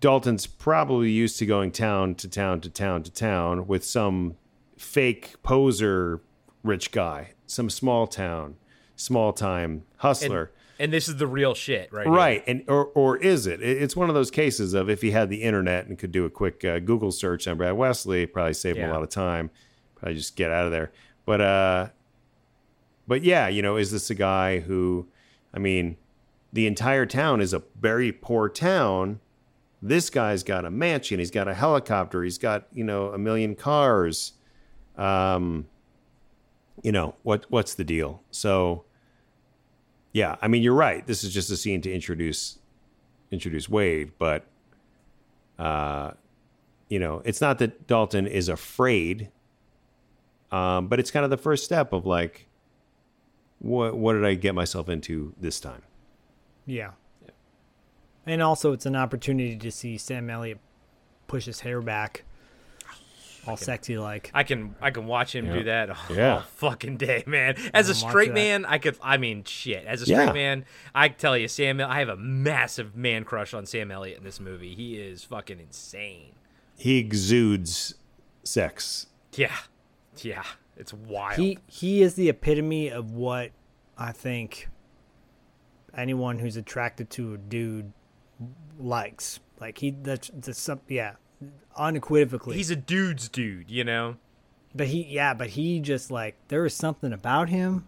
Dalton's probably used to going town to town to town to town with some fake poser rich guy, some small town, small time hustler. And this is the real shit, right? here. Right, and or or is it? It- It's one of those cases of if he had the internet and could do a quick uh, Google search on Brad Wesley, probably save him a lot of time. Probably just get out of there. But uh, but yeah, you know, is this a guy who? I mean, the entire town is a very poor town. This guy's got a mansion. He's got a helicopter. He's got you know a million cars. Um, you know what? What's the deal? So yeah, I mean you're right. This is just a scene to introduce introduce Wade, but uh, you know, it's not that Dalton is afraid, um, but it's kind of the first step of like, what what did I get myself into this time? Yeah. And also, it's an opportunity to see Sam Elliott push his hair back, all sexy like. I can I can watch him Yeah. do that all, Yeah. all [LAUGHS] fucking day, man. As a I'll watch straight man, I could. I mean, shit. As a straight Yeah. man, I tell you, Sam. I have a massive man crush on Sam Elliott in this movie. He is fucking insane. He exudes sex. Yeah, yeah. It's wild. He he is the epitome of what I think anyone who's attracted to a dude likes. Like he that's that's some yeah, unequivocally. He's a dude's dude, you know. But he, yeah, but he just like there is something about him.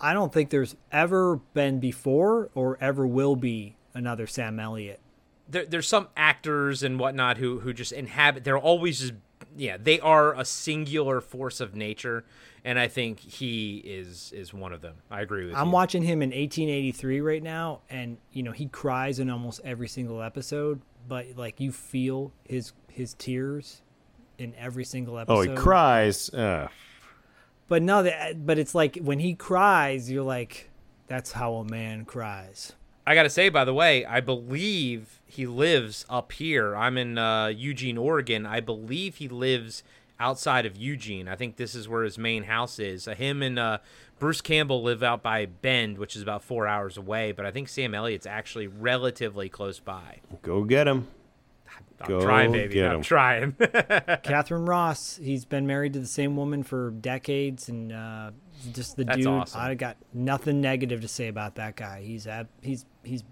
I don't think there's ever been before or ever will be another Sam Elliott. there, there's some actors and whatnot who who just inhabit. They're always just yeah. They are a singular force of nature, and I think he is is one of them. I agree with you. I'm you. watching him in 1883 right now, and you know he cries in almost every single episode, but like you feel his his tears in every single episode. Oh, he cries. Uh, But no, that, but it's like when he cries, you're like, that's how a man cries. I got to say, by the way, I believe he lives up here. I'm in uh, Eugene, Oregon. I believe he lives outside of Eugene. I think this is where his main house is. Uh, him and uh, Bruce Campbell live out by Bend, which is about four hours away. But I think Sam Elliott's actually relatively close by. Go get him. I'm Go trying, baby. get I'm 'em. trying. [LAUGHS] Katharine Ross. He's been married to the same woman for decades, and uh, just the That's dude. awesome. I got nothing negative to say about that guy. He's ab- he's he's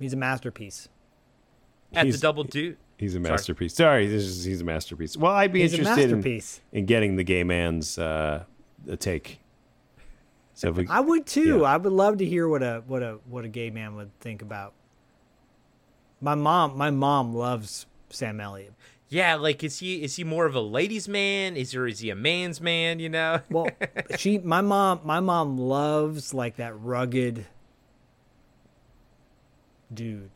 he's a masterpiece. At He's- the double do. He's a masterpiece. Sorry, this is, he's a masterpiece. Well, I'd be He's interested in, in getting the gay man's uh, a take. So if we, I would too. Yeah. I would love to hear what a what a what a gay man would think about. My mom, my mom loves Sam Elliott. Yeah, like is he is he more of a ladies' man? Is or is he a man's man? You know? [LAUGHS] Well, she, my mom, my mom loves like that rugged dude.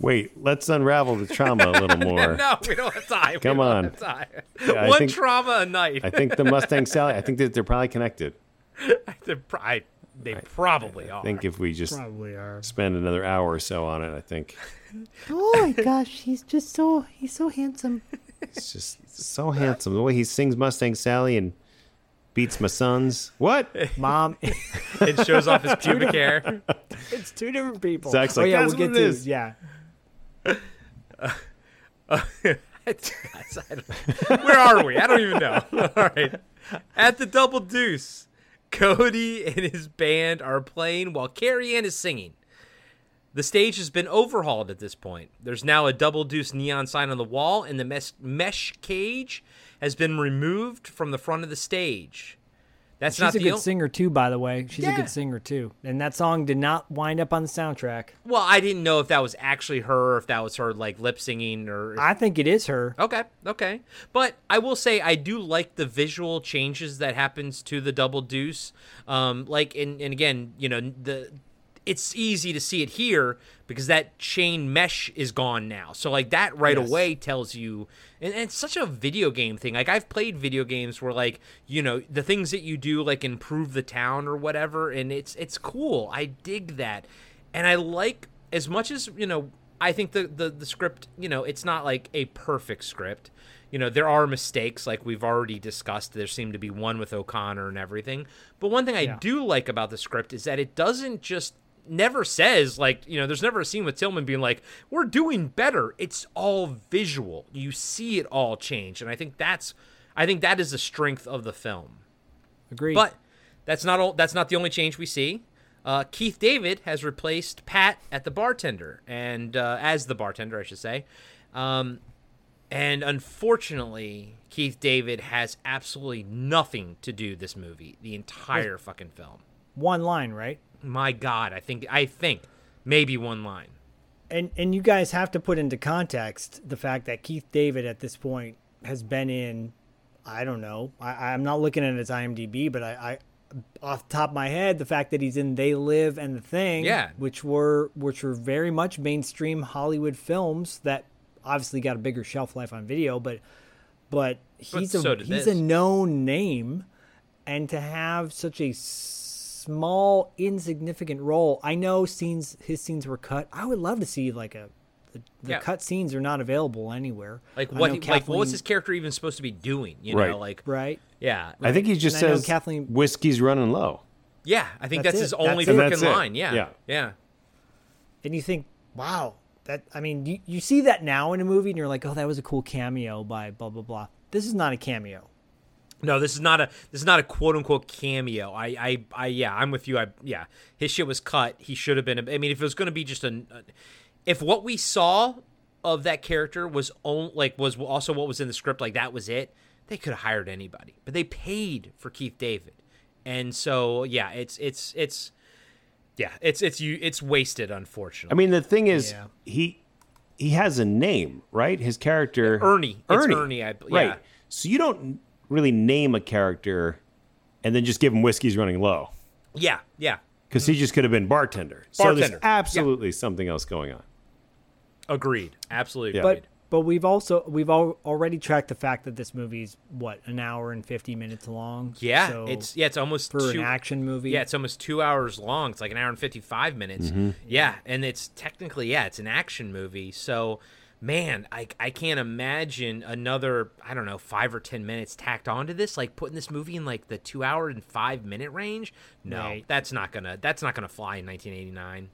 Wait, let's unravel the trauma a little [LAUGHS] more. no, we don't have time. Come on. have time. Yeah, One think- trauma a night. I think the Mustang [LAUGHS] Sally. I think that they're probably connected. [LAUGHS] They're pro- I- they probably are. I think if we just Probably are. spend another hour or so on it, I think Oh my gosh, he's just so he's so handsome. He's just so handsome. The way he sings Mustang Sally and beats my sons. What? Mom, it shows off his pubic hair. it's two different people. Zak's oh yeah, we'll get to is." yeah. I [LAUGHS] don't- Where are we? I don't even know. [LAUGHS] All right. At the Double Deuce, Cody and his band are playing while Carrie Ann is singing. The stage has been overhauled at this point. There's now a Double Deuce neon sign on the wall, and the mesh cage has been removed from the front of the stage. That's She's not a the good singer too, by the way. She's a good singer too, and that song did not wind up on the soundtrack. Well, I didn't know if that was actually her, or if that was her like lip singing, or if I think it is her. Okay, okay. But I will say I do like the visual changes that happens to the double deuce. Um, like and, and again, you know, the it's easy to see it here because that chain mesh is gone now. So like that right Yes. away tells you and, and it's such a video game thing. Like I've played video games where like, you know, the things that you do like improve the town or whatever and it's it's cool. I dig that. And I like as much as, you know, I think the, the the script, you know, it's not like a perfect script. You know, there are mistakes like we've already discussed. There seemed to be one with O'Connor and everything. But one thing I Yeah. do like about the script is that it doesn't just never says like, you know, there's never a scene with Tillman being like, "We're doing better." It's all visual. You see it all change, and I think that's I think that is the strength of the film. Agreed. But that's not all. That's not the only change we see. Uh, Keith David has replaced Pat at the bartender, and uh, as the bartender, I should say. Um, and unfortunately, Keith David has absolutely nothing to do this movie, the entire fucking film. One line, right? My God, I think I think maybe one line. And and you guys have to put into context the fact that Keith David at this point has been in, I don't know, I, I'm not looking at his IMDb, but I, I off the top of my head, the fact that he's in They Live and The Thing, Yeah. which were which were very much mainstream Hollywood films that obviously got a bigger shelf life on video, but but he's so a he's this. a known name, and to have such a small insignificant role, I know scenes his scenes were cut. I would love to see like a the, the Yeah. cut scenes are not available anywhere. Like what? know He, like what was his character even supposed to be doing? You Right. know, like right? yeah, I think he just And says Kathleen- whiskey's running low. yeah. I think That's that's, his it. only That's it. And that's freaking line. Yeah, Yeah. yeah. and you think, wow, that I mean, you, you see that now in a movie, and you're like, oh, that was a cool cameo by blah blah blah. This is not a cameo. No, this is not a this is not a quote unquote cameo. I I, I yeah, I'm with you. I yeah, his shit was cut. He should have been. I mean, if it was going to be just a, if what we saw of that character was on like was also what was in the script, like that was it. They could have hired anybody, but they paid for Keith David, and so yeah, it's it's it's yeah, it's it's you it's wasted unfortunately. I mean, the thing is, Yeah. he he has a name, right? His character Ernie. It's Ernie, I- yeah. right. So you don't really name a character and then just give him whiskey's running low yeah, yeah, because he just could have been bartender. So Bartender, there's yeah. absolutely something else going on. agreed, absolutely Yeah. agreed. But but we've also we've al- already tracked the fact that this movie's what an hour and fifty minutes long. Yeah, So it's yeah, it's almost for two, an action movie. Yeah, it's almost two hours long. It's like an hour and fifty five minutes. Mm-hmm. Yeah, and it's technically yeah, it's an action movie. So, man, I, I can't imagine another, I don't know, five or 10 minutes tacked onto this, like putting this movie in like the two hour and five minute range. No, Right. that's not gonna, that's not gonna fly in 1989.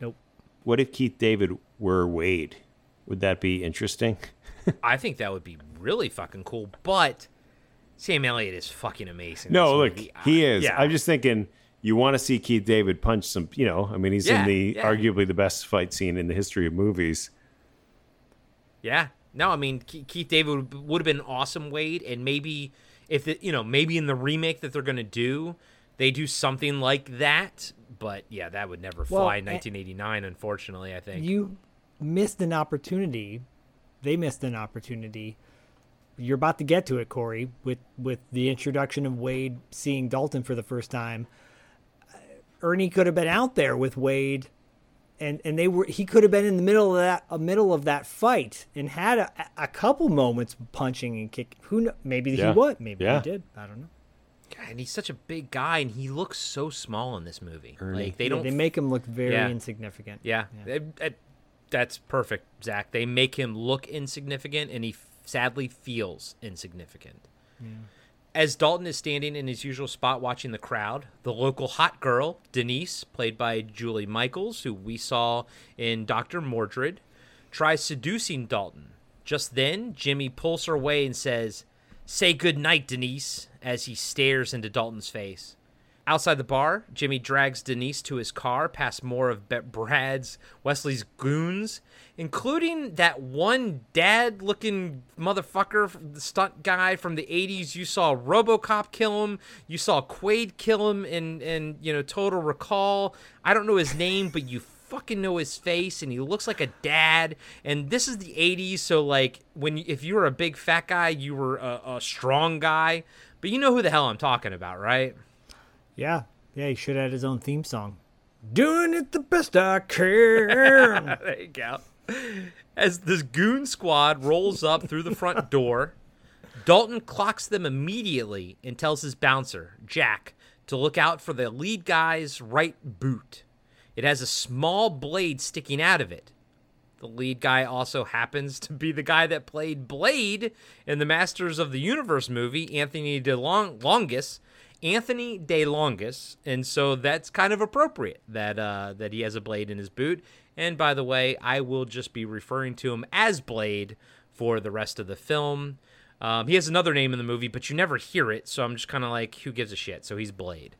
Nope. What if Keith David were Wade? Would that be interesting? [LAUGHS] I think that would be really fucking cool, but Sam Elliott is fucking amazing. No, look, movie. he I- is. yeah. I'm just thinking you want to see Keith David punch some, you know, I mean, he's Yeah, in the yeah. arguably the best fight scene in the history of movies. Yeah. No, I mean Keith David would, would have been awesome Wade, and maybe if it, you know maybe in the remake that they're gonna do, they do something like that. But yeah, that would never Well, fly in 1989. Unfortunately, I think. You missed an opportunity. They missed an opportunity. You're about to get to it, Corey, with with the introduction of Wade seeing Dalton for the first time. Ernie could have been out there with Wade, and and they were he could have been in the middle of that a middle of that fight and had a, a couple moments punching and kick. Who know? Maybe Yeah. he would. Maybe Yeah. he did. I don't know. God, and he's such a big guy, and he looks so small in this movie. Ernie. Like they don't. They make him look very Yeah. insignificant. Yeah, It- it- that's perfect, Zak. They make him look insignificant, and he f- sadly feels insignificant. As Dalton is standing in his usual spot watching the crowd, the local hot girl, Denise, played by Julie Michaels, who we saw in Dr. Mordrid, tries seducing Dalton. Just then, Jimmy pulls her away and says, Say good night, Denise, as he stares into Dalton's face. Outside the bar, Jimmy drags Denise to his car past more of Brad's Wesley's goons, including that one dad looking motherfucker, the stunt guy from the 80s. You saw Robocop kill him. You saw Quaid kill him in, in you know, Total Recall. I don't know his name, but you fucking know his face and he looks like a dad and this is the 80s so like when if you were a big fat guy you were a, a strong guy but you know who the hell i'm talking about right Yeah, yeah, he should have his own theme song. Doing it the best I can. [LAUGHS] there you go. As this goon squad rolls up through the front door, Dalton clocks them immediately and tells his bouncer, Jack, to look out for the lead guy's right boot. It has a small blade sticking out of it. The lead guy also happens to be the guy that played Blade in the Masters of the Universe movie, Anthony DeLongis. Anthony DeLongis, and so that's kind of appropriate that uh, that he has a blade in his boot. And by the way, I will just be referring to him as Blade for the rest of the film. Um, he has another name in the movie, but you never hear it, so I'm just kind of like, who gives a shit? So he's Blade.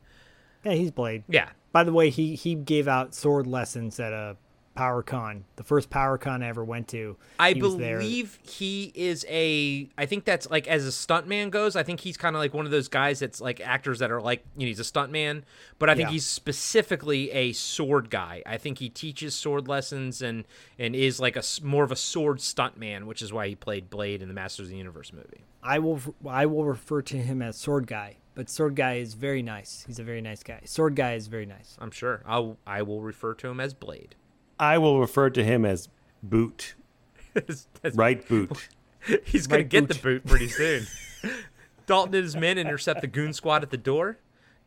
yeah, he's Blade. Yeah, By the way, he he gave out sword lessons at a Power Con, the first PowerCon I ever went to. I He believe he is a. I think that's like as a stuntman goes. I think he's kind of like one of those guys that's like actors that are like you know he's a stuntman, but I think Yeah. he's specifically a sword guy. I think he teaches sword lessons and and is like a more of a sword stuntman, which is why he played Blade in the Masters of the Universe movie. I will I will refer to him as Sword Guy, but Sword Guy is very nice. He's a very nice guy. Sword Guy is very nice. I'm sure. I'll I will refer to him as Blade. I will refer to him as Boot. [LAUGHS] That's- right boot. [LAUGHS] He's gonna get boot. the boot pretty soon. [LAUGHS] Dalton and his men intercept the goon squad at the door.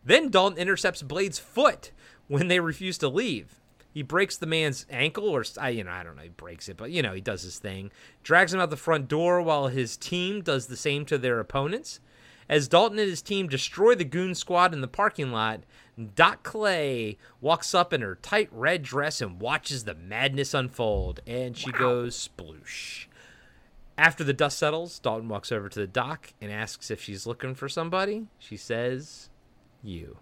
Then Dalton intercepts Blade's foot when they refuse to leave. He breaks the man's ankle, or I, you know, I don't know, he breaks it, but you know, he does his thing. Drags him out the front door while his team does the same to their opponents. As Dalton and his team destroy the goon squad in the parking lot, Doc Clay walks up in her tight red dress and watches the madness unfold, and she goes sploosh. After the dust settles, Dalton walks over to the doc and asks if she's looking for somebody. She says, You.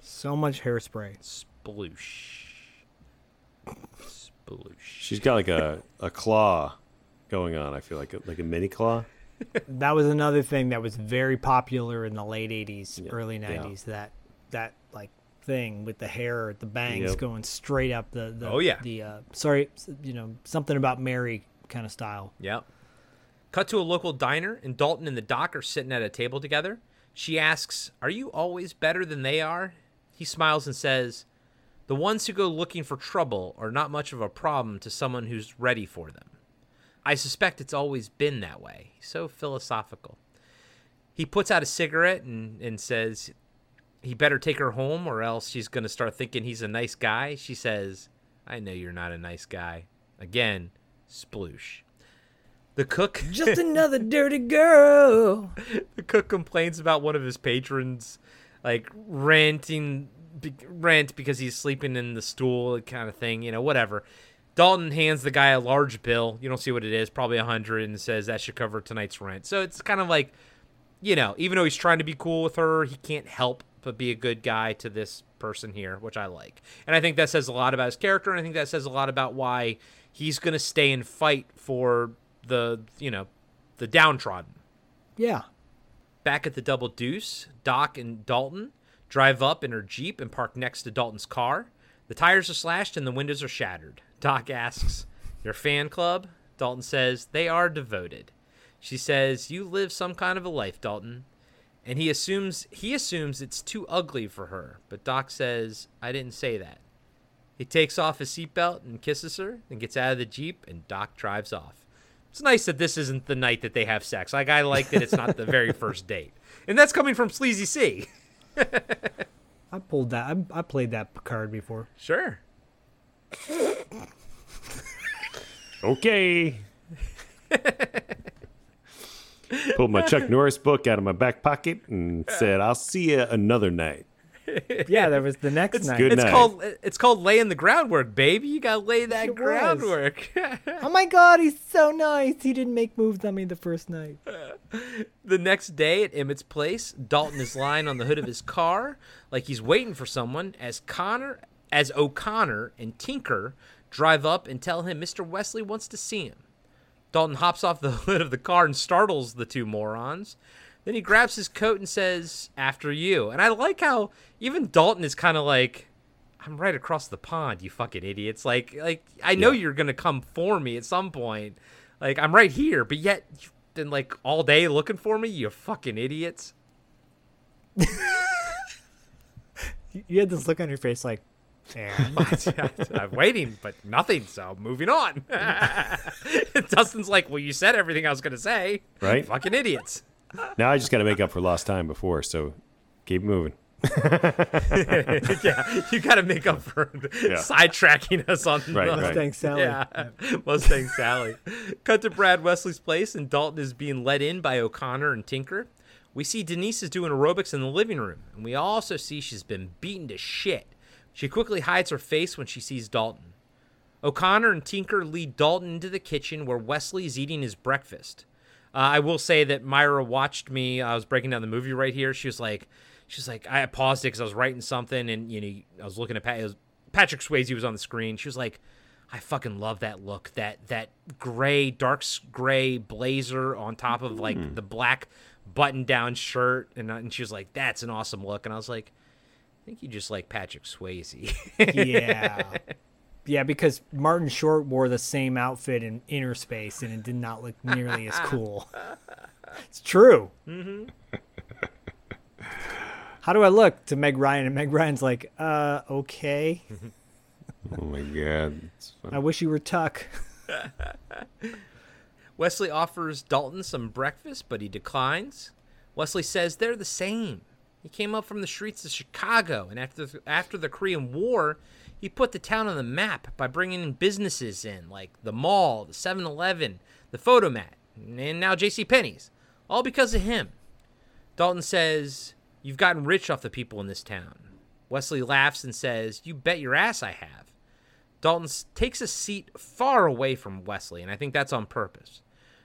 So much hairspray. Sploosh. Sploosh. She's got like a, a claw going on. I feel like like a mini claw. [LAUGHS] That was another thing that was very popular in the late '80s, early yeah. '90s. That that like thing with the hair, the bangs Yep. going straight up the. the Oh, yeah. The uh, sorry, you know something about Mary kind of style. Yep. Cut to a local diner, and Dalton and the doc are sitting at a table together. She asks, Are you always better than they are? He smiles and says, The ones who go looking for trouble are not much of a problem to someone who's ready for them. I suspect it's always been that way. He's so philosophical. He puts out a cigarette and, and says, He better take her home or else she's going to start thinking he's a nice guy. She says, I know you're not a nice guy. Again, sploosh. The cook [LAUGHS] Just another dirty girl. the cook complains about one of his patrons like renting be, rent because he's sleeping in the stool kind of thing you know whatever dalton hands the guy a large bill you don't see what it is probably a hundred and says that should cover tonight's rent so it's kind of like you know even though he's trying to be cool with her he can't help but be a good guy to this person here which i like and i think that says a lot about his character and i think that says a lot about why he's going to stay and fight for the you know the downtrodden Yeah. Back at the Double Deuce, Doc and Dalton drive up in her Jeep and park next to Dalton's car. The tires are slashed and the windows are shattered. Doc asks, Your fan club? Dalton says, They are devoted. She says, You live some kind of a life, Dalton. And he assumes he assumes it's too ugly for her, but Doc says, I didn't say that. He takes off his seatbelt and kisses her, then gets out of the Jeep, and Doc drives off. It's nice that this isn't the night that they have sex. Like I like that it's not the very [LAUGHS] first date, and that's coming from Sleazy C. [LAUGHS] I pulled that. I, I played that card before. Sure. Okay. Pulled my Chuck Norris book out of my back pocket and said, "I'll see you another night." Yeah, that was the next It's, night. Good it's night. called it's called laying the groundwork, baby. You gotta lay that It groundwork. [LAUGHS] oh my god, he's so nice. He didn't make moves on me the first night. [LAUGHS] the next day at Emmett's place, Dalton is lying on the hood of his car like he's waiting for someone as Connor as O'Connor and Tinker drive up and tell him Mr. Wesley wants to see him. Dalton hops off the [LAUGHS] hood of the car and startles the two morons. Then he grabs his coat and says, "After you." And I like how even Dalton is kind of like, "I'm right across the pond, you fucking idiots." Like, like I know you're gonna come for me at some point. Like I'm right here, but yet you've been like all day looking for me, you fucking idiots. [LAUGHS] You had this look on your face like, and [LAUGHS] I'm waiting, but nothing. So moving on. [LAUGHS] Dustin's like, "Well, you said everything I was gonna say." Right. Fucking idiots. Now I just got to make up for lost time before, so keep moving. [LAUGHS] yeah, you got to make up for Yeah. sidetracking us on Right, the- right. Mustang Sally. Yeah, Mustang Sally. Cut to Brad Wesley's place, and Dalton is being let in by O'Connor and Tinker. We see Denise is doing aerobics in the living room, and we also see she's been beaten to shit. She quickly hides her face when she sees Dalton. O'Connor and Tinker lead Dalton into the kitchen where Wesley is eating his breakfast. Uh, I will say that Myra watched me. I was breaking down the movie right here. She was like, she was like, I paused it because I was writing something, and you know, I was looking at Pat. Was, Patrick Swayze was on the screen. She was like, I fucking love that look. That that gray, dark gray blazer on top of like the black button-down shirt, and uh, and she was like, that's an awesome look. And I was like, think you just like Patrick Swayze. yeah. [LAUGHS] Yeah, because Martin Short wore the same outfit in Inner Space and it did not look nearly as cool. [LAUGHS] It's true. hmm How do I look to Meg Ryan? And Meg Ryan's like, uh, okay. [LAUGHS] Oh my god. It's fun. I wish you were Tuck. Wesley offers Dalton some breakfast, but he declines. Wesley says they're the same. He came up from the streets of Chicago, and after after the Korean War, he put the town on the map by bringing in businesses in like the mall, the 7-Eleven, the Fotomat, and now J.C. Penney's, all because of him. Dalton says, "You've gotten rich off the people in this town." Wesley laughs and says, "You bet your ass I have." Dalton takes a seat far away from Wesley, and I think that's on purpose.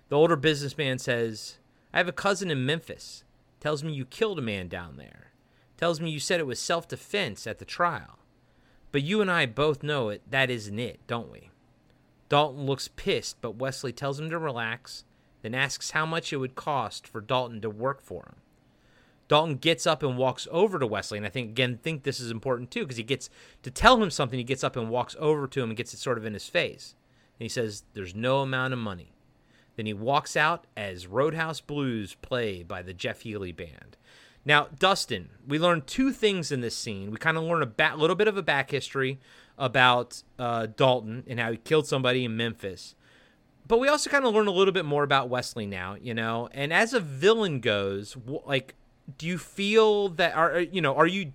The older businessman says, I have a cousin in Memphis. Tells me you killed a man down there. Tells me you said it was self defense at the trial. But you and I both know it that isn't it, don't we? Dalton looks pissed, but Wesley tells him to relax, then asks how much it would cost for Dalton to work for him. Dalton gets up and walks over to Wesley, and I think again think this is important too because he gets to tell him something. He gets up and walks over to him and gets it sort of in his face, and he says, "There's no amount of money." Then he walks out as Roadhouse Blues play by the Jeff Healey Band. Now, Dustin, we learned two things in this scene. We kind of learn a ba- little bit of a back history about uh, Dalton and how he killed somebody in Memphis. But we also kind of learn a little bit more about Wesley now, you know. And as a villain goes, like, do you feel that are you know are you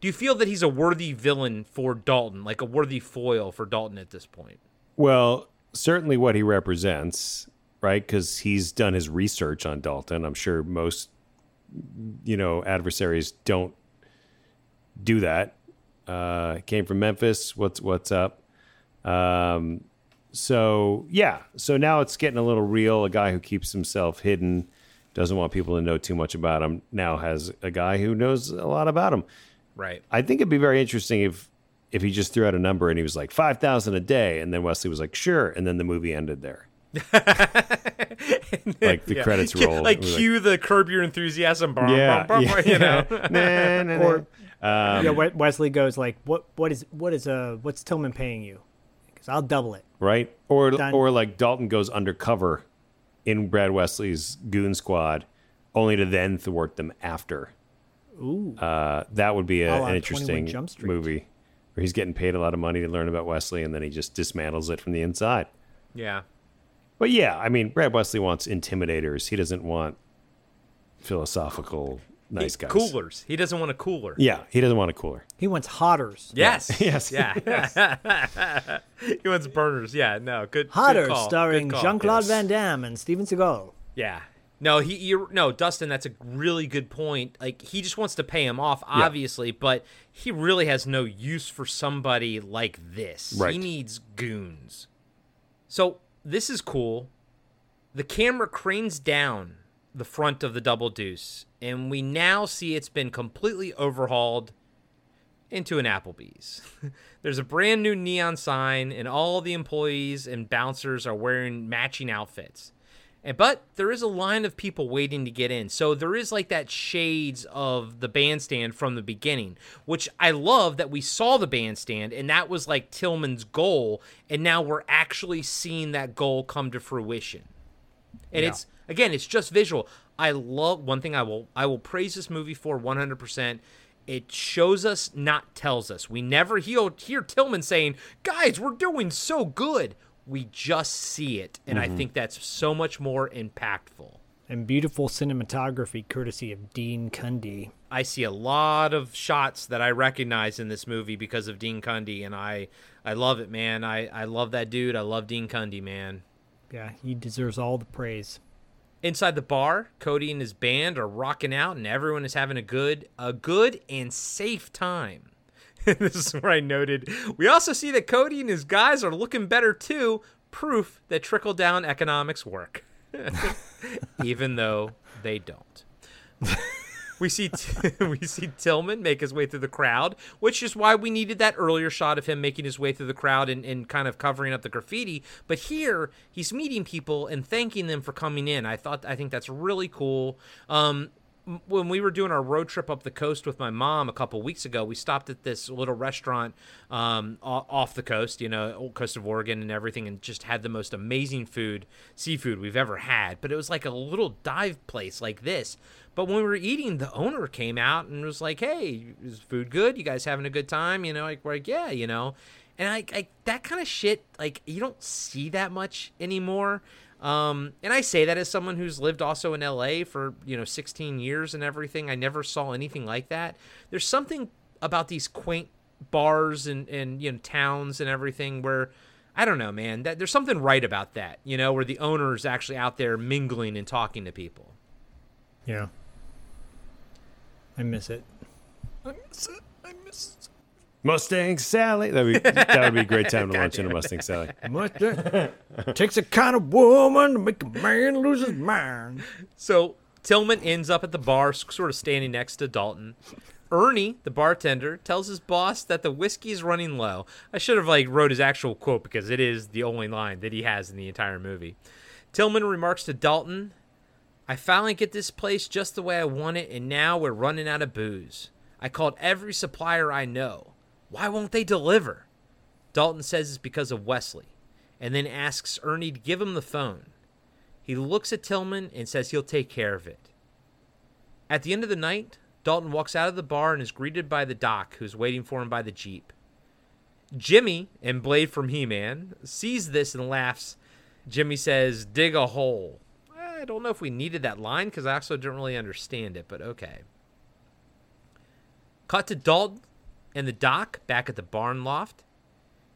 do you feel that he's a worthy villain for Dalton, like a worthy foil for Dalton at this point? Well, certainly what he represents, right? Because he's done his research on Dalton. I'm sure most, you know, adversaries don't do that. Uh, came from Memphis. What's what's up? Um, so yeah, so now it's getting a little real. A guy who keeps himself hidden, doesn't want people to know too much about him. Now has a guy who knows a lot about him. Right. I think it'd be very interesting if if he just threw out a number and he was like five thousand a day, and then Wesley was like sure, and then the movie ended there. [LAUGHS] like the Yeah. credits Yeah, roll. Like It was cue the curb your enthusiasm. Bum, Yeah, bum, bum, yeah. you know. [LAUGHS] Nah, nah, nah. Or Um, yeah, Wesley goes like, "What? What is? What is? Uh, what's Tillman paying you? Because I'll double it." right? Or Done. or like Dalton goes undercover in Brad Wesley's goon squad, only to then thwart them after. Ooh. Uh, that would be a, A an interesting Jump movie where he's getting paid a lot of money to learn about Wesley, and then he just dismantles it from the inside. Yeah. But yeah, I mean, Brad Wesley wants intimidators. He doesn't want philosophical nice guys. Coolers. He doesn't want a cooler. Yeah, he doesn't want a cooler. He wants hotters. Yes. [LAUGHS] Yes. Yeah. [LAUGHS] [LAUGHS] he wants burners. Yeah. No. Good. Hotters, good call. starring Good. Jean Claude Yes. Van Damme and Steven Seagal. Yeah. No, he you're no, Dustin, that's a really good point. Like he just wants to pay him off, obviously, but he really has no use for somebody like this. Right. He needs goons. So this is cool. The camera cranes down the front of the double deuce, and we now see it's been completely overhauled into an Applebee's. [LAUGHS] There's a brand new neon sign, and all the employees and bouncers are wearing matching outfits. And but there is a line of people waiting to get in. So there is like that shades of the bandstand from the beginning, which I love that we saw the bandstand and that was like Tillman's goal and now we're actually seeing that goal come to fruition. And Yeah. it's again, it's just visual. I love one thing I will I will praise this movie for 100%. It shows us, not tells us. We never hear, hear Tillman saying, "Guys, we're doing so good." We just see it, and I Mhm. think that's so much more impactful. And beautiful cinematography courtesy of Dean Cundey. I see a lot of shots that I recognize in this movie because of Dean Cundey, and I I love it, man. I I love that dude. I love Dean Cundey, man. Yeah, he deserves all the praise. Inside the bar, Cody and his band are rocking out, and everyone is having a good, a good and safe time. [LAUGHS] this is where I noted. We also see that Cody and his guys are looking better too. Proof that trickle down economics work, [LAUGHS] even though they don't. [LAUGHS] we see we see Tillman make his way through the crowd, which is why we needed that earlier shot of him making his way through the crowd and, and kind of covering up the graffiti. But here he's meeting people and thanking them for coming in. I thought I think that's really cool. Um, when we were doing our road trip up the coast with my mom a couple weeks ago, we stopped at this little restaurant um, off the coast, you know, old coast of Oregon and everything, and just had the most amazing food, seafood we've ever had. But it was like a little dive place like this. But when we were eating, the owner came out and was like, "Hey, is food good? You guys having a good time?" You know, like we're like, "Yeah," you know, and I, that kind of shit, like you don't see that much anymore. Um, and I say that as someone who's lived also in LA for you know 16 years and everything. I never saw anything like that. There's something about these quaint bars and and you know towns and everything where I don't know, man. That there's something right about that, you know, where the owner is actually out there mingling and talking to people. Yeah. I miss it. I miss it. I miss it. Mustang Sally. That would be, that would be a great time to lunch in a Mustang Sally. [LAUGHS] Mustang. Takes a kind of woman to make a man lose his mind. So Tillman ends up at the bar, sort of standing next to Dalton. Ernie, the bartender, tells his boss that the whiskey is running low. I should have like wrote his actual quote because it is the only line that he has in the entire movie. Tillman remarks to Dalton, "I finally get this place just the way I want it, and now we're running out of booze. I called every supplier I know. Why won't they deliver?" Dalton says it's because of Wesley, and then asks Ernie to give him the phone. He looks at Tillman and says he'll take care of it. At the end of the night, Dalton walks out of the bar and is greeted by the doc, who's waiting for him by the Jeep. Jimmy and Blade from He Man sees this and laughs. Jimmy says, Dig a hole. I don't know if we needed that line because I also didn't really understand it, but okay. Cut to Dalton and the doc back at the barn loft.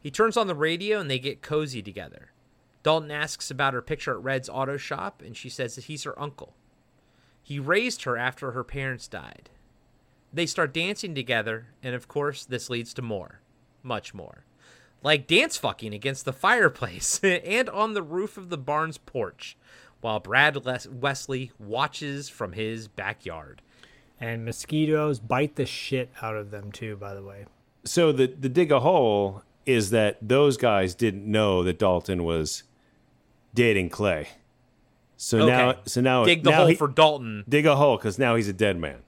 He turns on the radio and they get cozy together. Dalton asks about her picture at Red's auto shop, and she says that he's her uncle. He raised her after her parents died. They start dancing together, and of course, this leads to more. Much more. Like dance fucking against the fireplace [LAUGHS] and on the roof of the barn's porch, while Brad Les- Wesley watches from his backyard. And mosquitoes bite the shit out of them too, by the way. So the the dig a hole is that those guys didn't know that Dalton was dating Clay. So now, so now Dig the now hole he- for Dalton. Dig a hole because now he's a dead man.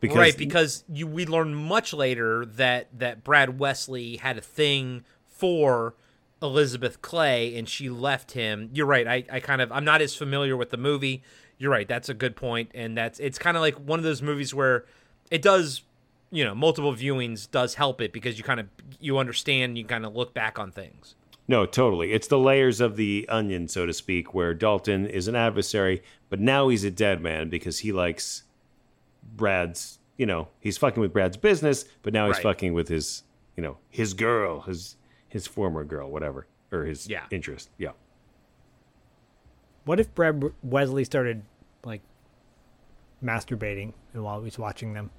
Because right, because you we learn much later that that Brad Wesley had a thing for Elizabeth Clay and she left him. You're right. I, I kind of I'm not as familiar with the movie. You're right. That's a good point, and that's it's kind of like one of those movies where it does, you know, multiple viewings does help it because you kind of you understand, you kind of look back on things. No, totally. It's the layers of the onion, so to speak, where Dalton is an adversary, but now he's a dead man because he likes Brad's, you know, he's fucking with Brad's business, but now he's Right. fucking with his, you know, his girl, his his former girl, whatever, or his Yeah. interest. Yeah. What if Brad Wesley started like masturbating while he was watching them?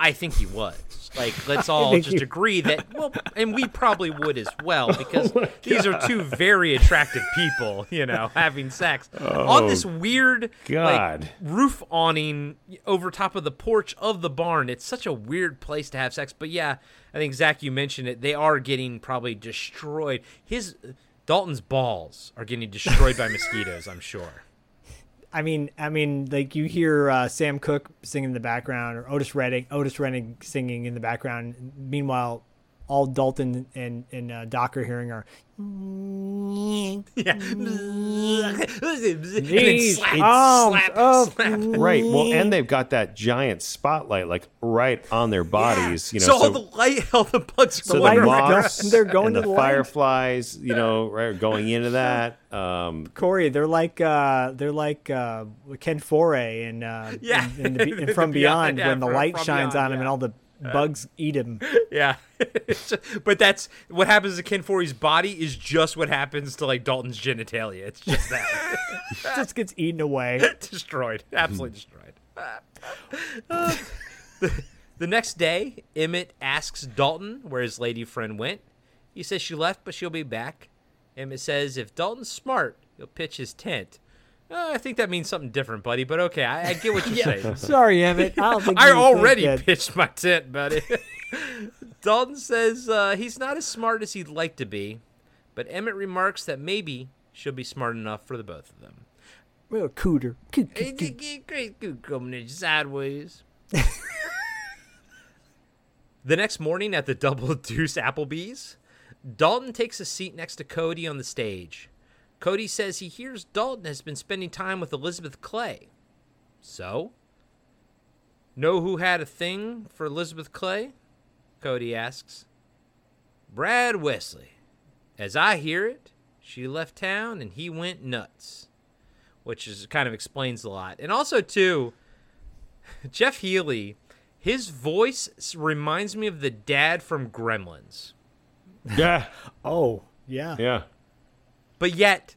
I think he was. Like, let's [LAUGHS] all just agree that, well, and we probably would as well, [LAUGHS] oh because Oh these are two very attractive people, you know, [LAUGHS] having sex on oh this Oh, weird God. like roof awning over top of the porch of the barn. It's such a weird place to have sex. But yeah, I think Zak, you mentioned it. They are getting probably destroyed. His Dalton's balls are getting destroyed by mosquitoes. I'm sure. I mean, I mean, like you hear uh, Sam Cooke singing in the background, or Otis Redding, Otis Redding singing in the background. Meanwhile, all Dalton and and uh, Doc are hearing are Yeah. These slap, arms slap, of slap. Right. Well, and they've got that giant spotlight like right on their bodies, you know. so, all the light, [LAUGHS] all the bugs are so the moths they're going and to the, the light. fireflies, you know, right, going into [LAUGHS] that. Um, Corey. They're like uh, they're like uh, Ken Foree and uh, Yeah. in, in the, in [LAUGHS] From Beyond, Beyond yeah, when the light shines Beyond, on him and all the bugs eat him. [LAUGHS] Yeah, [LAUGHS] but that's what happens to Ken Foree's body is just what happens to like Dalton's genitalia. It's just that [LAUGHS] just gets eaten away. destroyed, absolutely destroyed. Uh, the, the next day, Emmett asks Dalton where his lady friend went. He says she left, but she'll be back. Emmett says if Dalton's smart, he'll pitch his tent. Uh, I think that means something different, buddy. But okay, I, I get what you're [LAUGHS] saying. [LAUGHS] Sorry, Emmett. I I already pitched my tent, buddy. [LAUGHS] Dalton says uh, he's not as smart as he'd like to be, but Emmett remarks that maybe she'll be smart enough for the both of them. Well, cooter. Coo- coo- Hey, coo. g- g- Great good coming in sideways. the next morning at the Double Deuce Applebee's, Dalton takes a seat next to Cody on the stage. Cody says he hears Dalton has been spending time with Elizabeth Clay. So? Know who had a thing for Elizabeth Clay? Cody asks. Brad Wesley. As I hear it, she left town and he went nuts which is kind of explains a lot. And also too, [LAUGHS] Jeff Healey, his voice reminds me of the dad from Gremlins, yeah. [LAUGHS] Oh, yeah. Yeah. But yet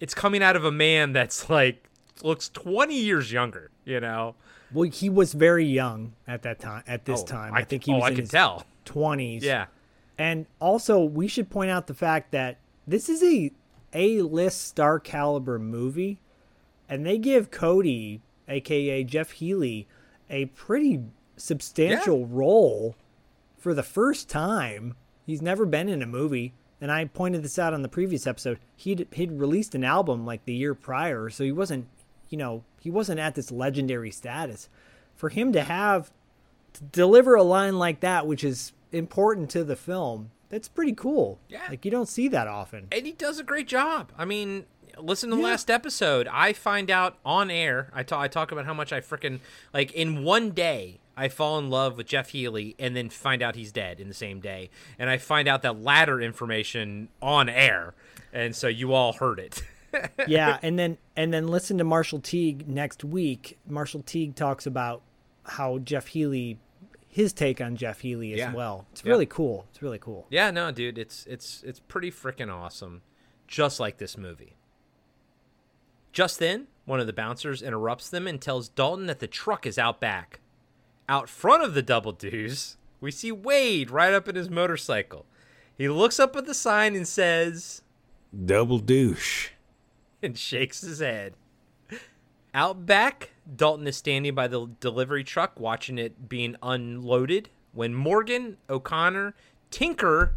it's coming out of a man that's like looks 20 years younger, you know. Well, he was very young at that time. At this Oh, time, I I, think he oh, was I in can his tell. twenties. Yeah. and also we should point out the fact that this is a A-list star caliber movie, and they give Cody, aka Jeff Healey, a pretty substantial role for the first time. He's never been in a movie, and I pointed this out on the previous episode. He'd he'd released an album like the year prior, so he wasn't, you know, he wasn't at this legendary status. For him to have to deliver a line like that, which is important to the film, that's pretty cool. Yeah. like you don't see that often. And he does a great job. I mean, listen to the last episode. I find out on air. I talk. I talk about how much I freaking like in one day. I fall in love with Jeff Healey and then find out he's dead in the same day. And I find out that latter information on air. And so you all heard it. [LAUGHS] yeah, and then and then listen to Marshall Teague next week. Marshall Teague talks about how Jeff Healey, his take on Jeff Healey as Yeah. well. It's Yeah. really cool. It's really cool. Yeah, no, dude, it's it's it's pretty freaking awesome. just like this movie. Just then, one of the bouncers interrupts them and tells Dalton that the truck is out back. Out front of the Double Deuce, we see Wade right up in his motorcycle. He looks up at the sign and says, Double douche. [LAUGHS] and shakes his head. Out back, Dalton is standing by the delivery truck watching it being unloaded when Morgan, O'Connor, Tinker,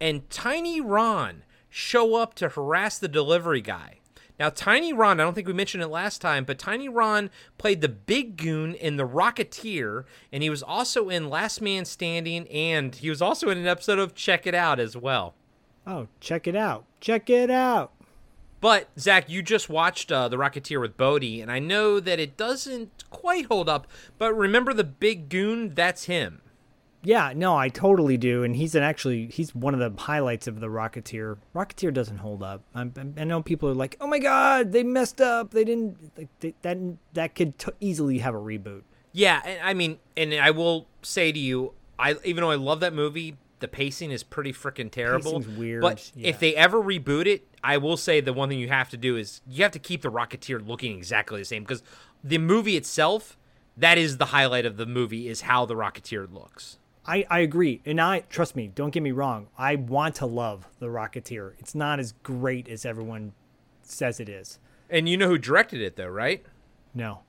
and Tiny Ron show up to harass the delivery guy. Now, Tiny Ron, I don't think we mentioned it last time, but Tiny Ron played the big goon in The Rocketeer, and he was also in Last Man Standing, and he was also in an episode of Check It Out as well. Oh, check it out. Check it out. But Zak, you just watched uh, The Rocketeer with Bodie, and I know that it doesn't quite hold up. But remember the big goon? That's him. Yeah, no, I totally do, and he's an actually he's one of the highlights of the Rocketeer. Rocketeer doesn't hold up. I'm- i know people are like, "Oh my God, they messed up. They didn't like they, that. That could t- easily have a reboot." Yeah, and I mean, and I will say to you, I even though I love that movie, the pacing is pretty freaking terrible. Pacing's weird, But yeah. if they ever reboot it, I will say the one thing you have to do is you have to keep the Rocketeer looking exactly the same because the movie itself, that is the highlight of the movie, is how the Rocketeer looks. I, I agree, and I trust me. Don't get me wrong. I want to love the Rocketeer. It's not as great as everyone says it is. And you know who directed it, though, right? No.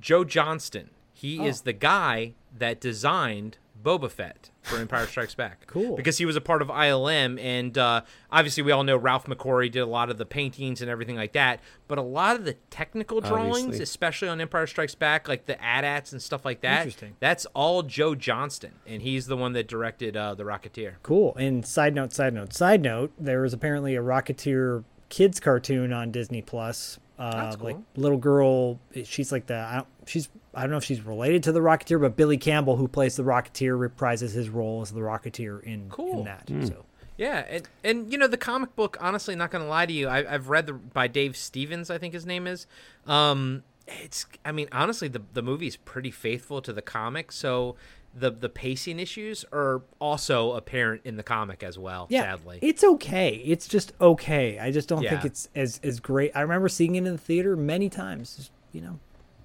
Joe Johnston. He Oh. is the guy that designed Boba Fett for Empire Strikes Back. [LAUGHS] Cool. Because he was a part of ILM, and uh, obviously we all know Ralph McQuarrie did a lot of the paintings and everything like that. But a lot of the technical drawings, Obviously. especially on Empire Strikes Back, like the AT-ATs and stuff like that, Interesting. that's all Joe Johnston, and he's the one that directed uh, The Rocketeer. Cool. And side note, side note, side note, there was apparently a Rocketeer kids cartoon on Disney Plus. Uh, That's cool. Like little girl, she's like the I don't, she's I don't know if she's related to the Rocketeer, but Billy Campbell, who plays the Rocketeer, reprises his role as the Rocketeer in Cool. in that. Hmm. So Yeah, and and you know the comic book. Honestly, not gonna lie to you, I, I've read the by Dave Stevens. I think his name is. Um, it's. I mean, honestly, the the movie is pretty faithful to the comic. So the the pacing issues are also apparent in the comic as well. yeah, sadly. it's okay. It's just okay. I just don't think it's as as great. I remember seeing it in the theater many times. Just, you know,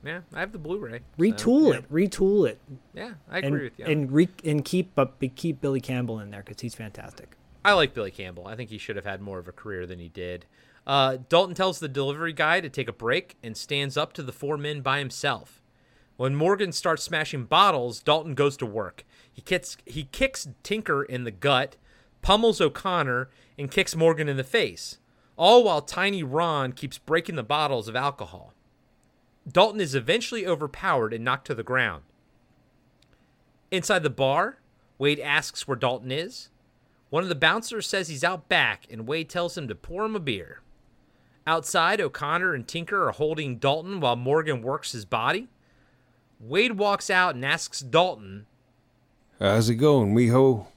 yeah, I have the Blu-ray. so, retool yeah. it, retool it. Yeah, I and, agree with you. And re- and keep but keep Billy Campbell in there because he's fantastic. I like Billy Campbell. I think he should have had more of a career than he did. Uh, Dalton tells the delivery guy to take a break and stands up to the four men by himself. When Morgan starts smashing bottles, Dalton goes to work. He kicks, he kicks Tinker in the gut, pummels O'Connor, and kicks Morgan in the face, all while Tiny Ron keeps breaking the bottles of alcohol. Dalton is eventually overpowered and knocked to the ground. Inside the bar, Wade asks where Dalton is. One of the bouncers says he's out back, and Wade tells him to pour him a beer. Outside, O'Connor and Tinker are holding Dalton while Morgan works his body. Wade walks out and asks Dalton. How's it going, weho?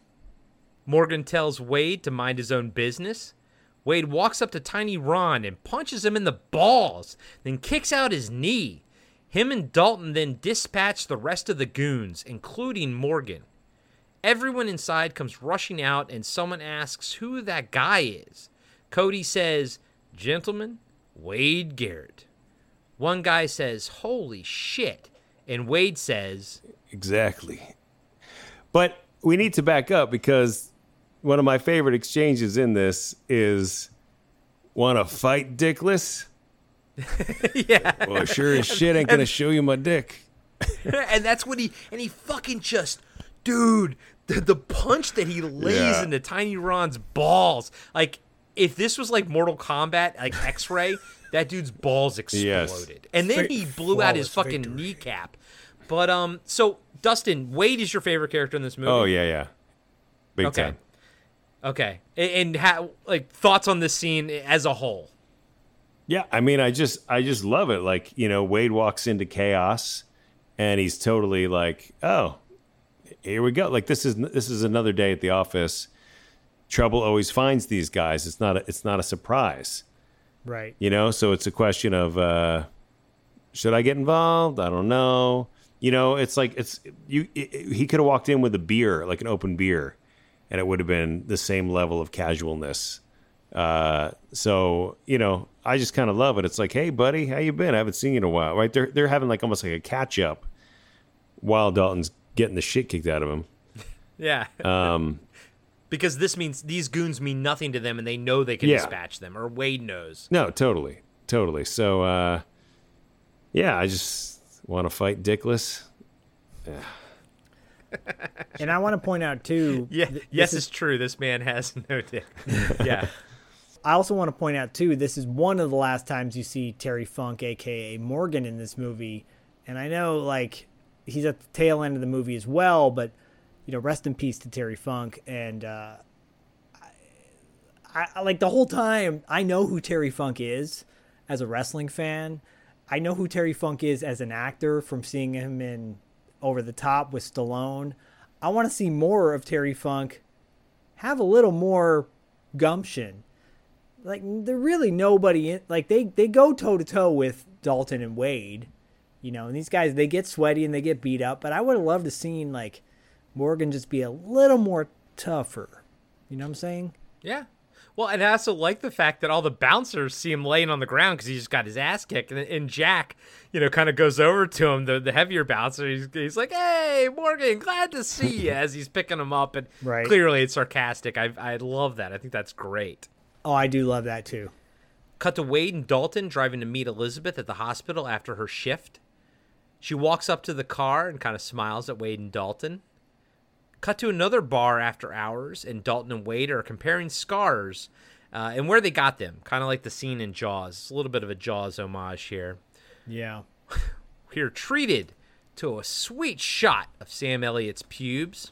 Morgan tells Wade to mind his own business. Wade walks up to Tiny Ron and punches him in the balls, then kicks out his knee. Him and Dalton then dispatch the rest of the goons, including Morgan. Everyone inside comes rushing out, and someone asks who that guy is. Cody says, Gentlemen, Wade Garrett. One guy says, Holy shit. And Wade says, Exactly. But we need to back up because one of my favorite exchanges in this is want to fight dickless? [LAUGHS] yeah. Well, sure as shit ain't going to show you my dick. [LAUGHS] and that's what he and he fucking just dude the, the punch that he lays Yeah. into tiny ron's balls like if this was like mortal kombat like x-ray [LAUGHS] that dude's balls Yes. exploded and then he blew out his Flawless fucking kneecap but um so dustin wade is your favorite character in this movie Oh, yeah, yeah. Big okay time. Okay and how like thoughts on this scene as a whole Yeah, I mean, I just, I just love it. Like, you know, Wade walks into chaos, and he's totally like, "Oh, here we go." Like this is this is another day at the office. Trouble always finds these guys. It's not a, it's not a surprise, Right. you know. So it's a question of, uh, should I get involved? I don't know. You know, it's like it's you. It, he could have walked in with a beer, like an open beer, and it would have been the same level of casualness. Uh, so you know, I just kind of love it. It's like, hey, buddy, how you been? I haven't seen you in a while, right? They're they're having like almost like a catch up while Dalton's getting the shit kicked out of him. [LAUGHS] Yeah. Um, [LAUGHS] because this means these goons mean nothing to them and they know they can Yeah. dispatch them, or Wade knows. no, totally, totally. So, uh, yeah, I just want to fight Dickless. [LAUGHS] And I want to point out too. Yeah, th- yes, this it's true. This man has [LAUGHS] no dick. [LAUGHS] yeah. I also want to point out too, this is one of the last times you see Terry Funk, aka Morgan, in this movie. And I know like he's at the tail end of the movie as well, but you know, rest in peace to Terry Funk. And uh, I, I like the whole time I know who Terry Funk is as a wrestling fan. I know who Terry Funk is as an actor from seeing him in Over the Top with Stallone. I want to see more of Terry Funk have a little more gumption like they're really nobody in like they they go toe to toe with Dalton and Wade, you know, and these guys they get sweaty and they get beat up, but I would have loved to seen like Morgan just be a little more tougher. You know what I'm saying? Yeah. Well, and I also like the fact that all the bouncers see him laying on the ground because he just got his ass kicked, and, and Jack, you know, kind of goes over to him, the, the heavier bouncer. He's, he's like, "Hey, Morgan, glad to see you," [LAUGHS] as he's picking him up, and Right. clearly it's sarcastic. I I love that. I think that's great. Oh, I do love that too. Cut to Wade and Dalton driving to meet Elizabeth at the hospital after her shift. She walks up to the car and kind of smiles at Wade and Dalton. Cut to another bar after hours, and Dalton and Wade are comparing scars uh, and where they got them, kind of like the scene in Jaws. It's a little bit of a Jaws homage here. Yeah. [LAUGHS] We are treated to a sweet shot of Sam Elliott's pubes.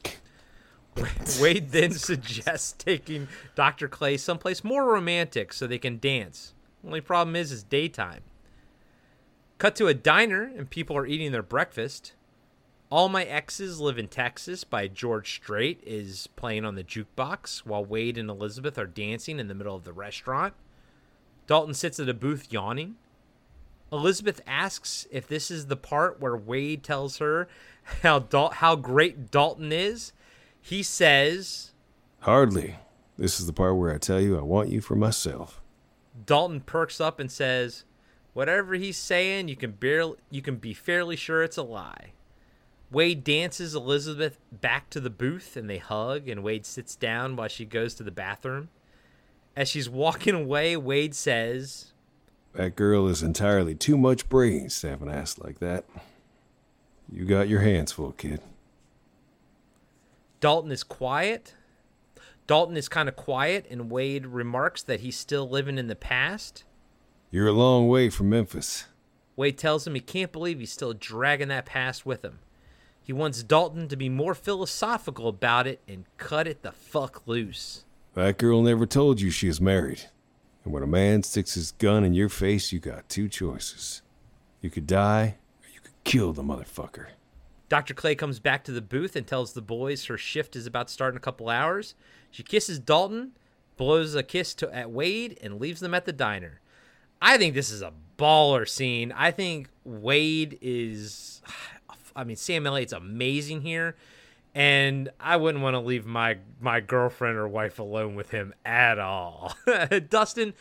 [LAUGHS] Wade then [LAUGHS] suggests taking Dr. Clay someplace more romantic so they can dance. Only problem is, it's daytime. Cut to a diner and people are eating their breakfast. All My Exes Live in Texas by George Strait is playing on the jukebox while Wade and Elizabeth are dancing in the middle of the restaurant. Dalton sits at a booth yawning. Elizabeth asks if this is the part where Wade tells her how Dal- how great Dalton is. He says Hardly. This is the part where I tell you I want you for myself. Dalton perks up and says, "Whatever he's saying, you can barely you can be fairly sure it's a lie." Wade dances Elizabeth back to the booth and they hug and Wade sits down while she goes to the bathroom. As she's walking away, Wade says, That girl is entirely too much brains to have an ass like that. You got your hands full, kid. Dalton is quiet. Dalton is kind of quiet, and Wade remarks that he's still living in the past. You're a long way from Memphis. Wade tells him he can't believe he's still dragging that past with him. He wants Dalton to be more philosophical about it and cut it the fuck loose. That girl never told you she was married. And when a man sticks his gun in your face, you got two choices. You could die, or you could kill the motherfucker. Dr. Clay comes back to the booth and tells the boys her shift is about to start in a couple hours. She kisses Dalton, blows a kiss to, at Wade, and leaves them at the diner. I think this is a baller scene. I think Wade is, I mean, Sam Elliott's amazing here, and I wouldn't want to leave my my girlfriend or wife alone with him at all. [LAUGHS] Dustin,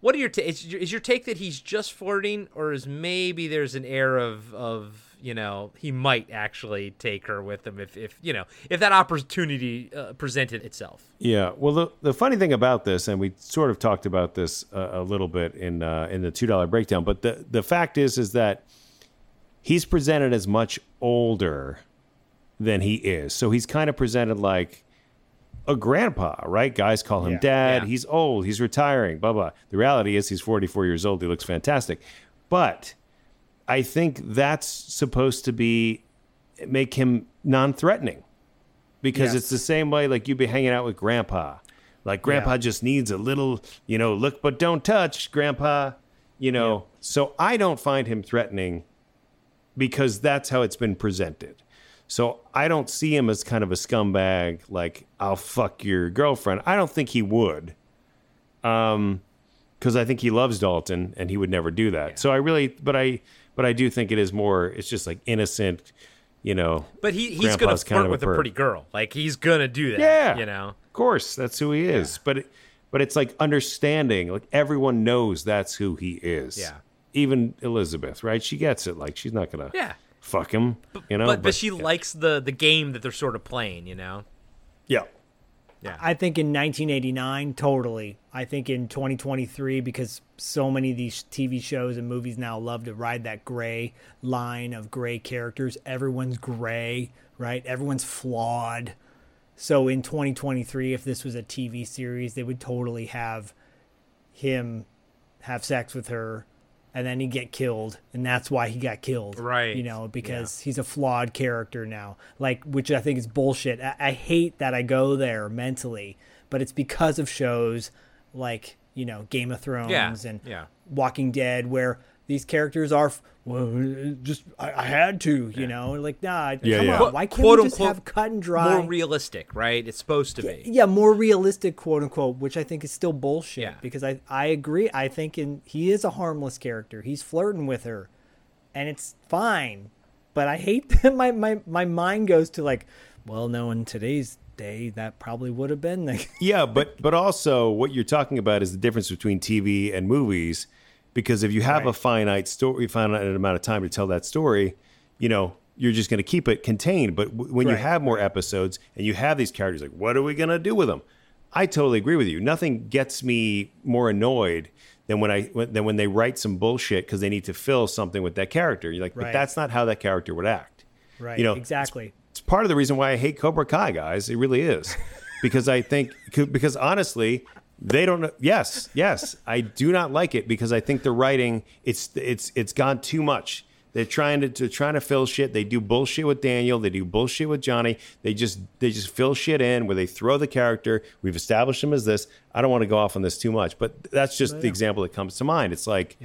what are your is, your is your take that he's just flirting, or is maybe there's an air of of you know he might actually take her with him if if you know if that opportunity uh, presented itself. Yeah. Well, the, the funny thing about this, and we sort of talked about this uh, a little bit in uh, in the two dollar breakdown, but the the fact is is that he's presented as much older than he is, so he's kind of presented like a grandpa, right? Guys call him Yeah. dad. Yeah. He's old. He's retiring. Blah blah. The reality is he's forty four years old. He looks fantastic, but I think that's supposed to be make him non threatening because Yes. it's the same way like you'd be hanging out with grandpa like grandpa Yeah. just needs a little you know look but don't touch grandpa you know so i don't find him threatening because that's how it's been presented so i don't see him as kind of a scumbag like i'll fuck your girlfriend i don't think he would um because i think he loves dalton and he would never do that so i really but i but i do think it is more it's just like innocent you know But he he's gonna grandpa's flirt with a perv. pretty girl. Like he's gonna do that. Yeah. you know. Of course, that's who he is. But it, but it's like understanding. Like everyone knows that's who he is. Yeah. Even Elizabeth, right? She gets it. Like she's not gonna Yeah. fuck him. You know. but, but she likes the the game that they're sort of playing, you know. Yeah. Yeah. I think in 1989, totally. I think in 2023, because so many of these TV shows and movies now love to ride that gray line of gray characters. Everyone's gray, right? Everyone's flawed. So in 2023, if this was a TV series, they would totally have him have sex with her and then he'd get killed and that's why he got killed Right. you know because he's a flawed character now like which i think is bullshit I, I hate that i go there mentally but it's because of shows like you know game of thrones Yeah, and yeah. walking dead where these characters are well uh, just i, I had to you know like nah Yeah, come yeah. on why can't Quote we just unquote, have cut and dry More realistic, right? It's supposed to be. yeah, more realistic, quote unquote, which I think is still bullshit. Yeah. Because I I agree. I think in he is a harmless character. He's flirting with her, and it's fine. But I hate [LAUGHS] that my my my mind goes to like, well, no, in today's day, that probably would have been the [LAUGHS] yeah, but but also what you're talking about is the difference between TV and movies, because if you have a finite story, finite amount of time to tell that story, you know you're just going to keep it contained. But w- when you have more episodes and you have these characters, like what are we going to do with them? I totally agree with you. Nothing gets me more annoyed than when I when, than when they write some bullshit because they need to fill something with that character. You're like, but that's not how that character would act. right. You know, exactly. it's part of the reason why I hate Cobra Kai, guys. It really is, [LAUGHS] because I think because honestly, they don't. know Yes, yes, I do not like it because I think the writing it's it's it's gone too much. They're trying to, to trying to fill shit. They do bullshit with Daniel. They do bullshit with Johnny. They just they just fill shit in where they throw the character. We've established him as this. I don't want to go off on this too much, but that's just the example that comes to mind. It's like,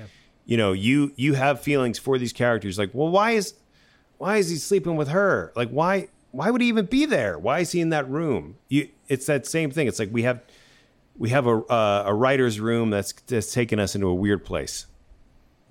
you know, you you have feelings for these characters. Like, well, why is why is he sleeping with her? Like, why why would he even be there? Why is he in that room? You, it's that same thing. It's like we have we have a uh, a writer's room that's that's taken us into a weird place.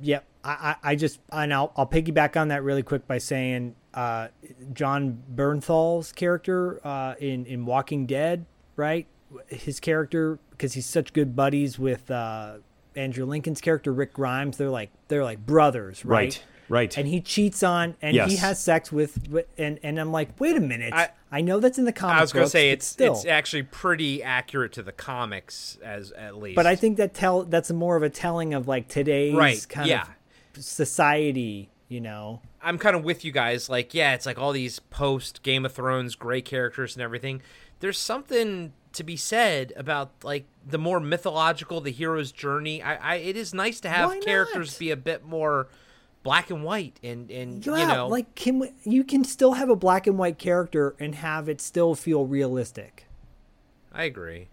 Yep. I, I, I just and I'll, I'll piggyback on that really quick by saying uh, Jon Bernthal's character uh, in in Walking Dead, right? His character because he's such good buddies with uh, Andrew Lincoln's character Rick Grimes. They're like they're like brothers, right? Right, right. And he cheats on and he has sex with with- and and I'm like, wait a minute. I, I- know that's in the comics. I was going to books, say it's still. it's actually pretty accurate to the comics as at least. But I think that tell that's more of a telling of like today's Right, kind yeah. of society, you know. I'm kind of with you guys. Like, yeah, it's like all these post Game of Thrones gray characters and everything. There's something to be said about like the more mythological the hero's journey. I, I it is nice to have characters be a bit more black and white and and Yeah, you know like can we, you can still have a black and white character and have it still feel realistic. I agree.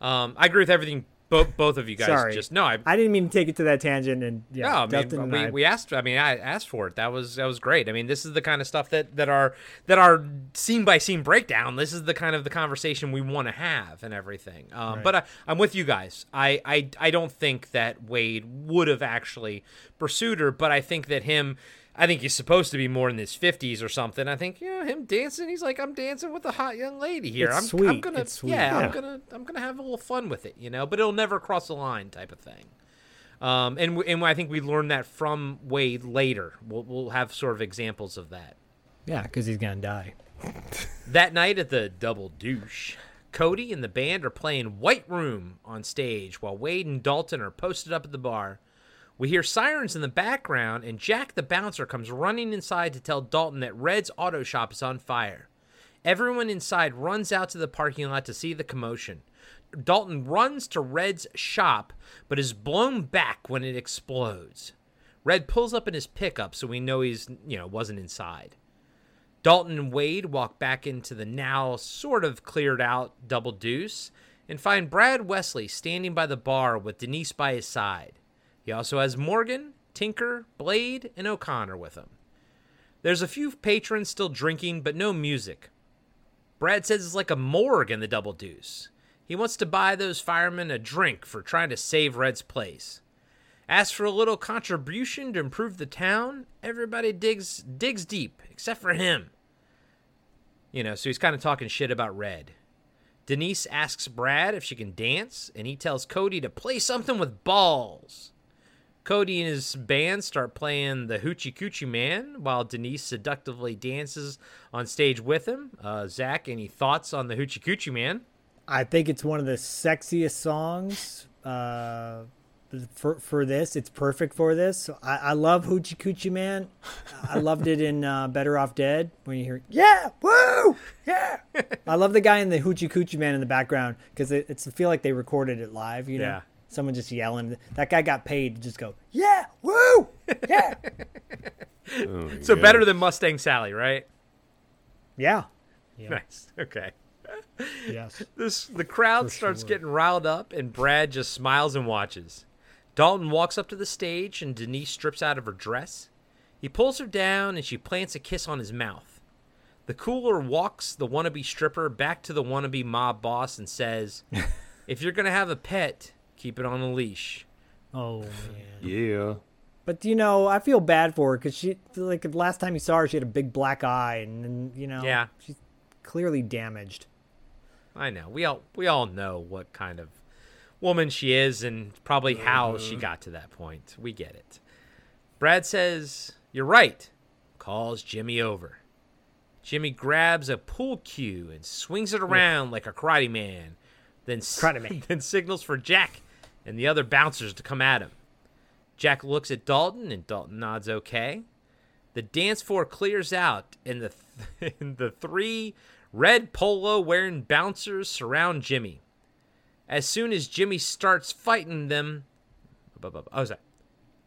Um, I agree with everything both both of you guys Sorry, just no. I I didn't mean to take it to that tangent and yeah. no, I mean, we, I- we asked. I mean, I asked for it. That was that was great. I mean, this is the kind of stuff that that are that are scene by scene breakdown. This is the kind of the conversation we want to have and everything. Um, Right. But I, I'm with you guys. I, I I don't think that Wade would have actually pursued her, but I think that him. I think he's supposed to be more in his 50s or something. I think, yeah, him dancing. He's like, I'm dancing with a hot young lady here. It's I'm, I'm gonna, sweet. yeah, Yeah. I'm gonna, I'm gonna have a little fun with it, you know. But it'll never cross the line, type of thing. Um, and and I think we learned that from Wade later. We'll we'll have sort of examples of that. yeah, because he's gonna die. [LAUGHS] That night at the Double Douche, Cody and the band are playing White Room on stage while Wade and Dalton are posted up at the bar. We hear sirens in the background, and Jack the bouncer comes running inside to tell Dalton that Red's auto shop is on fire. Everyone inside runs out to the parking lot to see the commotion. Dalton runs to Red's shop, but is blown back when it explodes. Red pulls up in his pickup, so we know he's, you know, wasn't inside. Dalton and Wade walk back into the now sort of cleared out double deuce and find Brad Wesley standing by the bar with Denise by his side. He also has Morgan, Tinker, Blade, and O'Connor with him. There's a few patrons still drinking, but no music. Brad says it's like a morgue in the double deuce. He wants to buy those firemen a drink for trying to save Red's place. Asks for a little contribution to improve the town. Everybody digs digs deep, except for him. You know, so he's kind of talking shit about Red. Denise asks Brad if she can dance, and he tells Cody to play something with balls. Cody and his band start playing the Hoochie Coochie Man while Denise seductively dances on stage with him. Uh, Zak, any thoughts on the Hoochie Coochie Man? I think it's one of the sexiest songs uh, for for this. It's perfect for this. I, I love Hoochie Coochie Man. I loved it in uh, Better Off Dead when you hear yeah, woo, yeah. [LAUGHS] I love the guy in the Hoochie Coochie Man in the background because it, it's I feel like they recorded it live. You know, Yeah. Someone just yelling. That guy got paid to just go yeah, woo, yeah, [LAUGHS] oh So better than Mustang Sally, right? yeah. Nice. Okay. Yes. This the crowd For starts sure. getting riled up, and Brad just smiles and watches. Dalton walks up to the stage, and Denise strips out of her dress. He pulls her down, and she plants a kiss on his mouth. The cooler walks the wannabe stripper back to the wannabe mob boss and says, [LAUGHS] "If you're gonna have a pet, keep it on a leash." Oh man. Yeah. But you know, I feel bad for her because she like the last time you saw her, she had a big black eye, and, and you know, Yeah. she's clearly damaged. I know. We all we all know what kind of woman she is and probably how she mm-hmm. got to that point. We get it. Brad says, "You're right." Calls Jimmy over. Jimmy grabs a pool cue and swings it around like a karate man. Then s- Karate man. [LAUGHS] then signals for Jack and the other bouncers to come at him. Jack looks at Dalton and Dalton nods okay. The dance floor clears out, and the th- [LAUGHS] and the three red polo wearing bouncers surround Jimmy. As soon as Jimmy starts fighting them, oh, sorry.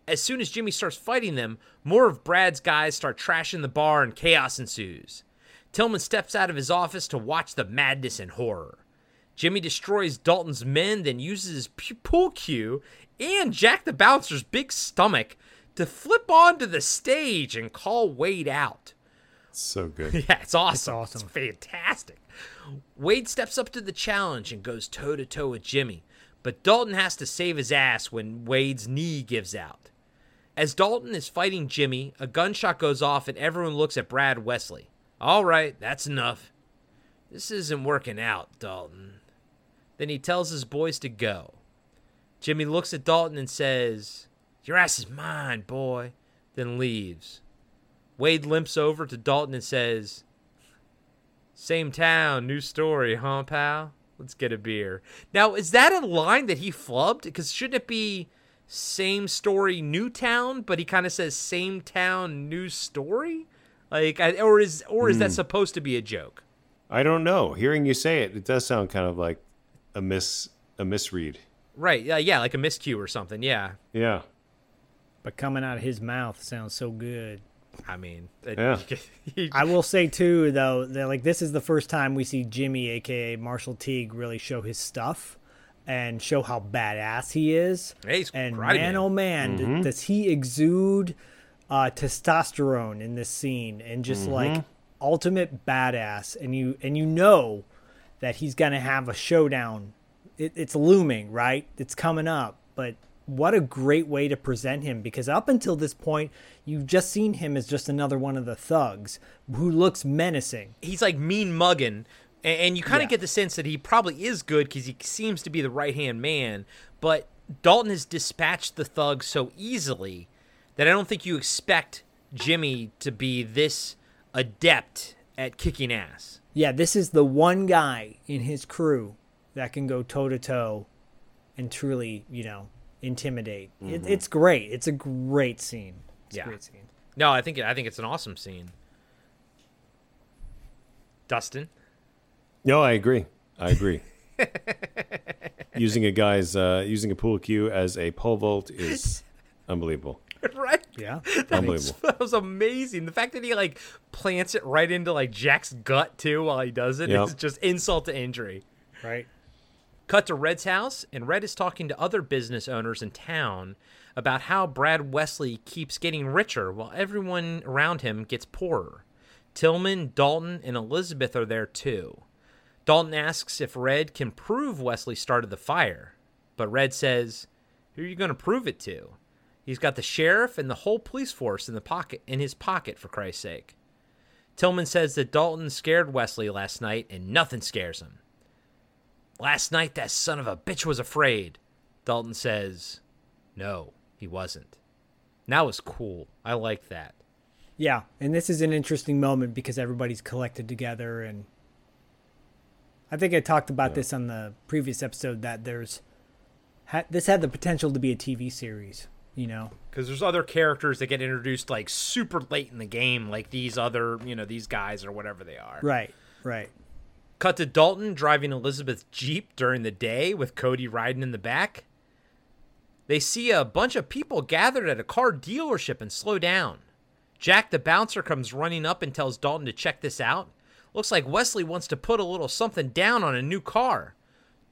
As soon as Jimmy starts fighting them, more of Brad's guys start trashing the bar and chaos ensues. Tillman steps out of his office to watch the madness and horror. Jimmy destroys Dalton's men, then uses his pool cue and Jack the Bouncer's big stomach to flip onto the stage and call Wade out. So good. [LAUGHS] Yeah, it's awesome. awesome. It's fantastic. Wade steps up to the challenge and goes toe to toe with Jimmy, but Dalton has to save his ass when Wade's knee gives out. As Dalton is fighting Jimmy, a gunshot goes off and everyone looks at Brad Wesley. All right, that's enough. This isn't working out, Dalton. Then he tells his boys to go. Jimmy looks at Dalton and says, Your ass is mine, boy, then leaves. Wade limps over to Dalton and says, Same town, new story, huh, pal? Let's get a beer. Now, is that a line that he flubbed? Because shouldn't it be same story, new town? But he kind of says same town, new story? Like, I, or is or is that Hmm. supposed to be a joke? I don't know. Hearing you say it, it does sound kind of like a miss a misread. Right? Yeah, yeah, like a miscue or something. Yeah. Yeah. But coming out of his mouth sounds so good. I mean, it- Yeah. [LAUGHS] I will say too, though, that like this is the first time we see Jimmy, aka Marshall Teague, really show his stuff and show how badass he is. Yeah, he's and karate man, man. oh man, d- Mhm. does he exude uh, testosterone in this scene and just like Mhm. ultimate badass. And you and you know that he's gonna have a showdown. It, it's looming, right? It's coming up, but. What a great way to present him because up until this point, you've just seen him as just another one of the thugs who looks menacing. he's like mean mugging and, you kind of Yeah. get the sense that he probably is good because he seems to be the right hand man but dalton has dispatched the thug so easily that i don't think you expect jimmy to be this adept at kicking ass Yeah, this is the one guy in his crew that can go toe to toe and truly, you know, intimidate. It, Mhm. it's great. It's a great scene. It's Yeah. a great scene. no i think i think it's an awesome scene dustin No, I agree. I agree. [LAUGHS] using a guy's uh, using a pool cue as a pole vault is [LAUGHS] unbelievable. right Yeah. [LAUGHS] Unbelievable. [LAUGHS] that was amazing the fact that he like plants it right into like jack's gut too while he does it Yep. is just insult to injury Right. Cut to Red's house, and Red is talking to other business owners in town about how Brad Wesley keeps getting richer while everyone around him gets poorer. Tillman, Dalton, and Elizabeth are there too. Dalton asks if Red can prove Wesley started the fire, but Red says, "Who are you going to prove it to? He's got the sheriff and the whole police force in the pocket in his pocket for Christ's sake." Tillman says that Dalton scared Wesley last night and nothing scares him. Last night, that son of a bitch was afraid. Dalton says, No, he wasn't. And that was cool. I like that. Yeah, and this is an interesting moment because everybody's collected together, and I think I talked about this on the previous episode that there's ha- this had the potential to be a TV series. You know, Because there's other characters that get introduced like super late in the game, like these other, you know, these guys or whatever they are. right, right. Cut to Dalton driving Elizabeth's Jeep during the day with Cody riding in the back. They see a bunch of people gathered at a car dealership and slow down. Jack the bouncer comes running up and tells Dalton to check this out. Looks like Wesley wants to put a little something down on a new car.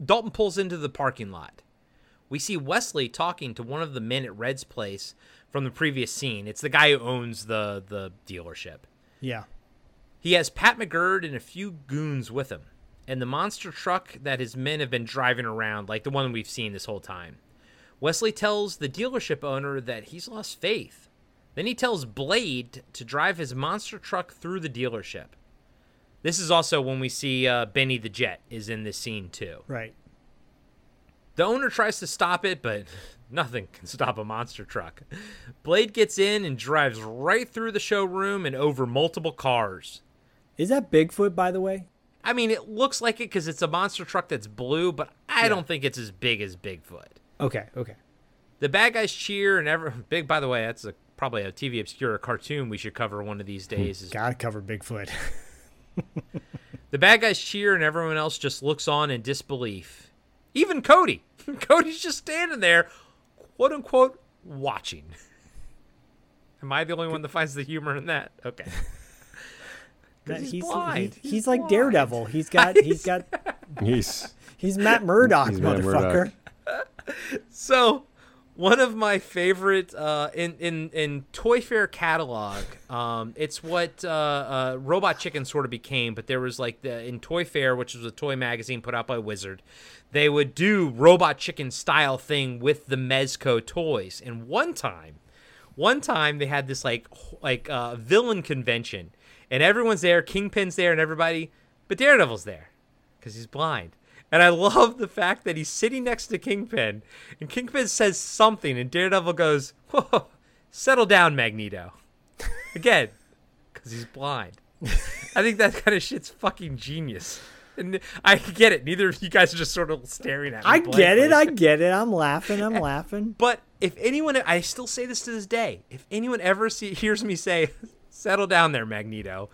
Dalton pulls into the parking lot. We see Wesley talking to one of the men at Red's place from the previous scene. It's the guy who owns the the dealership. Yeah. He has Pat McGurk and a few goons with him, and the monster truck that his men have been driving around, like the one we've seen this whole time. Wesley tells the dealership owner that he's lost faith. Then he tells Blade to drive his monster truck through the dealership. This is also when we see uh, Benny the Jet is in this scene too. Right. The owner tries to stop it, but [LAUGHS] nothing can stop a monster truck. Blade gets in and drives right through the showroom and over multiple cars. Is that Bigfoot, by the way? I mean, it looks like it because it's a monster truck that's blue, but I Yeah. don't think it's as big as Bigfoot. Okay, okay. The bad guys cheer and ever [LAUGHS] big. By the way, that's a, probably a TV obscure cartoon we should cover one of these hmm, days. is- Gotta cover Bigfoot. [LAUGHS] The bad guys cheer and everyone else just looks on in disbelief. Even Cody. [LAUGHS] Cody's just standing there, quote unquote, watching. Am I the only one that finds the humor in that? Okay. [LAUGHS] That- he's, blind. he- he's, like Daredevil. He's [LAUGHS] got he's got He's he's Matt Murdock, He's Matt motherfucker. Murdock. so one of my favorite uh, in in in ToyFare catalog. Um, it's what uh, uh, Robot Chicken sort of became, but there was like the in ToyFare, which was a toy magazine put out by Wizard. They would do Robot Chicken style thing with the Mezco toys, and one time. One time they had this like like uh, villain convention, and everyone's there, Kingpin's there, and everybody, but Daredevil's there because he's blind. And I [LAUGHS] love the fact that he's sitting next to Kingpin, and Kingpin says something, and Daredevil goes, Whoa, "Settle down, Magneto." Again, because he's blind. [LAUGHS] I think that kind of shit's fucking genius. And I get it. Neither of you guys are just sort of staring at me. I get it. I get it. I'm laughing. I'm [LAUGHS] laughing. But if anyone, I still say this to this day, if anyone ever see, hears me say, [LAUGHS] settle down there, Magneto,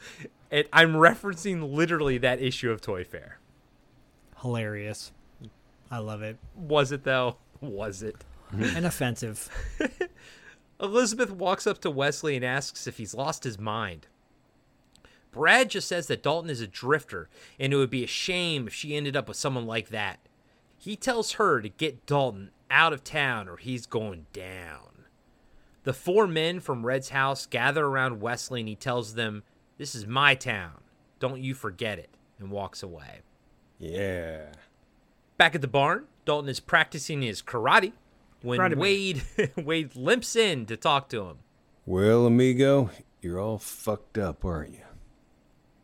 it, I'm referencing literally that issue of ToyFare. Hilarious. I love it. Was it, though? Was it? and offensive. [LAUGHS] Elizabeth walks up to Wesley and asks if he's lost his mind. Brad just says that Dalton is a drifter and it would be a shame if she ended up with someone like that. He tells her to get Dalton out of town or he's going down. The four men from Red's house gather around Wesley and he tells them, This is my town. Don't you forget it, and walks away. Yeah. Back at the barn, Dalton is practicing his karate when Karate. Wade [LAUGHS] Wade limps in to talk to him. Well, amigo, you're all fucked up, aren't you?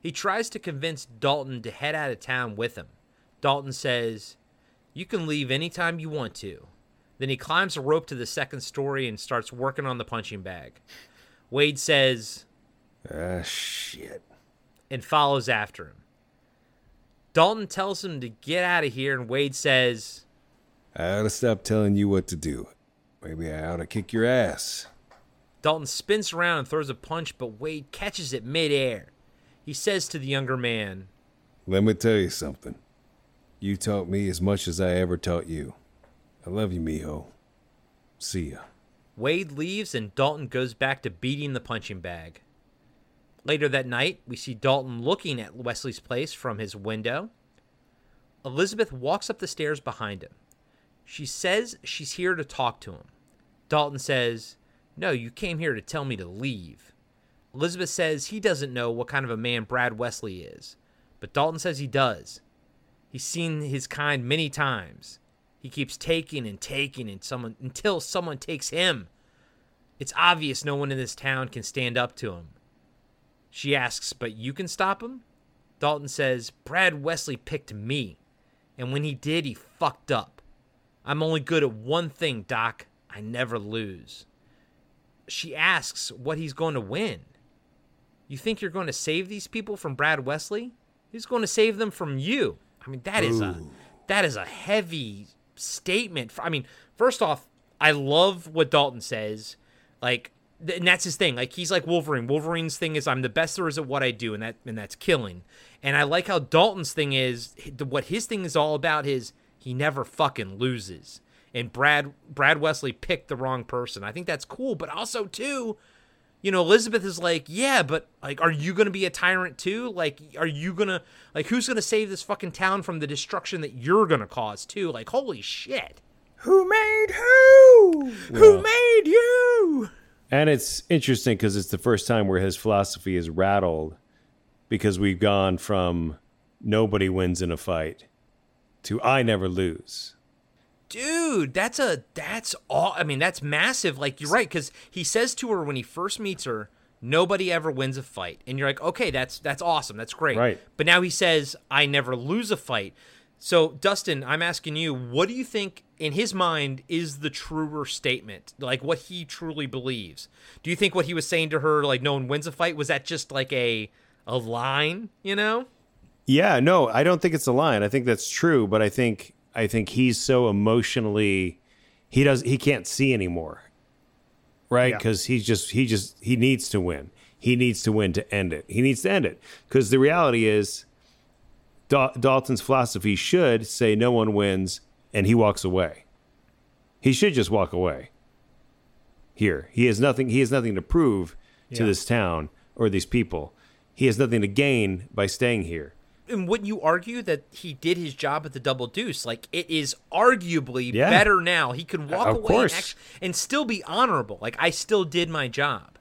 He tries to convince Dalton to head out of town with him. Dalton says, You can leave anytime you want to. Then he climbs a rope to the second story and starts working on the punching bag. Wade says, Ah, shit. and follows after him. Dalton tells him to get out of here, and Wade says, I ought to stop telling you what to do. Maybe I ought to kick your ass. Dalton spins around and throws a punch, but Wade catches it midair. He says to the younger man, Let me tell you something. You taught me as much as I ever taught you. I love you, mijo. See ya. Wade leaves and Dalton goes back to beating the punching bag. Later that night, we see Dalton looking at Wesley's place from his window. Elizabeth walks up the stairs behind him. She says she's here to talk to him. Dalton says, No, you came here to tell me to leave. Elizabeth says he doesn't know what kind of a man Brad Wesley is, but Dalton says he does. He's seen his kind many times. He keeps taking and taking and someone until someone takes him. It's obvious no one in this town can stand up to him. She asks, "But you can stop him?" Dalton says, "Brad Wesley picked me. And when he did, he fucked up. I'm only good at one thing, Doc. I never lose. She asks what he's going to win. You think you're going to save these people from Brad Wesley? He's going to save them from you. I mean, that is a that is a heavy statement. I mean, first off, I love what Dalton says. Like, th- and that's his thing. Like, he's like Wolverine. Wolverine's thing is I'm the best there is at what I do, and that and that's killing. And I like how Dalton's thing is what his thing is all about. Is he never fucking loses. And Brad Brad Wesley picked the wrong person. I think that's cool, but also too, you know, Elizabeth is like, yeah, but like, are you gonna be a tyrant too? Like, are you gonna like, who's gonna save this fucking town from the destruction that you're gonna cause too? Like, holy shit. Who made who? Who made you? And it's interesting because it's the first time where his philosophy is rattled because we've gone from nobody wins in a fight to I never lose. Dude that's a that's all i mean that's massive like you're right because he says to her when he first meets her nobody ever wins a fight. And you're like okay that's that's awesome that's great. Right. but now he says i never lose a fight. So dustin i'm asking you what do you think in his mind is the truer statement? Like what he truly believes? Do you think what he was saying to her like no one wins a fight was that just like a a line you know? Yeah, no, I don't think it's a line. I think that's true, but I think I think he's so emotionally he does he can't see anymore. Right? Yeah. Cuz he's just he just he needs to win. He needs to win to end it. He needs to end it cuz the reality is Dal- Dalton's philosophy should say no one wins and he walks away. He should just walk away. Here, he has nothing he has nothing to prove to Yeah. this town or these people. He has nothing to gain by staying here. And wouldn't you argue that he did his job at the double deuce? Like it is arguably Yeah. better now. He can walk Of away and, act- and still be honorable. Like I still did my job,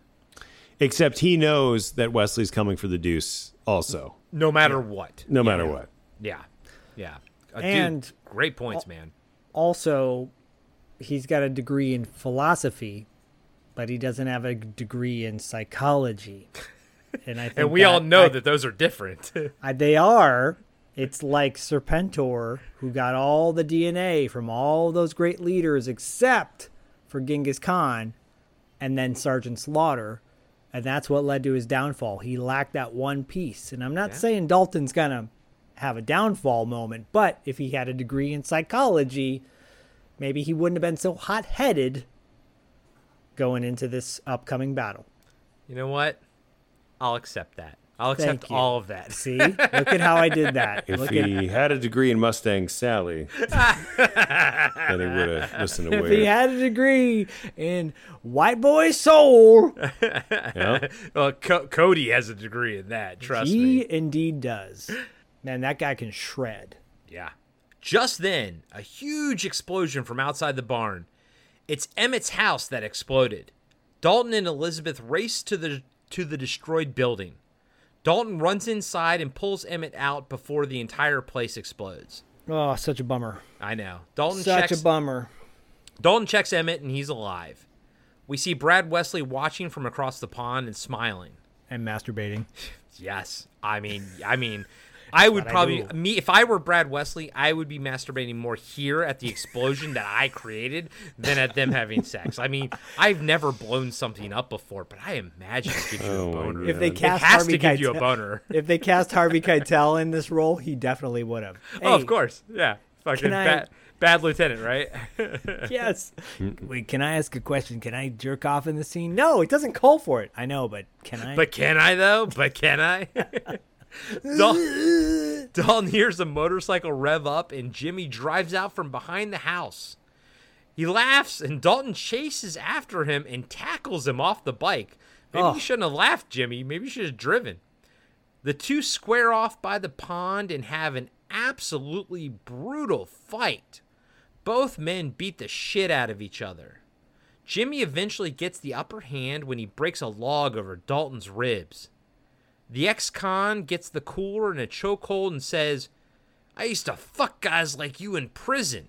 Except he knows that Wesley's coming for the deuce also. no matter what. No matter what. Yeah, yeah. Uh, dude, And- great points, man. Also, he's got a degree in philosophy, but he doesn't have a degree in psychology. [LAUGHS] And I [LAUGHS] think And we all know I- that those are different. [LAUGHS] I, they are. It's like Serpentor, who got all the DNA from all those great leaders except for Genghis Khan and then Sergeant Slaughter. And that's what led to his downfall. He lacked that one piece. And I'm not Yeah. saying Dalton's going to have a downfall moment, but if he had a degree in psychology, maybe he wouldn't have been so hot headed going into this upcoming battle. you know what? I'll accept that. I'll Thank accept you. all of that. See? Look at how I did that. If Look he at, had a degree in Mustang Sally, then he would have listened to if he had a degree in white boy soul, Yeah. well, Co- Cody has a degree in that. Trust he me. indeed does. Man, that guy can shred. Yeah. Just then, a huge explosion from outside the barn. It's Emmett's house that exploded. Dalton and Elizabeth race to the to the destroyed building. Dalton runs inside and pulls Emmett out before the entire place explodes. Oh, such a bummer. I know. Dalton Such checks a bummer. Dalton checks Emmett and he's alive. We see Brad Wesley watching from across the pond and smiling. And masturbating. [LAUGHS] Yes. I mean, I mean, I would what I probably do. me if I were Brad Wesley, I would be masturbating more here at the explosion that I created than at them having sex. I mean, I've never blown something up before, but I imagine it gives you Oh a boner. If they cast it has Harvey to give you a Keitel- boner. [LAUGHS] If they cast Harvey Keitel in this role, he definitely would have. oh, of course. Yeah. Fucking Can I- bad, bad lieutenant, right? [LAUGHS] Yes. Wait, can I ask a question? Can I jerk off in the scene? No, it doesn't call for it. I know, but can I? But can I though? But can I? [LAUGHS] Dalton, Dalton hears a motorcycle rev up and Jimmy drives out from behind the house. He laughs and Dalton chases after him and tackles him off the bike. Maybe Oh. you shouldn't have laughed, Jimmy. Maybe you should have driven. The two square off by the pond and have an absolutely brutal fight. Both men beat the shit out of each other. Jimmy eventually gets the upper hand when he breaks a log over Dalton's ribs. The ex con gets the cooler in a chokehold and says, I used to fuck guys like you in prison.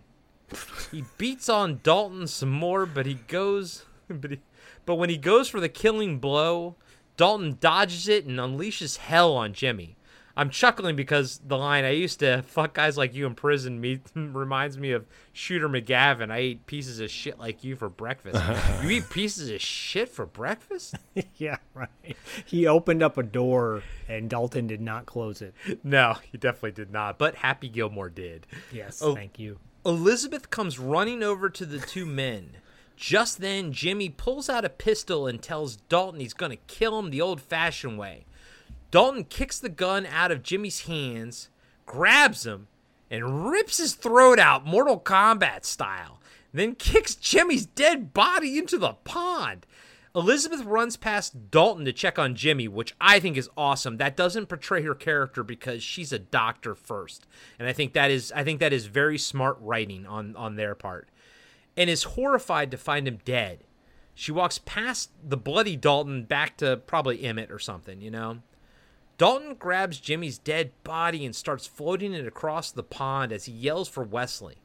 He beats on Dalton some more, but he goes [LAUGHS] but he, but when he goes for the killing blow, Dalton dodges it and unleashes hell on Jimmy. I'm chuckling because the line I used to fuck guys like you in prison me [LAUGHS] reminds me of Shooter McGavin. I eat pieces of shit like you for breakfast. [LAUGHS] you eat pieces of shit for breakfast? [LAUGHS] yeah, right. He opened up a door and Dalton did not close it. No, he definitely did not. But Happy Gilmore did. Yes, Oh, thank you. Elizabeth comes running over to the two men. Just then, Jimmy pulls out a pistol and tells Dalton he's going to kill him the old fashioned way. Dalton kicks the gun out of Jimmy's hands, grabs him, and rips his throat out Mortal Kombat style, then kicks Jimmy's dead body into the pond. Elizabeth runs past Dalton to check on Jimmy, which I think is awesome. That doesn't portray her character because she's a doctor first. And I think that is I think that is very smart writing on on their part. And is horrified to find him dead. She walks past the bloody Dalton back to probably Emmett or something, you know. Dalton grabs Jimmy's dead body and starts floating it across the pond as he yells for Wesley.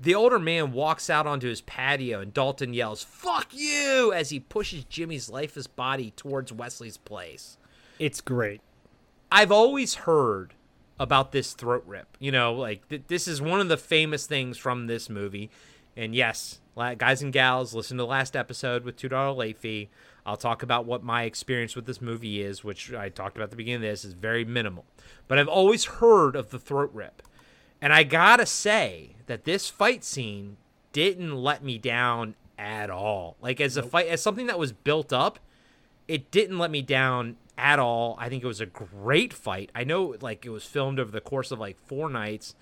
The older man walks out onto his patio and Dalton yells, Fuck you! as he pushes Jimmy's lifeless body towards Wesley's place. It's great. I've always heard about this throat rip. You know, like th- this is one of the famous things from this movie. And yes, guys and gals, listen to the last episode with $2 late fee. I'll talk about what my experience with this movie is, which I talked about at the beginning of this, is very minimal. But I've always heard of the throat rip. And I gotta say that this fight scene didn't let me down at all. Like as a fight, as something that was built up, it didn't let me down at all. I think it was a great fight. I know like it was filmed over the course of like four nights.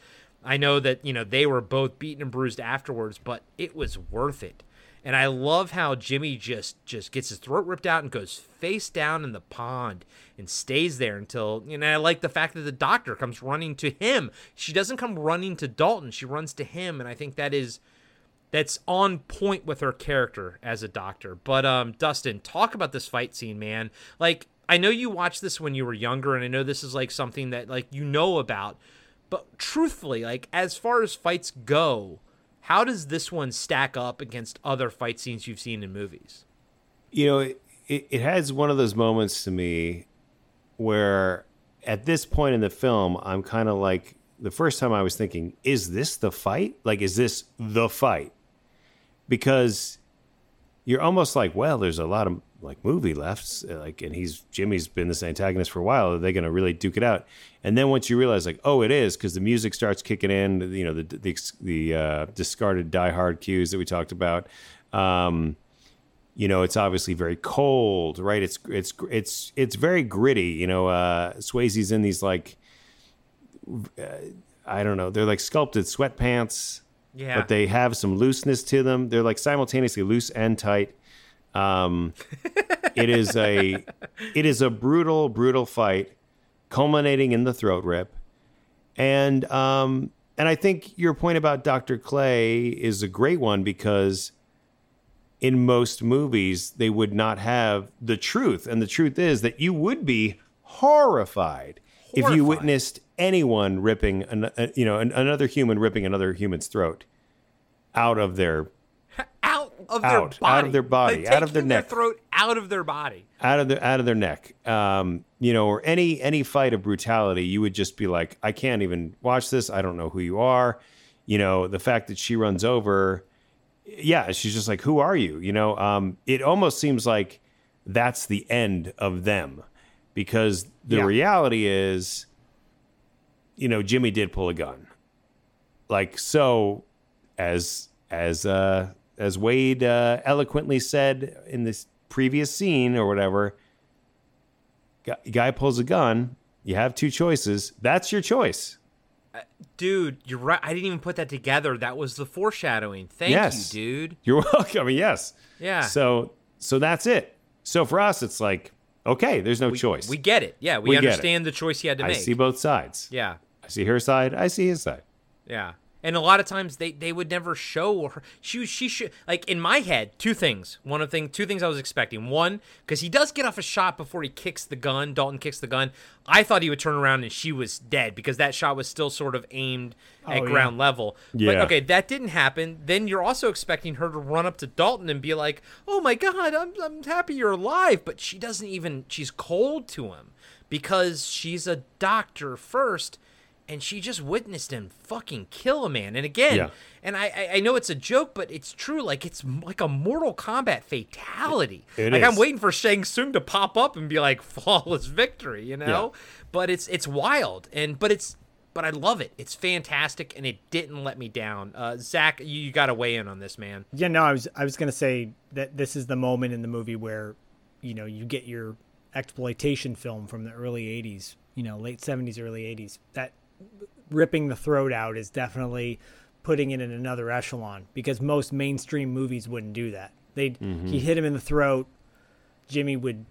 I know that, you know, they were both beaten and bruised afterwards, but it was worth it. And I love how Jimmy just just gets his throat ripped out and goes face down in the pond and stays there until you know. I like the fact that the doctor comes running to him. She doesn't come running to Dalton. She runs to him, and I think that is that's on point with her character as a doctor. But um, Dustin, talk about this fight scene, man. Like I know you watched this when you were younger, and I know this is like something that like you know about. But truthfully, like as far as fights go, how does this one stack up against other fight scenes you've seen in movies? You know, it, it, it has one of those moments to me where at this point in the film, I'm kind of like, the first time I was thinking, is this the fight? Like, is this the fight? Because you're almost like, well, there's a lot of like movie left, like, and he's Jimmy's been this antagonist for a while. Are they going to really duke it out? And then once you realize, like, oh, it is because the music starts kicking in, you know, the the, the uh, discarded Die Hard cues that we talked about. Um, you know, it's obviously very cold, right? It's it's it's it's very gritty. You know, uh, Swayze's in these like, uh, I don't know, they're like sculpted sweatpants. Yeah. But they have some looseness to them. They're like simultaneously loose and tight. Um, it is a [LAUGHS] it is a brutal, brutal fight, culminating in the throat rip, and um, and I think your point about Doctor Clay is a great one because in most movies they would not have the truth, and the truth is that you would be horrified, if you witnessed anyone ripping, an, uh, you know, an, another human ripping another human's throat out of their Out of their Out. body, Out of their body. Out of their neck. throat out of their body. out of their out of their neck. Um, you know, or any any fight of brutality, you would just be like, I can't even watch this. I don't know who you are. You know, the fact that she runs over, yeah, she's just like, who are you? You know, um, it almost seems like that's the end of them because the Yeah. reality is, you know, Jimmy did pull a gun, like so, as as uh, as Wade uh, eloquently said in this previous scene or whatever, guy, guy pulls a gun. You have two choices. That's your choice. Dude, you're right. I didn't even put that together. That was the foreshadowing. Thank yes, you, dude. You're [LAUGHS] welcome. I mean, yes. Yeah. So so that's it. So for us, it's like okay, there's no choice. We get it. Yeah, we, We understand the choice he had to I make. I see both sides. Yeah. I see her side. I see his side. Yeah. And a lot of times they, they would never show her. She she should like in my head two things. One of thing two things I was expecting. One because he does get off a shot before he kicks the gun. Dalton kicks the gun. I thought he would turn around and she was dead because that shot was still sort of aimed oh, at Oh, yeah. ground level. But Yeah. okay, that didn't happen. Then you're also expecting her to run up to Dalton and be like, "Oh my god, I'm I'm happy you're alive." But she doesn't even. She's cold to him because she's a doctor first and she just witnessed him fucking kill a man. And again, Yeah. and I, I I know it's a joke, but it's true. Like it's m- like a Mortal Kombat fatality. It like is. I'm waiting for Shang Tsung to pop up and be like [LAUGHS] flawless victory, you know? But it's it's wild and but it's but I love it. It's fantastic and it didn't let me down. Uh, Zak, you, you got to weigh in on this, man. Yeah, no, I was I was gonna say that this is the moment in the movie where, you know, you get your exploitation film from the early '80s, you know, late '70s, early '80s. That ripping the throat out is definitely putting it in another echelon because most mainstream movies wouldn't do that. They would Mm-hmm. he hit him in the throat, Jimmy would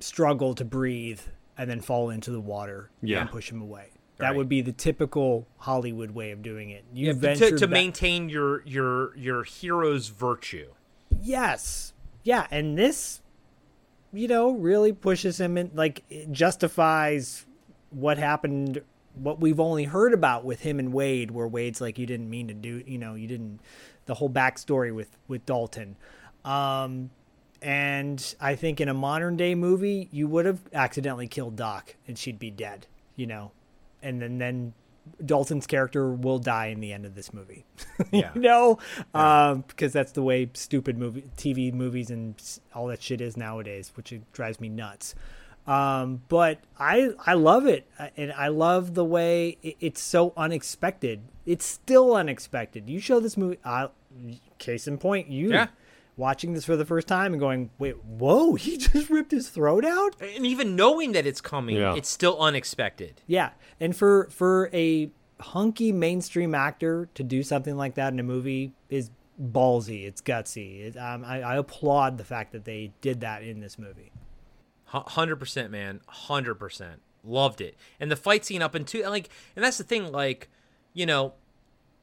struggle to breathe and then fall into the water Yeah. and push him away. That Right. would be the typical Hollywood way of doing it. You Yeah, to, to back- maintain your your your hero's virtue. Yes. Yeah, and this you know, really pushes him in like it justifies what happened what we've only heard about with him and Wade where Wade's like you didn't mean to do, you know, you didn't the whole backstory with with Dalton. Um and I think in a modern day movie, you would have accidentally killed Doc and she'd be dead, you know. And then then Dalton's character will die in the end of this movie. [LAUGHS] Yeah. you know, um, because that's the way stupid movie, TV movies, and all that shit is nowadays, which it drives me nuts. Um, but I I love it, uh, and I love the way it, it's so unexpected. It's still unexpected. You show this movie, uh, case in point, you Yeah. watching this for the first time and going, wait, whoa, [LAUGHS] he just ripped his throat out. And even knowing that it's coming, Yeah. it's still unexpected. Yeah, and for for a hunky mainstream actor to do something like that in a movie is ballsy. It's gutsy. It, um, I, I applaud the fact that they did that in this movie. Hundred percent, man. Hundred percent. Loved it. And the fight scene up into like, and that's the thing. Like, you know,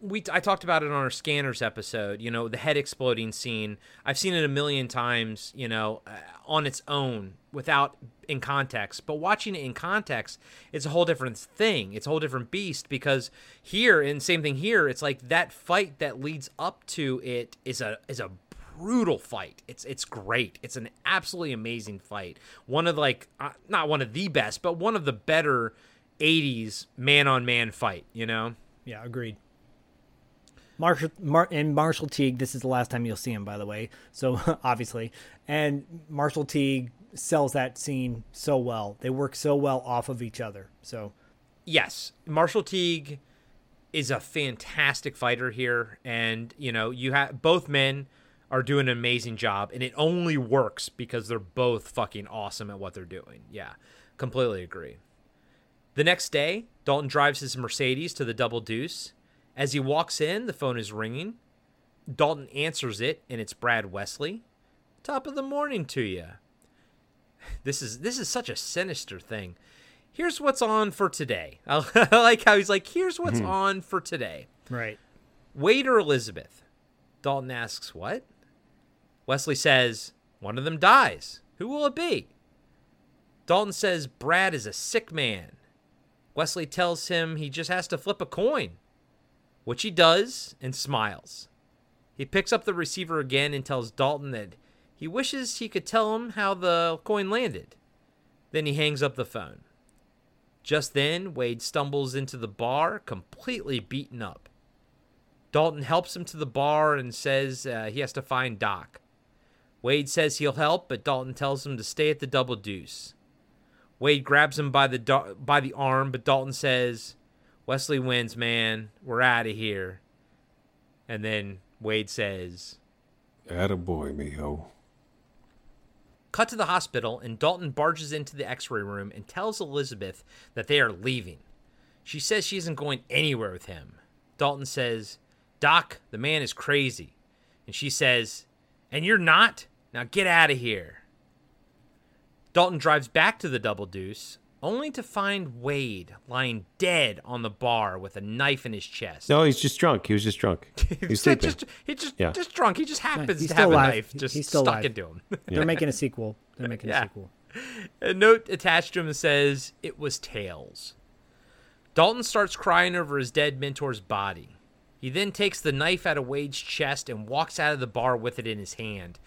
we I talked about it on our scanners episode. You know, the head exploding scene. I've seen it a million times. You know, uh, on its own without in context. But watching it in context, it's a whole different thing. It's a whole different beast because here, and same thing here. It's like that fight that leads up to it is a is a brutal fight. It's it's great. It's an absolutely amazing fight. One of like uh, not one of the best, but one of the better 80s man on man fight, you know? Yeah, agreed. Marshall Mar- and Marshall Teague. This is the last time you'll see him, by the way. So [LAUGHS] obviously, and Marshall Teague sells that scene so well. They work so well off of each other. So Yes, Marshall Teague is a fantastic fighter here and you know, you have both men are doing an amazing job and it only works because they're both fucking awesome at what they're doing. Yeah, completely agree. The next day, Dalton drives his Mercedes to the Double Deuce. As he walks in, the phone is ringing. Dalton answers it, and it's Brad Wesley. Top of the morning to you. [LAUGHS] This is this is such a sinister thing. Here's what's on for today. [LAUGHS] I like how he's like, "Here's what's hmm. on for today." right. Waiter Elizabeth? Dalton asks, "What?" Wesley says, "One of them dies. Who will it be?" Dalton says Brad is a sick man. Wesley tells him he just has to flip a coin, which he does and smiles. He picks up the receiver again and tells Dalton that he wishes he could tell him how the coin landed. Then he hangs up the phone. Just then, Wade stumbles into the bar, completely beaten up. Dalton helps him to the bar and says uh, he has to find Doc. Wade says he'll help, but Dalton tells him to stay at the Double Deuce. Wade grabs him by the do- by the arm, but Dalton says, "Wesley wins, man. We're out of here." And then Wade says, Attaboy, mijo. Cut to the hospital, and Dalton barges into the x ray room and tells Elizabeth that they are leaving. She says she isn't going anywhere with him. Dalton says, Doc, the man is crazy. And she says, And you're not? Now get out of here. Dalton drives back to the Double Deuce, only to find Wade lying dead on the bar with a knife in his chest. No, he's just drunk. He was just drunk. [LAUGHS] He's sleeping. just, he just, Yeah. just drunk. He just happens He's to still have a alive. knife just He's still stuck alive. into him. [LAUGHS] They're making a sequel. They're making Yeah. a sequel. A note attached to him says, It was Tails. Dalton starts crying over his dead mentor's body. He then takes the knife out of Wade's chest and walks out of the bar with it in his hand.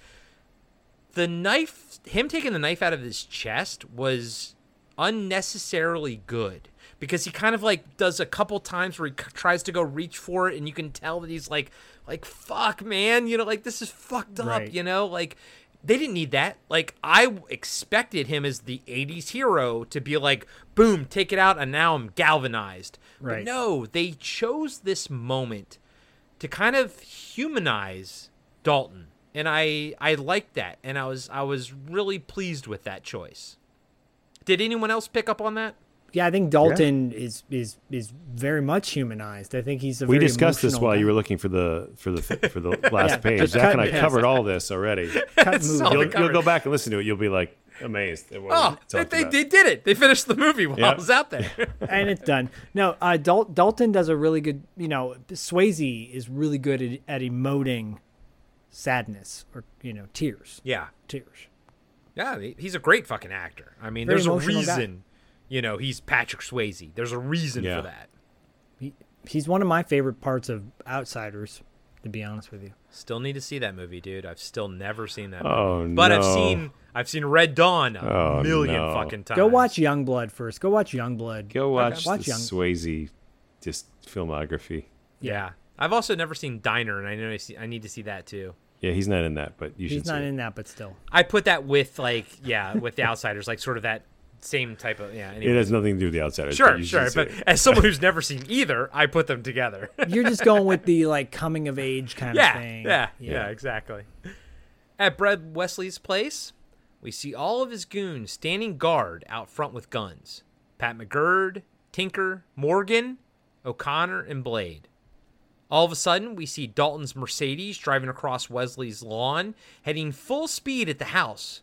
The knife, him taking the knife out of his chest was unnecessarily good because he kind of like does a couple times where he c- tries to go reach for it and you can tell that he's like like fuck man you know like this is fucked up Right. you know like they didn't need that like i expected him as the 80s hero to be like boom take it out and now i'm galvanized Right. but no they chose this moment to kind of humanize dalton and i i liked that and i was i was really pleased with that choice did anyone else pick up on that Yeah, I think Dalton is is is very much humanized. I think he's a. We very discussed this while guy. you were looking for the for the [LAUGHS] for the last Yeah, page. just Zak cut and I and covered all this already. [LAUGHS] Cut It's movie. all You'll, you'll go back and listen to it. You'll be like amazed. At what oh we they, they, they did it they finished the movie while i was out there [LAUGHS] and it's done. No, uh, Dal- Dalton does a really good. You know, Swayze is really good at, at emoting sadness or you know tears. yeah Tears. Yeah, he's a great fucking actor. I mean, Very there's a emotional guy. reason, you know, he's Patrick Swayze. There's a reason Yeah. for that. He, he's one of my favorite parts of Outsiders. To be honest with you, Still need to see that movie, dude. I've still never seen that. Oh, movie. But I've seen I've seen Red Dawn a Oh, million no. fucking times. go watch Youngblood first. Go watch Youngblood. Go watch, Watch the Young- Swayze just filmography. Yeah, I've also never seen Diner, and I know I, see, I need to see that too. Yeah, he's not in that, but you He's should not see it. in that, but still. I put that with like yeah, with the [LAUGHS] Outsiders, like sort of that same type of yeah. It has nothing to do with the outsiders. Sure, but sure. But it. as someone [LAUGHS] who's never seen either, I put them together. [LAUGHS] You're just going with the like coming of age kind yeah, of thing. Yeah, yeah, exactly. At Brad Wesley's place, we see all of his goons standing guard out front with guns. Pat McGurk, Tinker, Morgan, O'Connor, and Blade. All of a sudden, we see Dalton's Mercedes driving across Wesley's lawn, heading full speed at the house.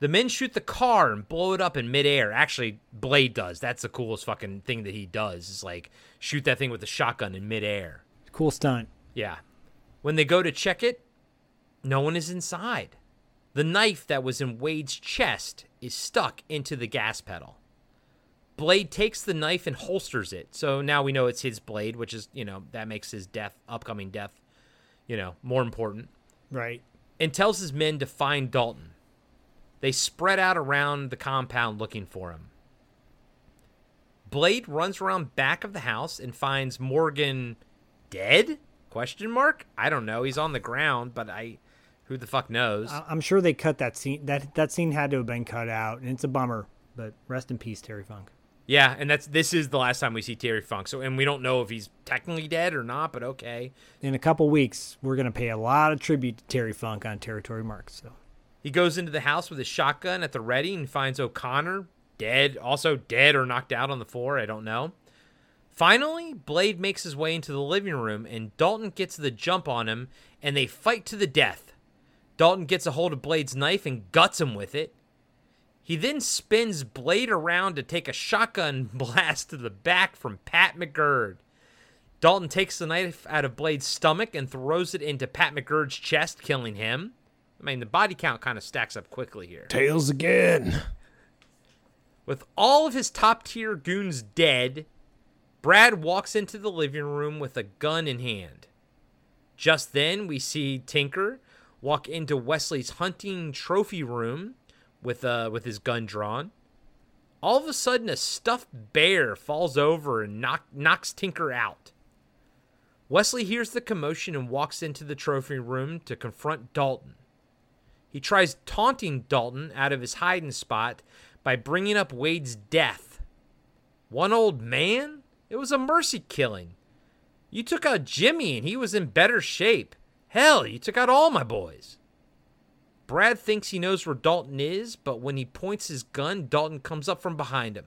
The men shoot the car and blow it up in midair. Actually, Blade does. That's the coolest fucking thing that he does. Is like shoot that thing with a shotgun in midair. Cool stunt. Yeah. When they go to check it, no one is inside. The knife that was in Wade's chest is stuck into the gas pedal. Blade takes the knife and holsters it. So now we know it's his blade, which is, you know, that makes his death, upcoming death, you know, more important. Right. And tells his men to find Dalton. They spread out around the compound looking for him. Blade runs around back of the house and finds Morgan dead? Question mark? I don't know. He's on the ground, but I who the fuck knows? I'm sure they cut that scene. That that scene had to have been cut out, and it's a bummer. But rest in peace, Terry Funk. Yeah, and that's this is the last time we see Terry Funk. So and we don't know if he's technically dead or not, but okay. In a couple weeks, we're gonna pay a lot of tribute to Terry Funk on Territory Marks. So He goes into the house with his shotgun at the ready and finds O'Connor dead, also dead or knocked out on the floor. I don't know. Finally, Blade makes his way into the living room and Dalton gets the jump on him and they fight to the death. Dalton gets a hold of Blade's knife and guts him with it. He then spins Blade around to take a shotgun [LAUGHS] blast to the back from Pat McGurk. Dalton takes the knife out of Blade's stomach and throws it into Pat McGurk's chest, killing him. I mean, the body count kind of stacks up quickly here. Tails again. With all of his top tier goons dead, Brad walks into the living room with a gun in hand. Just then, we see Tinker walk into Wesley's hunting trophy room with uh with his gun drawn. All of a sudden, a stuffed bear falls over and knock, knocks Tinker out. Wesley hears the commotion and walks into the trophy room to confront Dalton. He tries taunting Dalton out of his hiding spot by bringing up Wade's death. One old man? It was a mercy killing. You took out Jimmy and he was in better shape. Hell, you took out all my boys. Brad thinks he knows where Dalton is, but when he points his gun, Dalton comes up from behind him.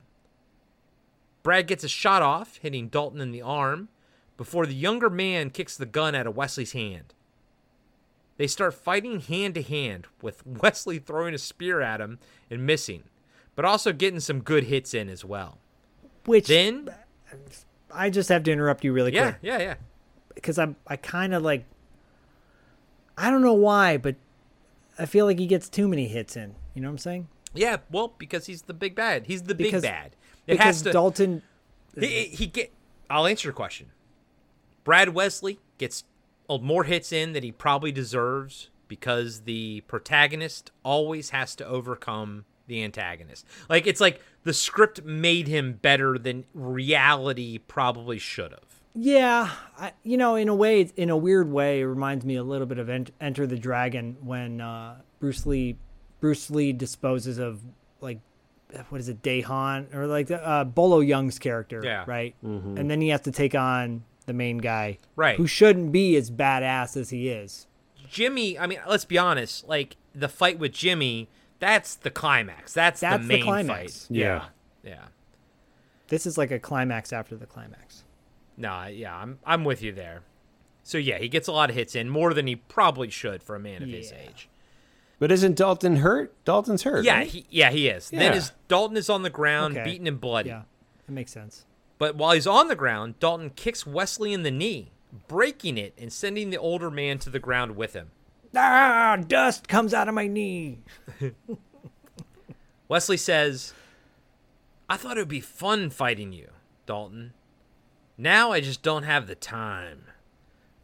Brad gets a shot off, hitting Dalton in the arm, before the younger man kicks the gun out of Wesley's hand. They start fighting hand to hand, with [LAUGHS] Wesley throwing a spear at him and missing, but also getting some good hits in as well. which Then, I just have to interrupt you really yeah, quick yeah, yeah. Yeah. Because I'm I kind of like I don't know why, but I feel like he gets too many hits in. You know what I'm saying? Yeah, well, because he's the big bad. He's the big bad. It because has to. Dalton. He, he- he get. I'll answer your question. Brad Wesley gets uh, more hits in than he probably deserves because the protagonist always has to overcome the antagonist. Like it's like the script made him better than reality probably should have. Yeah, I, you know, in a way, it's- in a weird way, it reminds me a little bit of Ent- Enter the Dragon when uh, Bruce Lee, Bruce Lee disposes of like, what is it, Dahan or like uh, Bolo Yeung's character, Yeah. right? Mhm. And then he has to take on the main guy, Right. Who shouldn't be as badass as he is. Jimmy, I mean, let's be honest, like the fight with Jimmy, that's the climax. That's, That's the the climax. fight. Yeah. Yeah. This is like a climax after the climax. No, yeah, I'm I'm with you there. So yeah, he gets a lot of hits in, more than he probably should for a man of his age. But isn't Dalton hurt? Dalton's hurt. Yeah, right? he, yeah, he is. Then Yeah. his Dalton is on the ground, Okay. beaten and bloody. Yeah, that makes sense. But while he's on the ground, Dalton kicks Wesley in the knee, breaking it and sending the older man to the ground with him. Ah, dust comes out of my knee. [LAUGHS] Wesley says, I thought it would be fun fighting you, Dalton. Now I just don't have the time.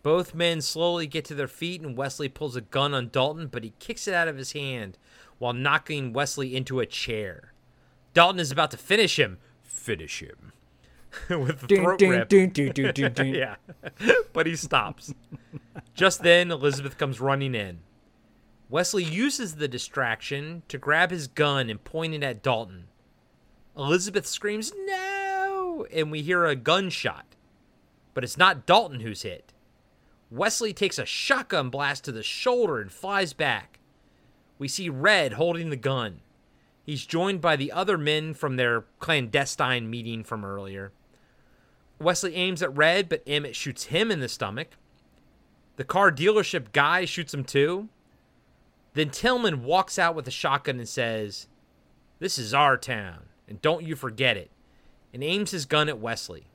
Both men slowly get to their feet, and Wesley pulls a gun on Dalton, but he kicks it out of his hand while knocking Wesley into a chair. Dalton is about to finish him. Finish him. [LAUGHS] With the Dun, throat dun, rip. dun, [LAUGHS] yeah. [LAUGHS] but he stops. Just then, Elizabeth comes running in. Wesley uses the distraction to grab his gun and point it at Dalton. Elizabeth screams, No! And we hear a gunshot. But it's not Dalton who's hit. Wesley takes a shotgun blast to the shoulder and flies back. We see Red holding the gun. He's joined by the other men from their clandestine meeting from earlier. Wesley aims at Red, but Emmett shoots him in the stomach. The car dealership guy shoots him too. Then Tillman walks out with a shotgun and says, This is our town, and don't you forget it, and aims his gun at Wesley.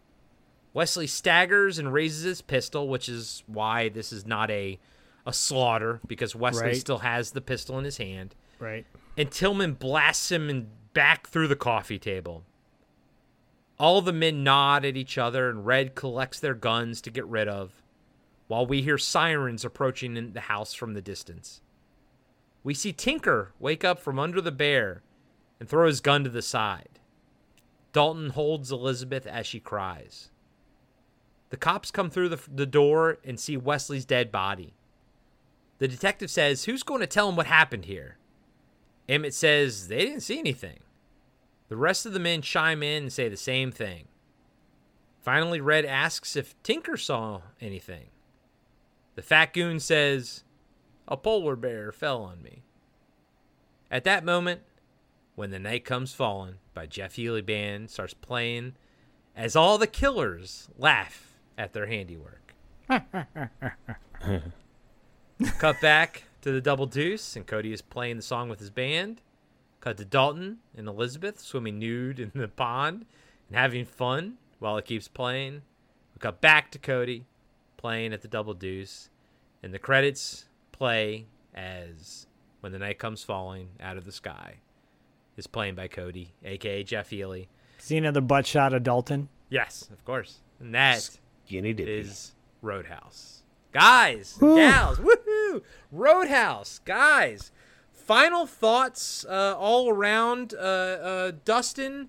Wesley staggers and raises his pistol, which is why this is not a, a slaughter, because Wesley Right. still has the pistol in his hand. Right. And Tillman blasts him and back through the coffee table. All the men nod at each other, and Red collects their guns to get rid of, while we hear sirens approaching in the house from the distance. We see Tinker wake up from under the bear and throw his gun to the side. Dalton holds Elizabeth as she cries. The cops come through the, the door and see Wesley's dead body. The detective says, Who's going to tell him what happened here? Emmett says they didn't see anything. The rest of the men chime in and say the same thing. Finally, Red asks if Tinker saw anything. The fat goon says, A polar bear fell on me. At that moment, When the Night Comes Falling by Jeff Healey Band starts playing as all the killers laugh at their handiwork. [LAUGHS] Cut back to the double deuce, and Cody is playing the song with his band. Cut to Dalton and Elizabeth swimming nude in the pond and having fun while it keeps playing. We cut back to Cody playing at the double deuce, and the credits play as When the Night Comes Falling Out of the Sky is playing by Cody, aka Jeff Healey. See another butt shot of Dalton. Yes, of course. And that Skinny dippy. is Road House. Guys, Woo. gals, woohoo! Road House, guys. Final thoughts uh, all around. Uh, uh, Dustin,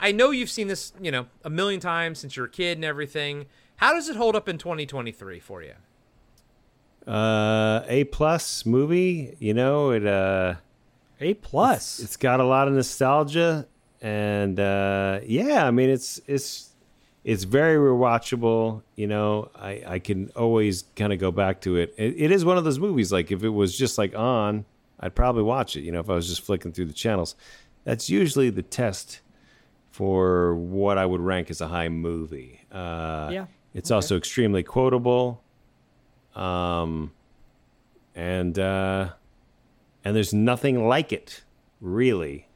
I know you've seen this, you know, a million times since you were a kid and everything. How does it hold up in 2023 for you? Uh, a plus movie. You know it. Uh, a plus. It's, it's got a lot of nostalgia, and uh, yeah, I mean it's it's it's very rewatchable. You know, I I can always kind of go back to it. it. It is one of those movies. Like if it was just like on, I'd probably watch it. You know, if I was just flicking through the channels. That's usually the test for what I would rank as a high movie. Uh, Yeah, It's okay. also extremely quotable. Um, and uh, and there's nothing like it, really.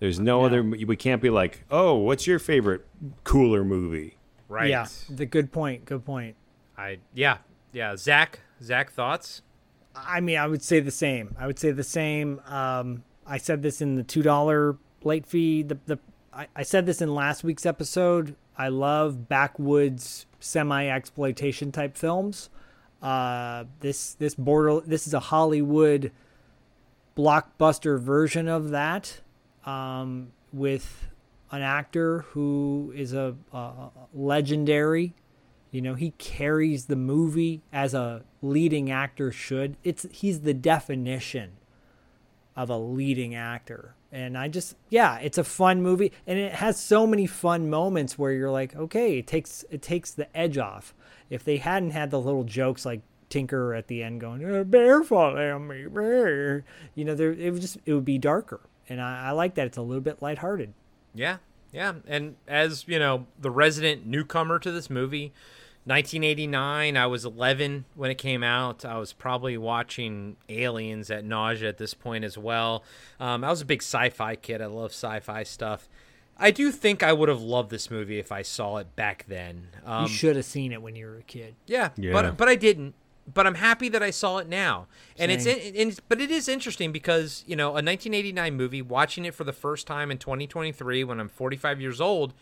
There's no other. We can't be like, oh, what's your favorite cooler movie? Right. Yeah. The good point. Good point. I yeah yeah Zak Zak thoughts. I mean, I would say the same. I would say the same. Um, I said this in the two dollar late fee. The the I, I said this in last week's episode. I love backwoods semi exploitation type films. Uh, this this border this is a Hollywood blockbuster version of that um, with an actor who is a, a legendary. You know, he carries the movie as a leading actor should. It's he's the definition of a leading actor. And I just yeah, it's a fun movie and it has so many fun moments where you're like, okay, it takes it takes the edge off. If they hadn't had the little jokes like Tinker at the end going, a bear fall on me, bear. You know, there it would just it would be darker. And I, I like that it's a little bit lighthearted. Yeah, yeah. And as you know, the resident newcomer to this movie, 1989. I was 11 when it came out. I was probably watching Aliens at nausea at this point as well. Um, I was a big sci-fi kid. I love sci-fi stuff. I do think I would have loved this movie if I saw it back then. Um, you should have seen it when you were a kid. Yeah, Yeah. but but I didn't. But I'm happy that I saw it now, and it's in, in, but it is interesting because you know a 1989 movie, watching it for the first time in 2023 when I'm 45 years old,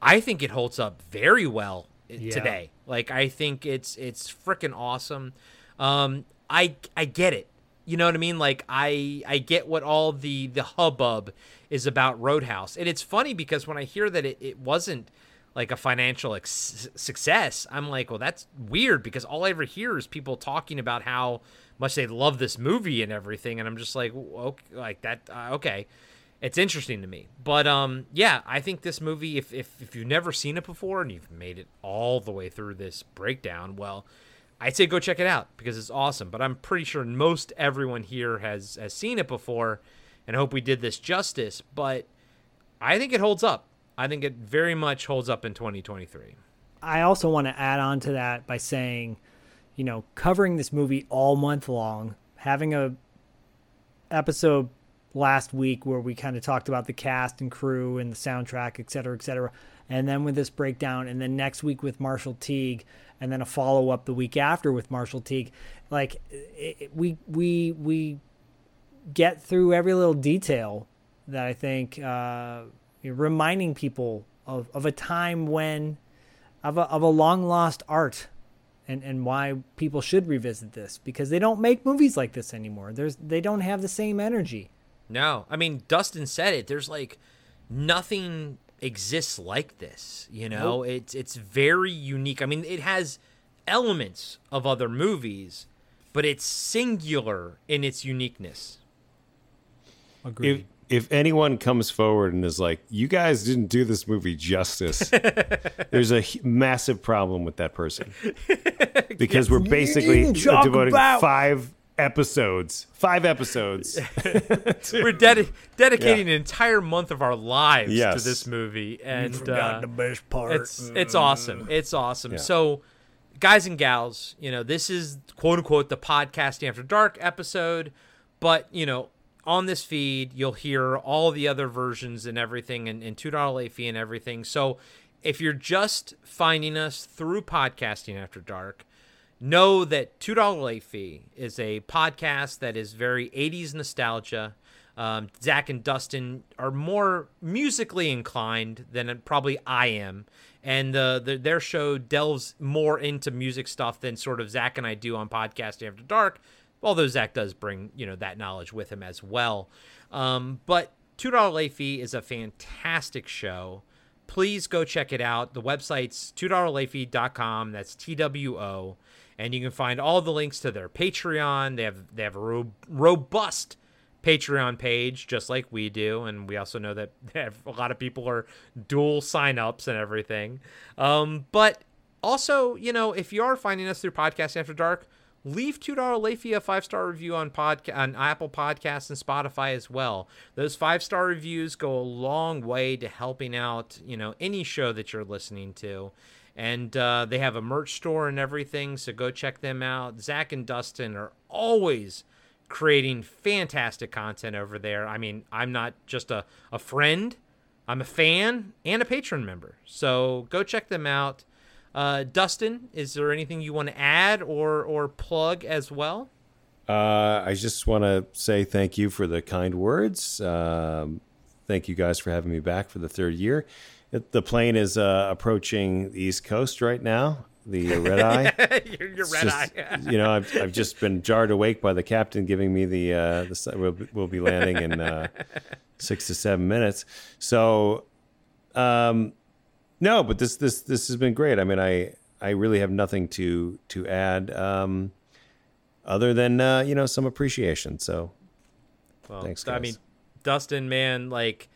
I think it holds up very well Yeah. today. Like I think it's it's freaking awesome. Um, I I get it. You know what I mean? Like I I get what all the the hubbub is about Road House, and it's funny because when I hear that it, it wasn't like a financial ex- success, I'm like, well, that's weird because all I ever hear is people talking about how much they love this movie and everything, and I'm just like, okay, like that, uh, okay. It's interesting to me, but um, yeah, I think this movie, if, if if you've never seen it before and you've made it all the way through this breakdown, well, I'd say go check it out because it's awesome. But I'm pretty sure most everyone here has has seen it before, and I hope we did this justice. But I think it holds up. I think it very much holds up in 2023. I also want to add on to that by saying, you know, covering this movie all month long, having a episode last week where we kind of talked about the cast and crew and the soundtrack, et cetera, et cetera. And then with this breakdown, and then next week with Marshall Teague, and then a follow up the week after with Marshall Teague. Like it, we we we get through every little detail that I think uh, reminding people of, of a time when of a, of a long lost art and, and why people should revisit this because they don't make movies like this anymore. There's they don't have the same energy. No, I mean Dustin said it. There's like nothing exists like this. You know, Nope. it's it's very unique. I mean, it has elements of other movies, but it's singular in its uniqueness. If if anyone comes forward and is like, "You guys didn't do this movie justice," [LAUGHS] there's a massive problem with that person [LAUGHS] because we're basically devoting about- five episodes, five episodes. [LAUGHS] We're dedi- dedicating an entire month of our lives Yes. to this movie, and forgot uh, the best part. It's it's awesome. It's awesome. Yeah. So, guys and gals, you know this is quote unquote the podcasting after dark episode, but you know on this feed you'll hear all the other versions and everything, and, and two dollar late fee and everything. So, if you're just finding us through podcasting after dark know that two dollar late fee is a podcast that is very 80s nostalgia. Um, zak and dustin are more musically inclined than probably i am. And uh, the, their show delves more into music stuff than sort of zak and i do on podcasting after dark although zak does bring you know that knowledge with him as well um, but two dollar late fee is a fantastic show please go check it out. The website's $2latefee.com. That's T W O. And you can find all the links to their Patreon. They have they have a ro- robust Patreon page, just like we do, and we also know that [LAUGHS] a lot of people are dual signups and everything. Um, but also, you know, if you are finding us through Podcast After Dark, leave two dollar late a five star review on podca- on Apple Podcasts and Spotify as well. Those five star reviews go a long way to helping out you know any show that you're listening to. And uh, they have a merch store and everything, so go check them out. Zak and Dustin are always creating fantastic content over there. I mean, I'm not just a, a friend, I'm a fan and a patron member. So go check them out. Uh, Dustin, is there anything you want to add or or plug as well? Uh, I just want to say thank you for the kind words. Um, thank you guys for having me back for the third year. It, the plane is uh, approaching the East Coast right now. the [LAUGHS] red eye. your, your red just- eye. [LAUGHS] you know, I've, I've just been jarred awake by the captain giving me the uh, the we'll, be- we'll be landing in uh, six to seven minutes. So, um, no, but this this this has been great. I mean, I I really have nothing to to add um, other than uh, you know some appreciation. So, Well, thanks, guys. I mean, Dustin, man, like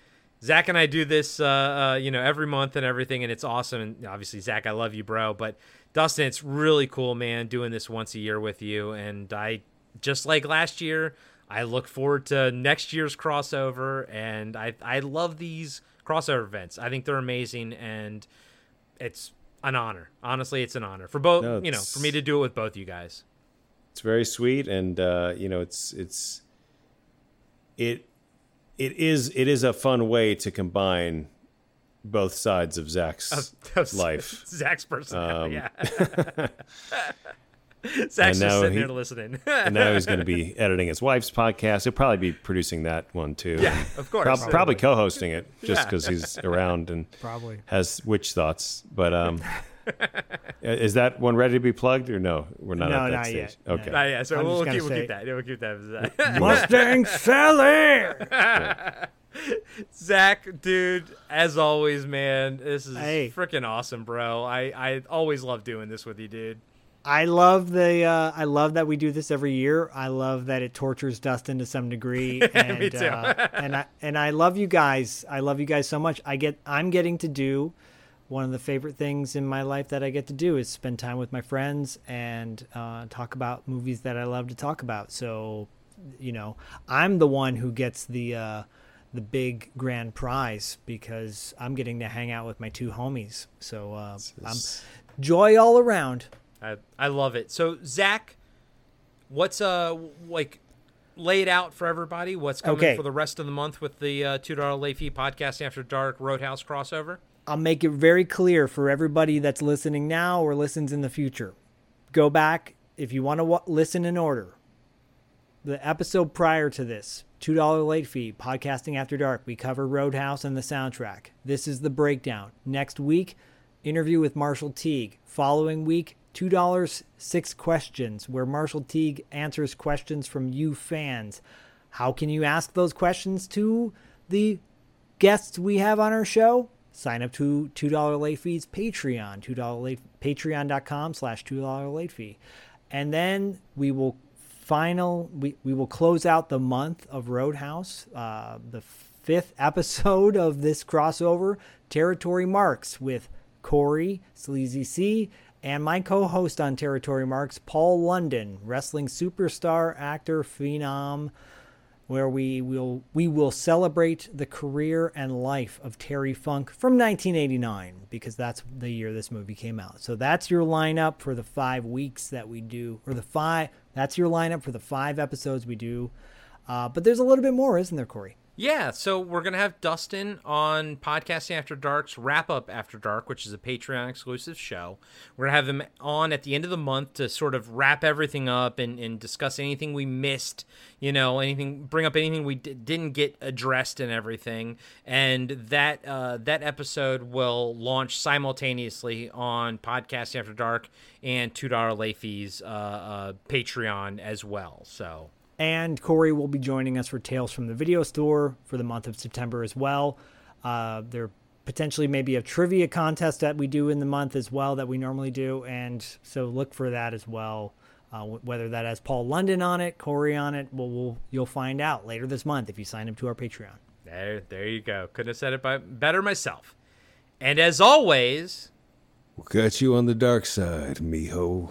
Zak and I do this, uh, uh, you know, every month and everything, and it's awesome. And obviously, Zak, I love you, bro. But Dustin, it's really cool, man, doing this once a year with you. And I, just like last year, I look forward to next year's crossover, and I I love these crossover events. I think they're amazing, and it's an honor. Honestly, it's an honor for both, No, you know, for me to do it with both you guys. it's very sweet and uh, you know it's it's it it is it is a fun way to combine both sides of Zak's Of- of life. [LAUGHS] Zak's personality, Um, yeah. [LAUGHS] [LAUGHS] [LAUGHS] Zak's and just now sitting he- there listening. [LAUGHS] and now he's going to be [LAUGHS] editing his wife's podcast. He'll probably be producing that one too. Yeah, of course. Prob- probably co-hosting it just Yeah. because he's around and Probably. has witch thoughts. But um, is that one ready to be plugged or no? We're not No, at that not stage. yet. Okay. Not yet, so I'm we'll keep, gonna we'll keep that. We'll keep that. as that. Mustang Sally. Zak, dude, as always, man, this is Hey. freaking awesome, bro. I, I always love doing this with you, dude. I love the uh, I love that we do this every year. I love that it tortures Dustin to some degree, [LAUGHS] and Me too. uh, and I and I love you guys. I love you guys so much. I get I'm getting to do one of the favorite things in my life that I get to do is spend time with my friends and uh, talk about movies that I love to talk about. So, you know, I'm the one who gets the uh, the big grand prize because I'm getting to hang out with my two homies. So uh, I'm joy all around. I I love it. So Zak, what's uh like laid out for everybody? What's coming Okay. for the rest of the month with the uh, two dollar late fee podcast after dark Road House crossover? I'll make it very clear for everybody that's listening now or listens in the future. Go back if you want to w- listen in order. The episode prior to this, $2 late fee, podcasting after dark, we cover Road House and the soundtrack. This is the breakdown. Next week, interview with Marshall Teague. Following week, $2 six questions where Marshall Teague answers questions from you fans. How can you ask those questions to the guests we have on our show, sign up to $2 late fees Patreon, $2 late patreon.com slash $2 late fee. And then we will final we, we will close out the month of Road House, uh, the fifth [LAUGHS] episode of this crossover, Territory Marks with Corey, Sleazy C, and my co-host on Territory Marks, Paul London, wrestling superstar, actor, phenom, where we will we will celebrate the career and life of Terry Funk from 1989 because that's the year this movie came out. So that's your lineup for the 5 weeks that we do or the 5 that's your lineup for the 5 episodes we do. Uh, but there's a little bit more, isn't there, Corey? Yeah, so we're gonna have Dustin on Podcasting After Dark's Wrap Up After Dark, which is a Patreon exclusive show. We're gonna have him on at the end of the month to sort of wrap everything up and, and discuss anything we missed, you know, anything, bring up anything we d- didn't get addressed and everything. And that uh, that episode will launch simultaneously on Podcasting After Dark and Two Dollar Late Fees uh, uh, Patreon as well. So. And Corey will be joining us for Tales from the Video Store for the month of September as well. Uh, there potentially maybe a trivia contest that we do in the month as well that we normally do, and so look for that as well. Uh, whether that has Paul London on it, Corey on it, well, we'll you'll find out later this month if you sign up to our Patreon. There, there you go. Couldn't have said it by, better myself. And as always, We'll catch you on the dark side, mijo.